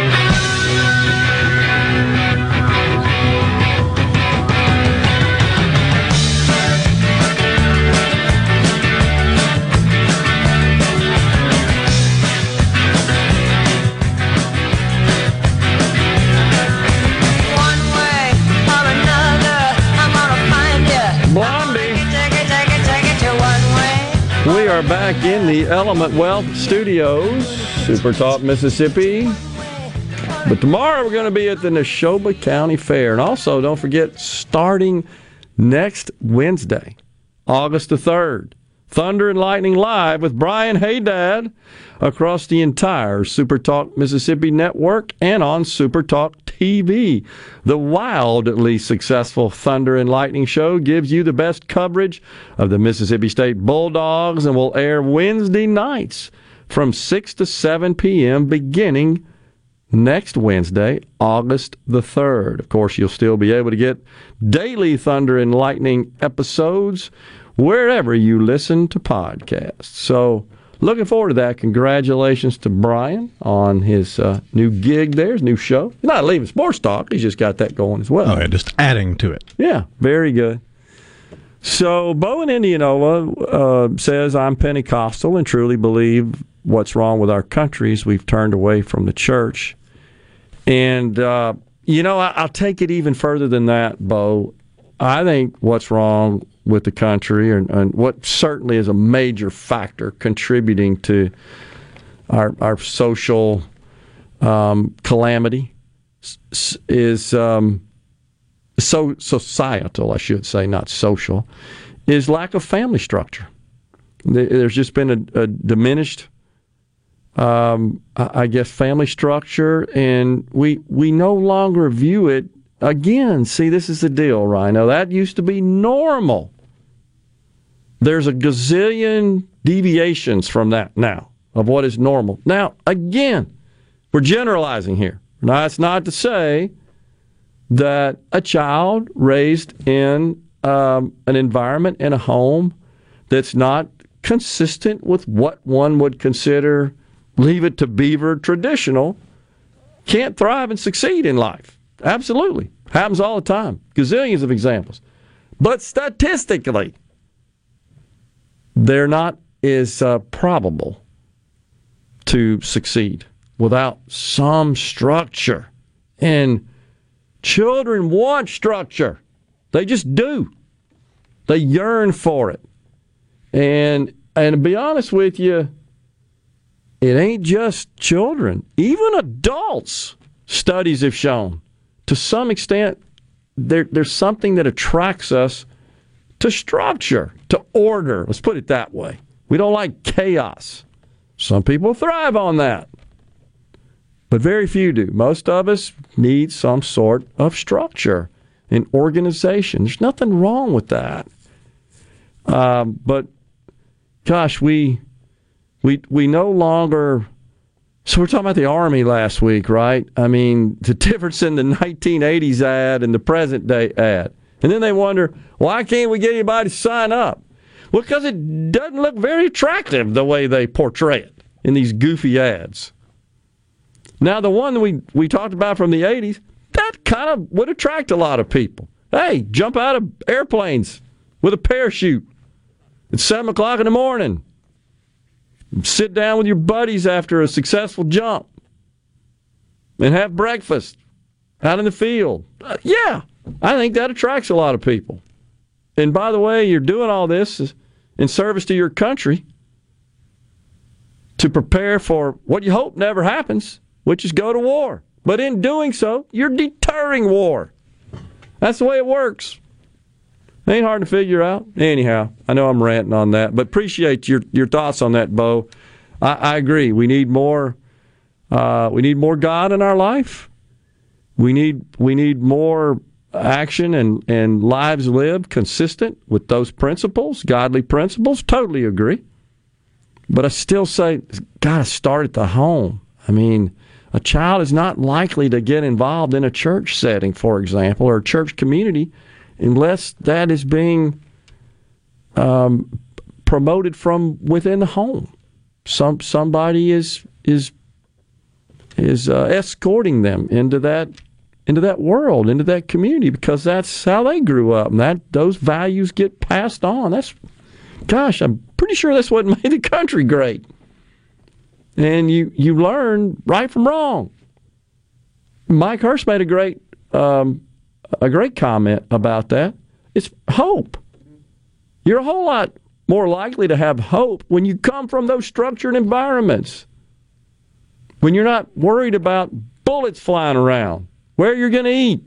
Speaker 1: Are back in the Element Wealth Studios, Super Talk, Mississippi. But tomorrow we're going to be at the Neshoba County Fair. And also, don't forget, starting next Wednesday, August the 3rd, Thunder and Lightning Live with Brian Haydad across the entire Super Talk Mississippi network and on Super Talk TV. The wildly successful Thunder and Lightning show gives you the best coverage of the Mississippi State Bulldogs and will air Wednesday nights from 6 to 7 p.m. beginning next Wednesday, August the 3rd. Of course, you'll still be able to get daily Thunder and Lightning episodes wherever you listen to podcasts. So, looking forward to that. Congratulations to Brian on his uh, new gig there, his new show. He's not leaving Sports Talk, he's just got that going as well.
Speaker 66: Oh, yeah, just adding to it.
Speaker 1: Yeah, very good. So, Bo in Indianola uh, says, I'm Pentecostal and truly believe what's wrong with our country is we've turned away from the church. And, uh, you know, I, I'll take it even further than that, Bo. I think what's wrong with the country and, and what certainly is a major factor contributing to our, our social um, calamity is um, so societal, I should say, not social, is lack of family structure. There's just been a, a diminished, um, I guess, family structure, and we we no longer view it. Again, see, this is the deal, Rhino. That used to be normal. There's a gazillion deviations from that now of what is normal. Now, again, we're generalizing here. Now, that's not to say that a child raised in um, an environment in a home that's not consistent with what one would consider leave it to beaver traditional can't thrive and succeed in life. Absolutely. Happens all the time. Gazillions of examples. But statistically, they're not as uh, probable to succeed without some structure. And children want structure. They just do. They yearn for it. And and to be honest with you, it ain't just children. Even adults, studies have shown, to some extent, there, there's something that attracts us to structure, to order. Let's put it that way. We don't like chaos. Some people thrive on that, but very few do. Most of us need some sort of structure and organization. There's nothing wrong with that. Um, but gosh, we we we no longer. So we're talking about the army last week, right? I mean, the difference in the 1980s ad and the present day ad, and then they wonder why can't we get anybody to sign up? Well, because it doesn't look very attractive the way they portray it in these goofy ads. Now, the one we we talked about from the 80s, that kind of would attract a lot of people. Hey, jump out of airplanes with a parachute at 7 o'clock in the morning. Sit down with your buddies after a successful jump and have breakfast out in the field. Uh, yeah, I think that attracts a lot of people. And by the way, you're doing all this in service to your country to prepare for what you hope never happens, which is go to war. But in doing so, you're deterring war. That's the way it works. Ain't hard to figure out. Anyhow, I know I'm ranting on that, but appreciate your your thoughts on that, Bo. I, I agree. We need more. Uh, we need more God in our life. We need we need more action and and lives lived consistent with those principles, godly principles. Totally agree. But I still say got to start at the home. I mean, a child is not likely to get involved in a church setting, for example, or a church community unless that is being um, promoted from within the home. Some somebody is is is uh, escorting them into that into that world, into that community, because that's how they grew up, and that those values get passed on. That's gosh, I'm pretty sure that's what made the country great. And you you learn right from wrong. Mike Hurst made a great um, a great comment about that. It's hope. You're a whole lot more likely to have hope when you come from those structured environments. When you're not worried about bullets flying around, where you're going to eat,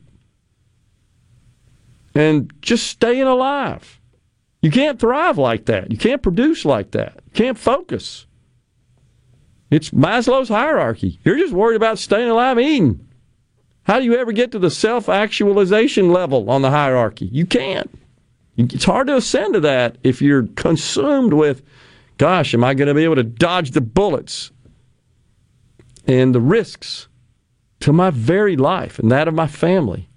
Speaker 1: and just staying alive. You can't thrive like that. You can't produce like that. You can't focus. It's Maslow's hierarchy. You're just worried about staying alive eating. How do you ever get to the self actualization level on the hierarchy? You can't. It's hard to ascend to that if you're consumed with, gosh, am I going to be able to dodge the bullets and the risks to my very life and that of my family?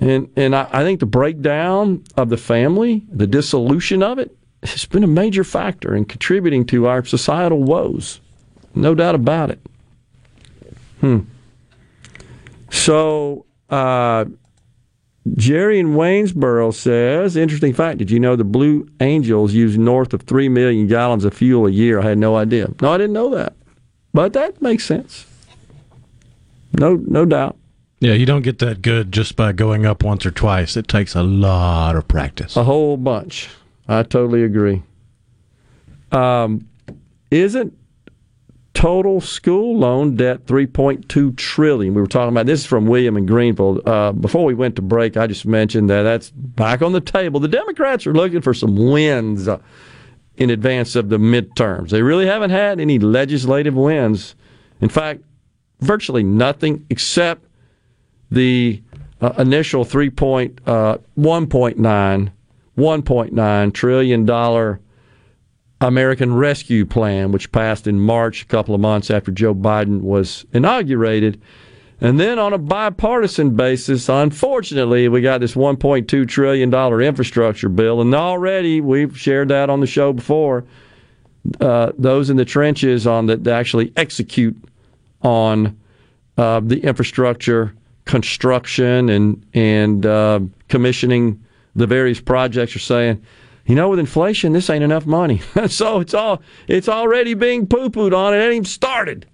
Speaker 1: And and I, I think the breakdown of the family, the dissolution of it, has been a major factor in contributing to our societal woes. No doubt about it. Hmm. So, uh, Jerry in Waynesboro says, interesting fact, did you know the Blue Angels use north of 3 million gallons of fuel a year? I had no idea. No, I didn't know that. But that makes sense. No, no doubt.
Speaker 2: Yeah, you don't get that good just by going up once or twice. It takes a lot of practice.
Speaker 1: A whole bunch. I totally agree. Um, isn't total school loan debt 3.2 trillion? We were talking about this is from William and Greenville. Uh, before we went to break, I just mentioned that that's back on the table. The Democrats are looking for some wins uh, in advance of the midterms. They really haven't had any legislative wins. In fact, virtually nothing except the uh, initial 3 point, uh, 1.9 $1.9 trillion American Rescue Plan, which passed in March, a couple of months after Joe Biden was inaugurated. And then on a bipartisan basis, unfortunately, we got this $1.2 trillion infrastructure bill. And already, we've shared that on the show before, uh, those in the trenches on that actually execute on uh, the infrastructure construction and, and uh, commissioning the various projects are saying, you know, with inflation, this ain't enough money. so it's all it's already being poo pooed on. It ain't even started.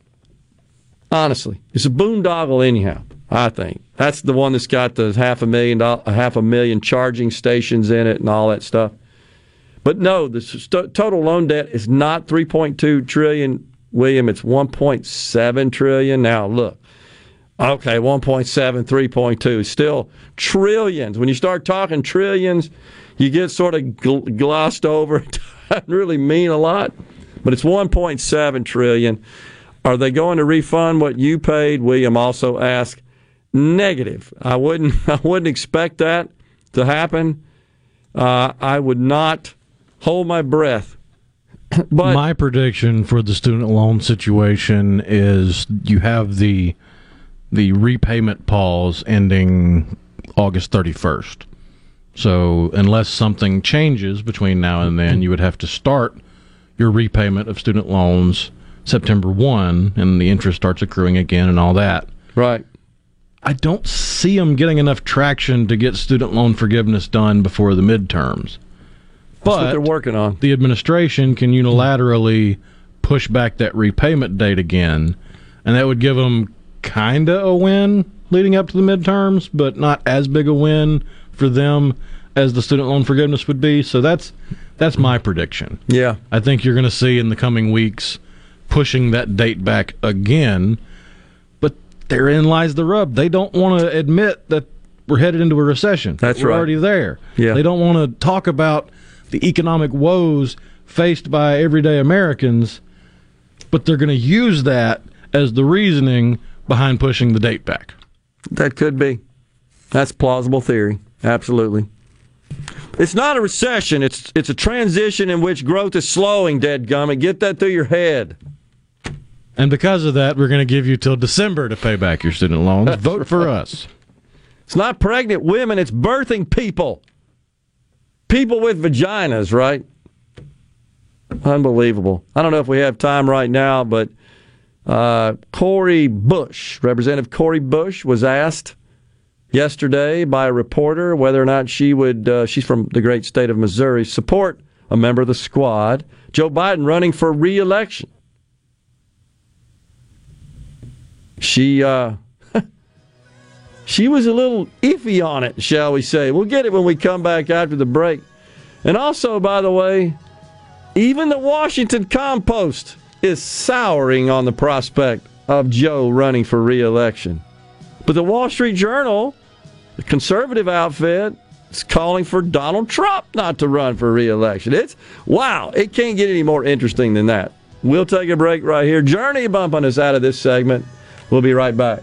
Speaker 1: Honestly, it's a boondoggle anyhow. I think that's the one that's got the half a million dollar, half a million charging stations in it and all that stuff. But no, the st- total loan debt is not 3.2 trillion, William. It's 1.7 trillion. Now look, Okay, 1.7, 3.2, still trillions. When you start talking trillions, you get sort of gl- glossed over. It doesn't really mean a lot, but it's 1.7 trillion. Are they going to refund what you paid? William also asked. Negative. I wouldn't. I wouldn't expect that to happen. Uh, I would not hold my breath.
Speaker 2: but my prediction for the student loan situation is you have the the repayment pause ending August 31st. So, unless something changes between now and then, you would have to start your repayment of student loans September 1, and the interest starts accruing again and all that.
Speaker 1: Right.
Speaker 2: I don't see them getting enough traction to get student loan forgiveness done before the midterms.
Speaker 1: But they're working on.
Speaker 2: The administration can unilaterally push back that repayment date again, and that would give them kind of a win leading up to the midterms, but not as big a win for them as the student loan forgiveness would be. So that's that's my prediction.
Speaker 1: Yeah.
Speaker 2: I think you're going to see in the coming weeks pushing that date back again. But therein lies the rub. They don't want to admit that we're headed into a recession.
Speaker 1: That's
Speaker 2: we're
Speaker 1: right.
Speaker 2: already there.
Speaker 1: Yeah.
Speaker 2: They don't want to talk about the economic woes faced by everyday Americans, but they're going to use that as the reasoning behind pushing the date back.
Speaker 1: That could be. That's plausible theory. Absolutely. It's not a recession. It's it's a transition in which growth is slowing. Dead gummit. Get that through your head.
Speaker 2: And because of that, we're going to give you till December to pay back your student loans. Vote for us.
Speaker 1: It's not pregnant women. It's birthing people. People with vaginas, right? Unbelievable. I don't know if we have time right now, but uh, Cori Bush, Representative Cori Bush, was asked yesterday by a reporter whether or not she would, uh, she's from the great state of Missouri, support a member of the squad, Joe Biden running for reelection. She, uh, she was a little iffy on it, shall we say. We'll get it when we come back after the break. And also, by the way, even the Washington Compost is souring on the prospect of Joe running for reelection. But the Wall Street Journal, the conservative outfit, is calling for Donald Trump not to run for reelection. It's wow, it can't get any more interesting than that. We'll take a break right here. Journey bumping us out of this segment. We'll be right back.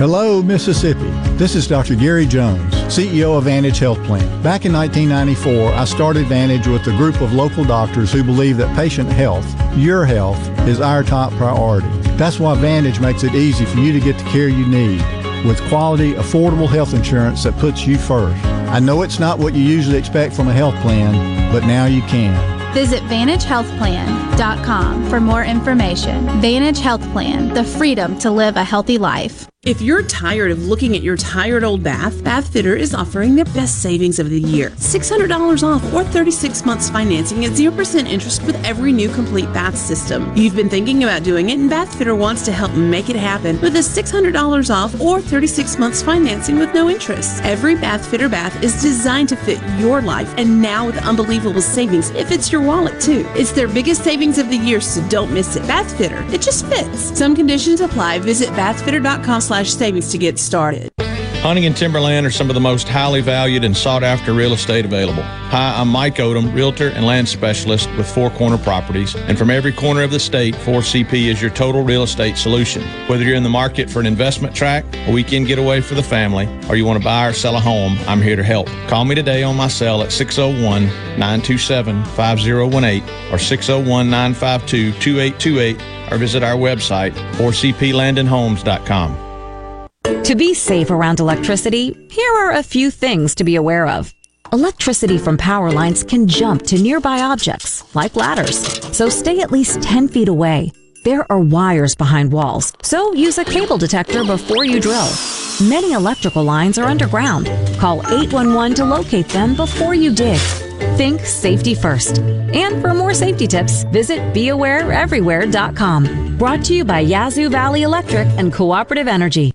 Speaker 67: Hello, Mississippi. This is Dr. Gary Jones, CEO of Vantage Health Plan. Back in 1994, I started Vantage with a group of local doctors who believe that patient health, your health, is our top priority. That's why Vantage makes it easy for you to get the care you need with quality, affordable health insurance that puts you first. I know it's not what you usually expect from a health plan, but now you can.
Speaker 68: Visit VantageHealthPlan.com for more information. Vantage Health Plan, the freedom to live a healthy life.
Speaker 69: If you're tired of looking at your tired old bath, Bath Fitter is offering their best savings of the year. $600 off or 36 months financing at 0% interest with every new complete bath system. You've been thinking about doing it and Bath Fitter wants to help make it happen with a $600 off or 36 months financing with no interest. Every Bath Fitter bath is designed to fit your life and now with unbelievable savings it fits your wallet too. It's their biggest savings of the year so don't miss it. Bath Fitter, it just fits. Some conditions apply. Visit bathfitter.com slash savings to get started.
Speaker 70: Hunting and timberland are some of the most highly valued and sought after real estate available. Hi, I'm Mike Odom, realtor and land specialist with Four Corner Properties. And from every corner of the state, 4CP is your total real estate solution. Whether you're in the market for an investment track, a weekend getaway for the family, or you want to buy or sell a home, I'm here to help. Call me today on my cell at 601 927 5018 or 601 952 2828 or visit our website, 4cplandandhomes.com.
Speaker 65: To be safe around electricity, here are a few things to be aware of. Electricity from power lines can jump to nearby objects, like ladders, so stay at least 10 feet away. There are wires behind walls, so use a cable detector before you drill. Many electrical lines are underground. Call 811 to locate them before you dig. Think safety first. And for more safety tips, visit BeAwareEverywhere.com. Brought to you by Yazoo Valley Electric and Cooperative Energy.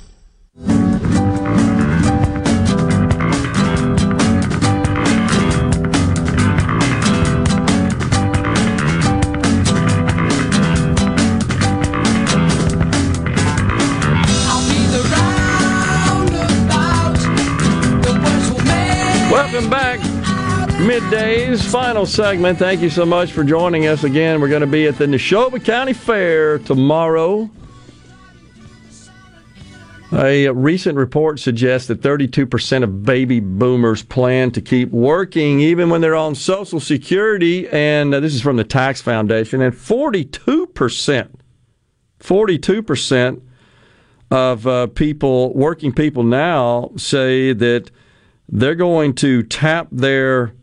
Speaker 1: Final segment. Thank you so much for joining us again. We're going to be at the Neshoba County Fair tomorrow. A recent report suggests that 32% of baby boomers plan to keep working even when they're on Social Security. And uh, this is from the Tax Foundation. And 42%, 42% of uh, people, working people now, say that they're going to tap their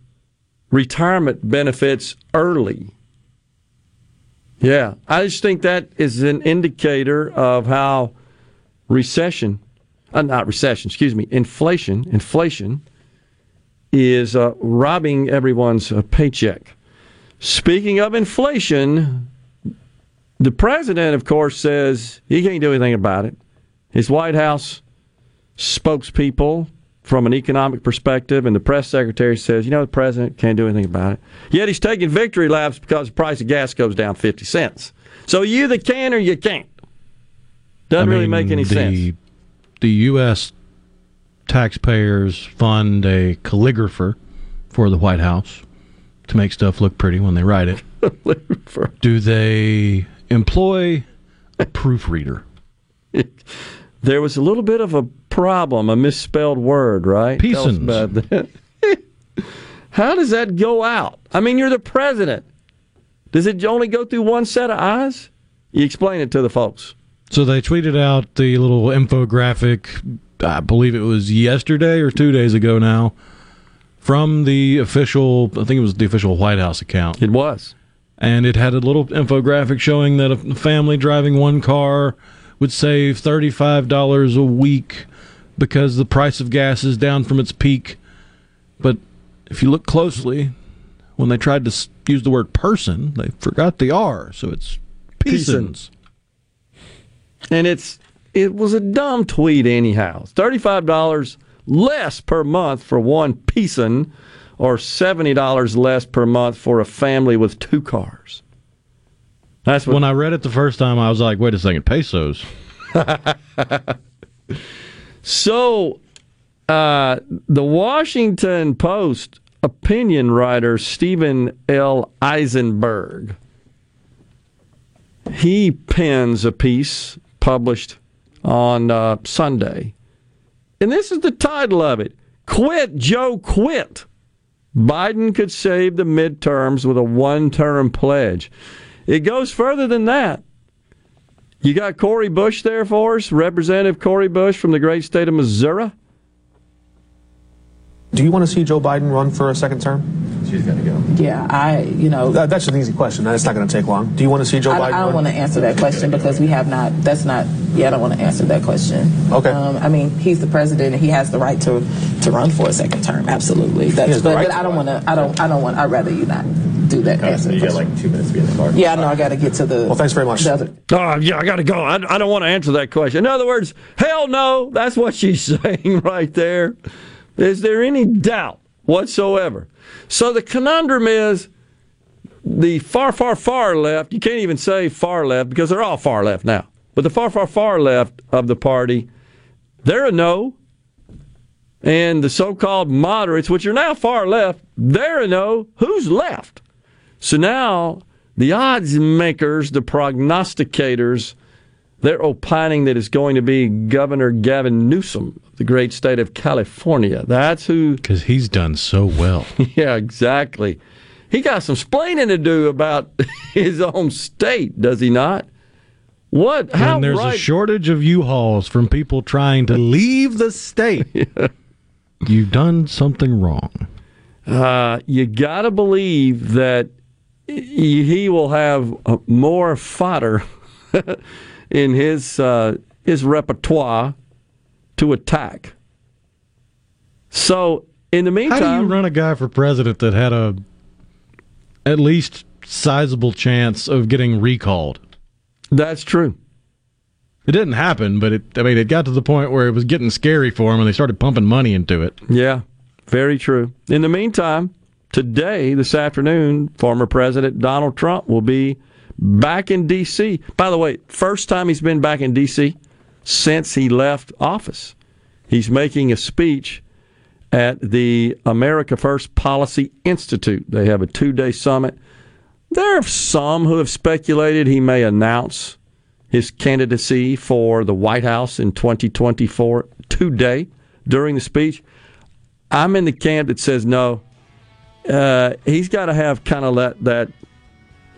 Speaker 1: retirement benefits early. Yeah, I just think that is an indicator of how recession, uh, not recession, excuse me, inflation, inflation is uh, robbing everyone's uh, paycheck. Speaking of inflation, the president, of course, says he can't do anything about it. His White House spokespeople from an economic perspective, and the press secretary says, you know, the president can't do anything about it. Yet he's taking victory laps because the price of gas goes down 50 cents. So you either can or you can't. Doesn't
Speaker 2: I
Speaker 1: really
Speaker 2: mean,
Speaker 1: make any
Speaker 2: the,
Speaker 1: sense.
Speaker 2: The U.S. taxpayers fund a calligrapher for the White House to make stuff look pretty when they write it. Do they employ a proofreader?
Speaker 1: There was a little bit of a problem, a misspelled word, right? Tell us about that. How does that go out? I mean, you're the president. Does it only go through one set of eyes? You explain it to the folks.
Speaker 2: So they tweeted out the little infographic, I believe it was yesterday or two days ago now, from the official, I think it was the official White House account.
Speaker 1: It was.
Speaker 2: And it had a little infographic showing that a family driving one car would save $35 a week because the price of gas is down from its peak. But if you look closely, when they tried to use the word person, they forgot the R, so it's peasants.
Speaker 1: And it's it was a dumb tweet anyhow. Thirty five dollars less per month for one peason, or seventy dollars less per month for a family with two cars. That's what
Speaker 2: when I read it the first time, I was like, wait a second, pesos.
Speaker 1: So, uh, the Washington Post opinion writer Stephen L. Eisenberg he pens a piece published on uh, Sunday, and this is the title of it: "Quit Joe Quit." Biden could save the midterms with a one-term pledge. It goes further than that. You got Cori Bush there for us, Representative Cori Bush from the great state of Missouri.
Speaker 71: Do you want to see Joe Biden run for a second term? She's going to go.
Speaker 72: Yeah, I, you know.
Speaker 71: That, that's an easy question. That's not going to take long. Do you want to see Joe
Speaker 72: I,
Speaker 71: Biden
Speaker 72: I don't
Speaker 71: run?
Speaker 72: want to answer that question because we have not. That's not. Yeah, I don't want to answer that question.
Speaker 71: Okay.
Speaker 72: Um, I mean, he's the president and he has the right to to run for a second term. Absolutely. That's. But,
Speaker 71: right
Speaker 72: but I don't want to. I don't. I don't want. I'd rather you not do that answer.
Speaker 71: you got like two minutes to be in the car.
Speaker 72: Yeah, I know. I got to get to the.
Speaker 71: Well, thanks very much.
Speaker 72: other-
Speaker 1: Oh, yeah, I got to go. I, I don't want to answer that question. In other words, hell no. That's what she's saying right there. Is there any doubt whatsoever? So the conundrum is the far, far, far left. You can't even say far left because they're all far left now. But the far, far, far left of the party, they're a no. And the so called moderates, which are now far left, they're a no. Who's left? So now the odds makers, the prognosticators, they're opining that it's going to be Governor Gavin Newsom of the great state of California. That's who.
Speaker 2: Because he's done so well.
Speaker 1: Yeah, exactly. He got some splaining to do about his own state, does he not? What? How
Speaker 2: when there's
Speaker 1: right?
Speaker 2: a shortage of U-Hauls from people trying to leave the state, you've done something wrong.
Speaker 1: uh, you got to believe that he will have uh, more fodder in his uh, his repertoire to attack. So, in the meantime,
Speaker 66: how do you run a guy for president that had a at least sizable chance of getting recalled?
Speaker 1: That's true.
Speaker 66: It didn't happen, but it I mean it got to the point where it was getting scary for him and they started pumping money into it.
Speaker 1: Yeah, very true. In the meantime, today, this afternoon, former President Donald Trump will be back in D.C. By the way, first time he's been back in D.C. since he left office. He's making a speech at the America First Policy Institute. They have a two day summit. There are some who have speculated he may announce his candidacy for the White House in 2024 today during the speech. I'm in the camp that says no. Uh, he's got to have kind of that, that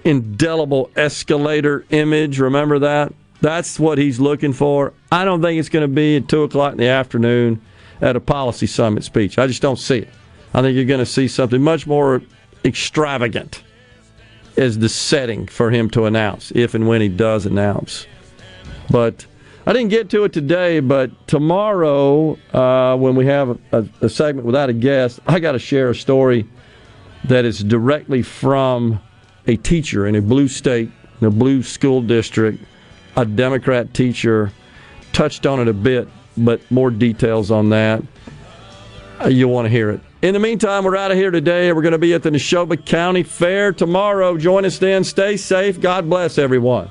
Speaker 1: indelible escalator image. Remember that? That's what he's looking for. I don't think it's going to be at 2 o'clock in the afternoon at a policy summit speech. I just don't see it. I think you're going to see something much more extravagant as the setting for him to announce, if and when he does announce. But I didn't get to it today, but tomorrow, uh, when we have a, a, segment without a guest, I got to share a story that is directly from a teacher in a blue state, in a blue school district, a Democrat teacher. Touched on it a bit, but more details on that. Uh, you'll want to hear it. In the meantime, we're out of here today. We're going to be at the Neshoba County Fair tomorrow. Join us then. Stay safe. God bless everyone.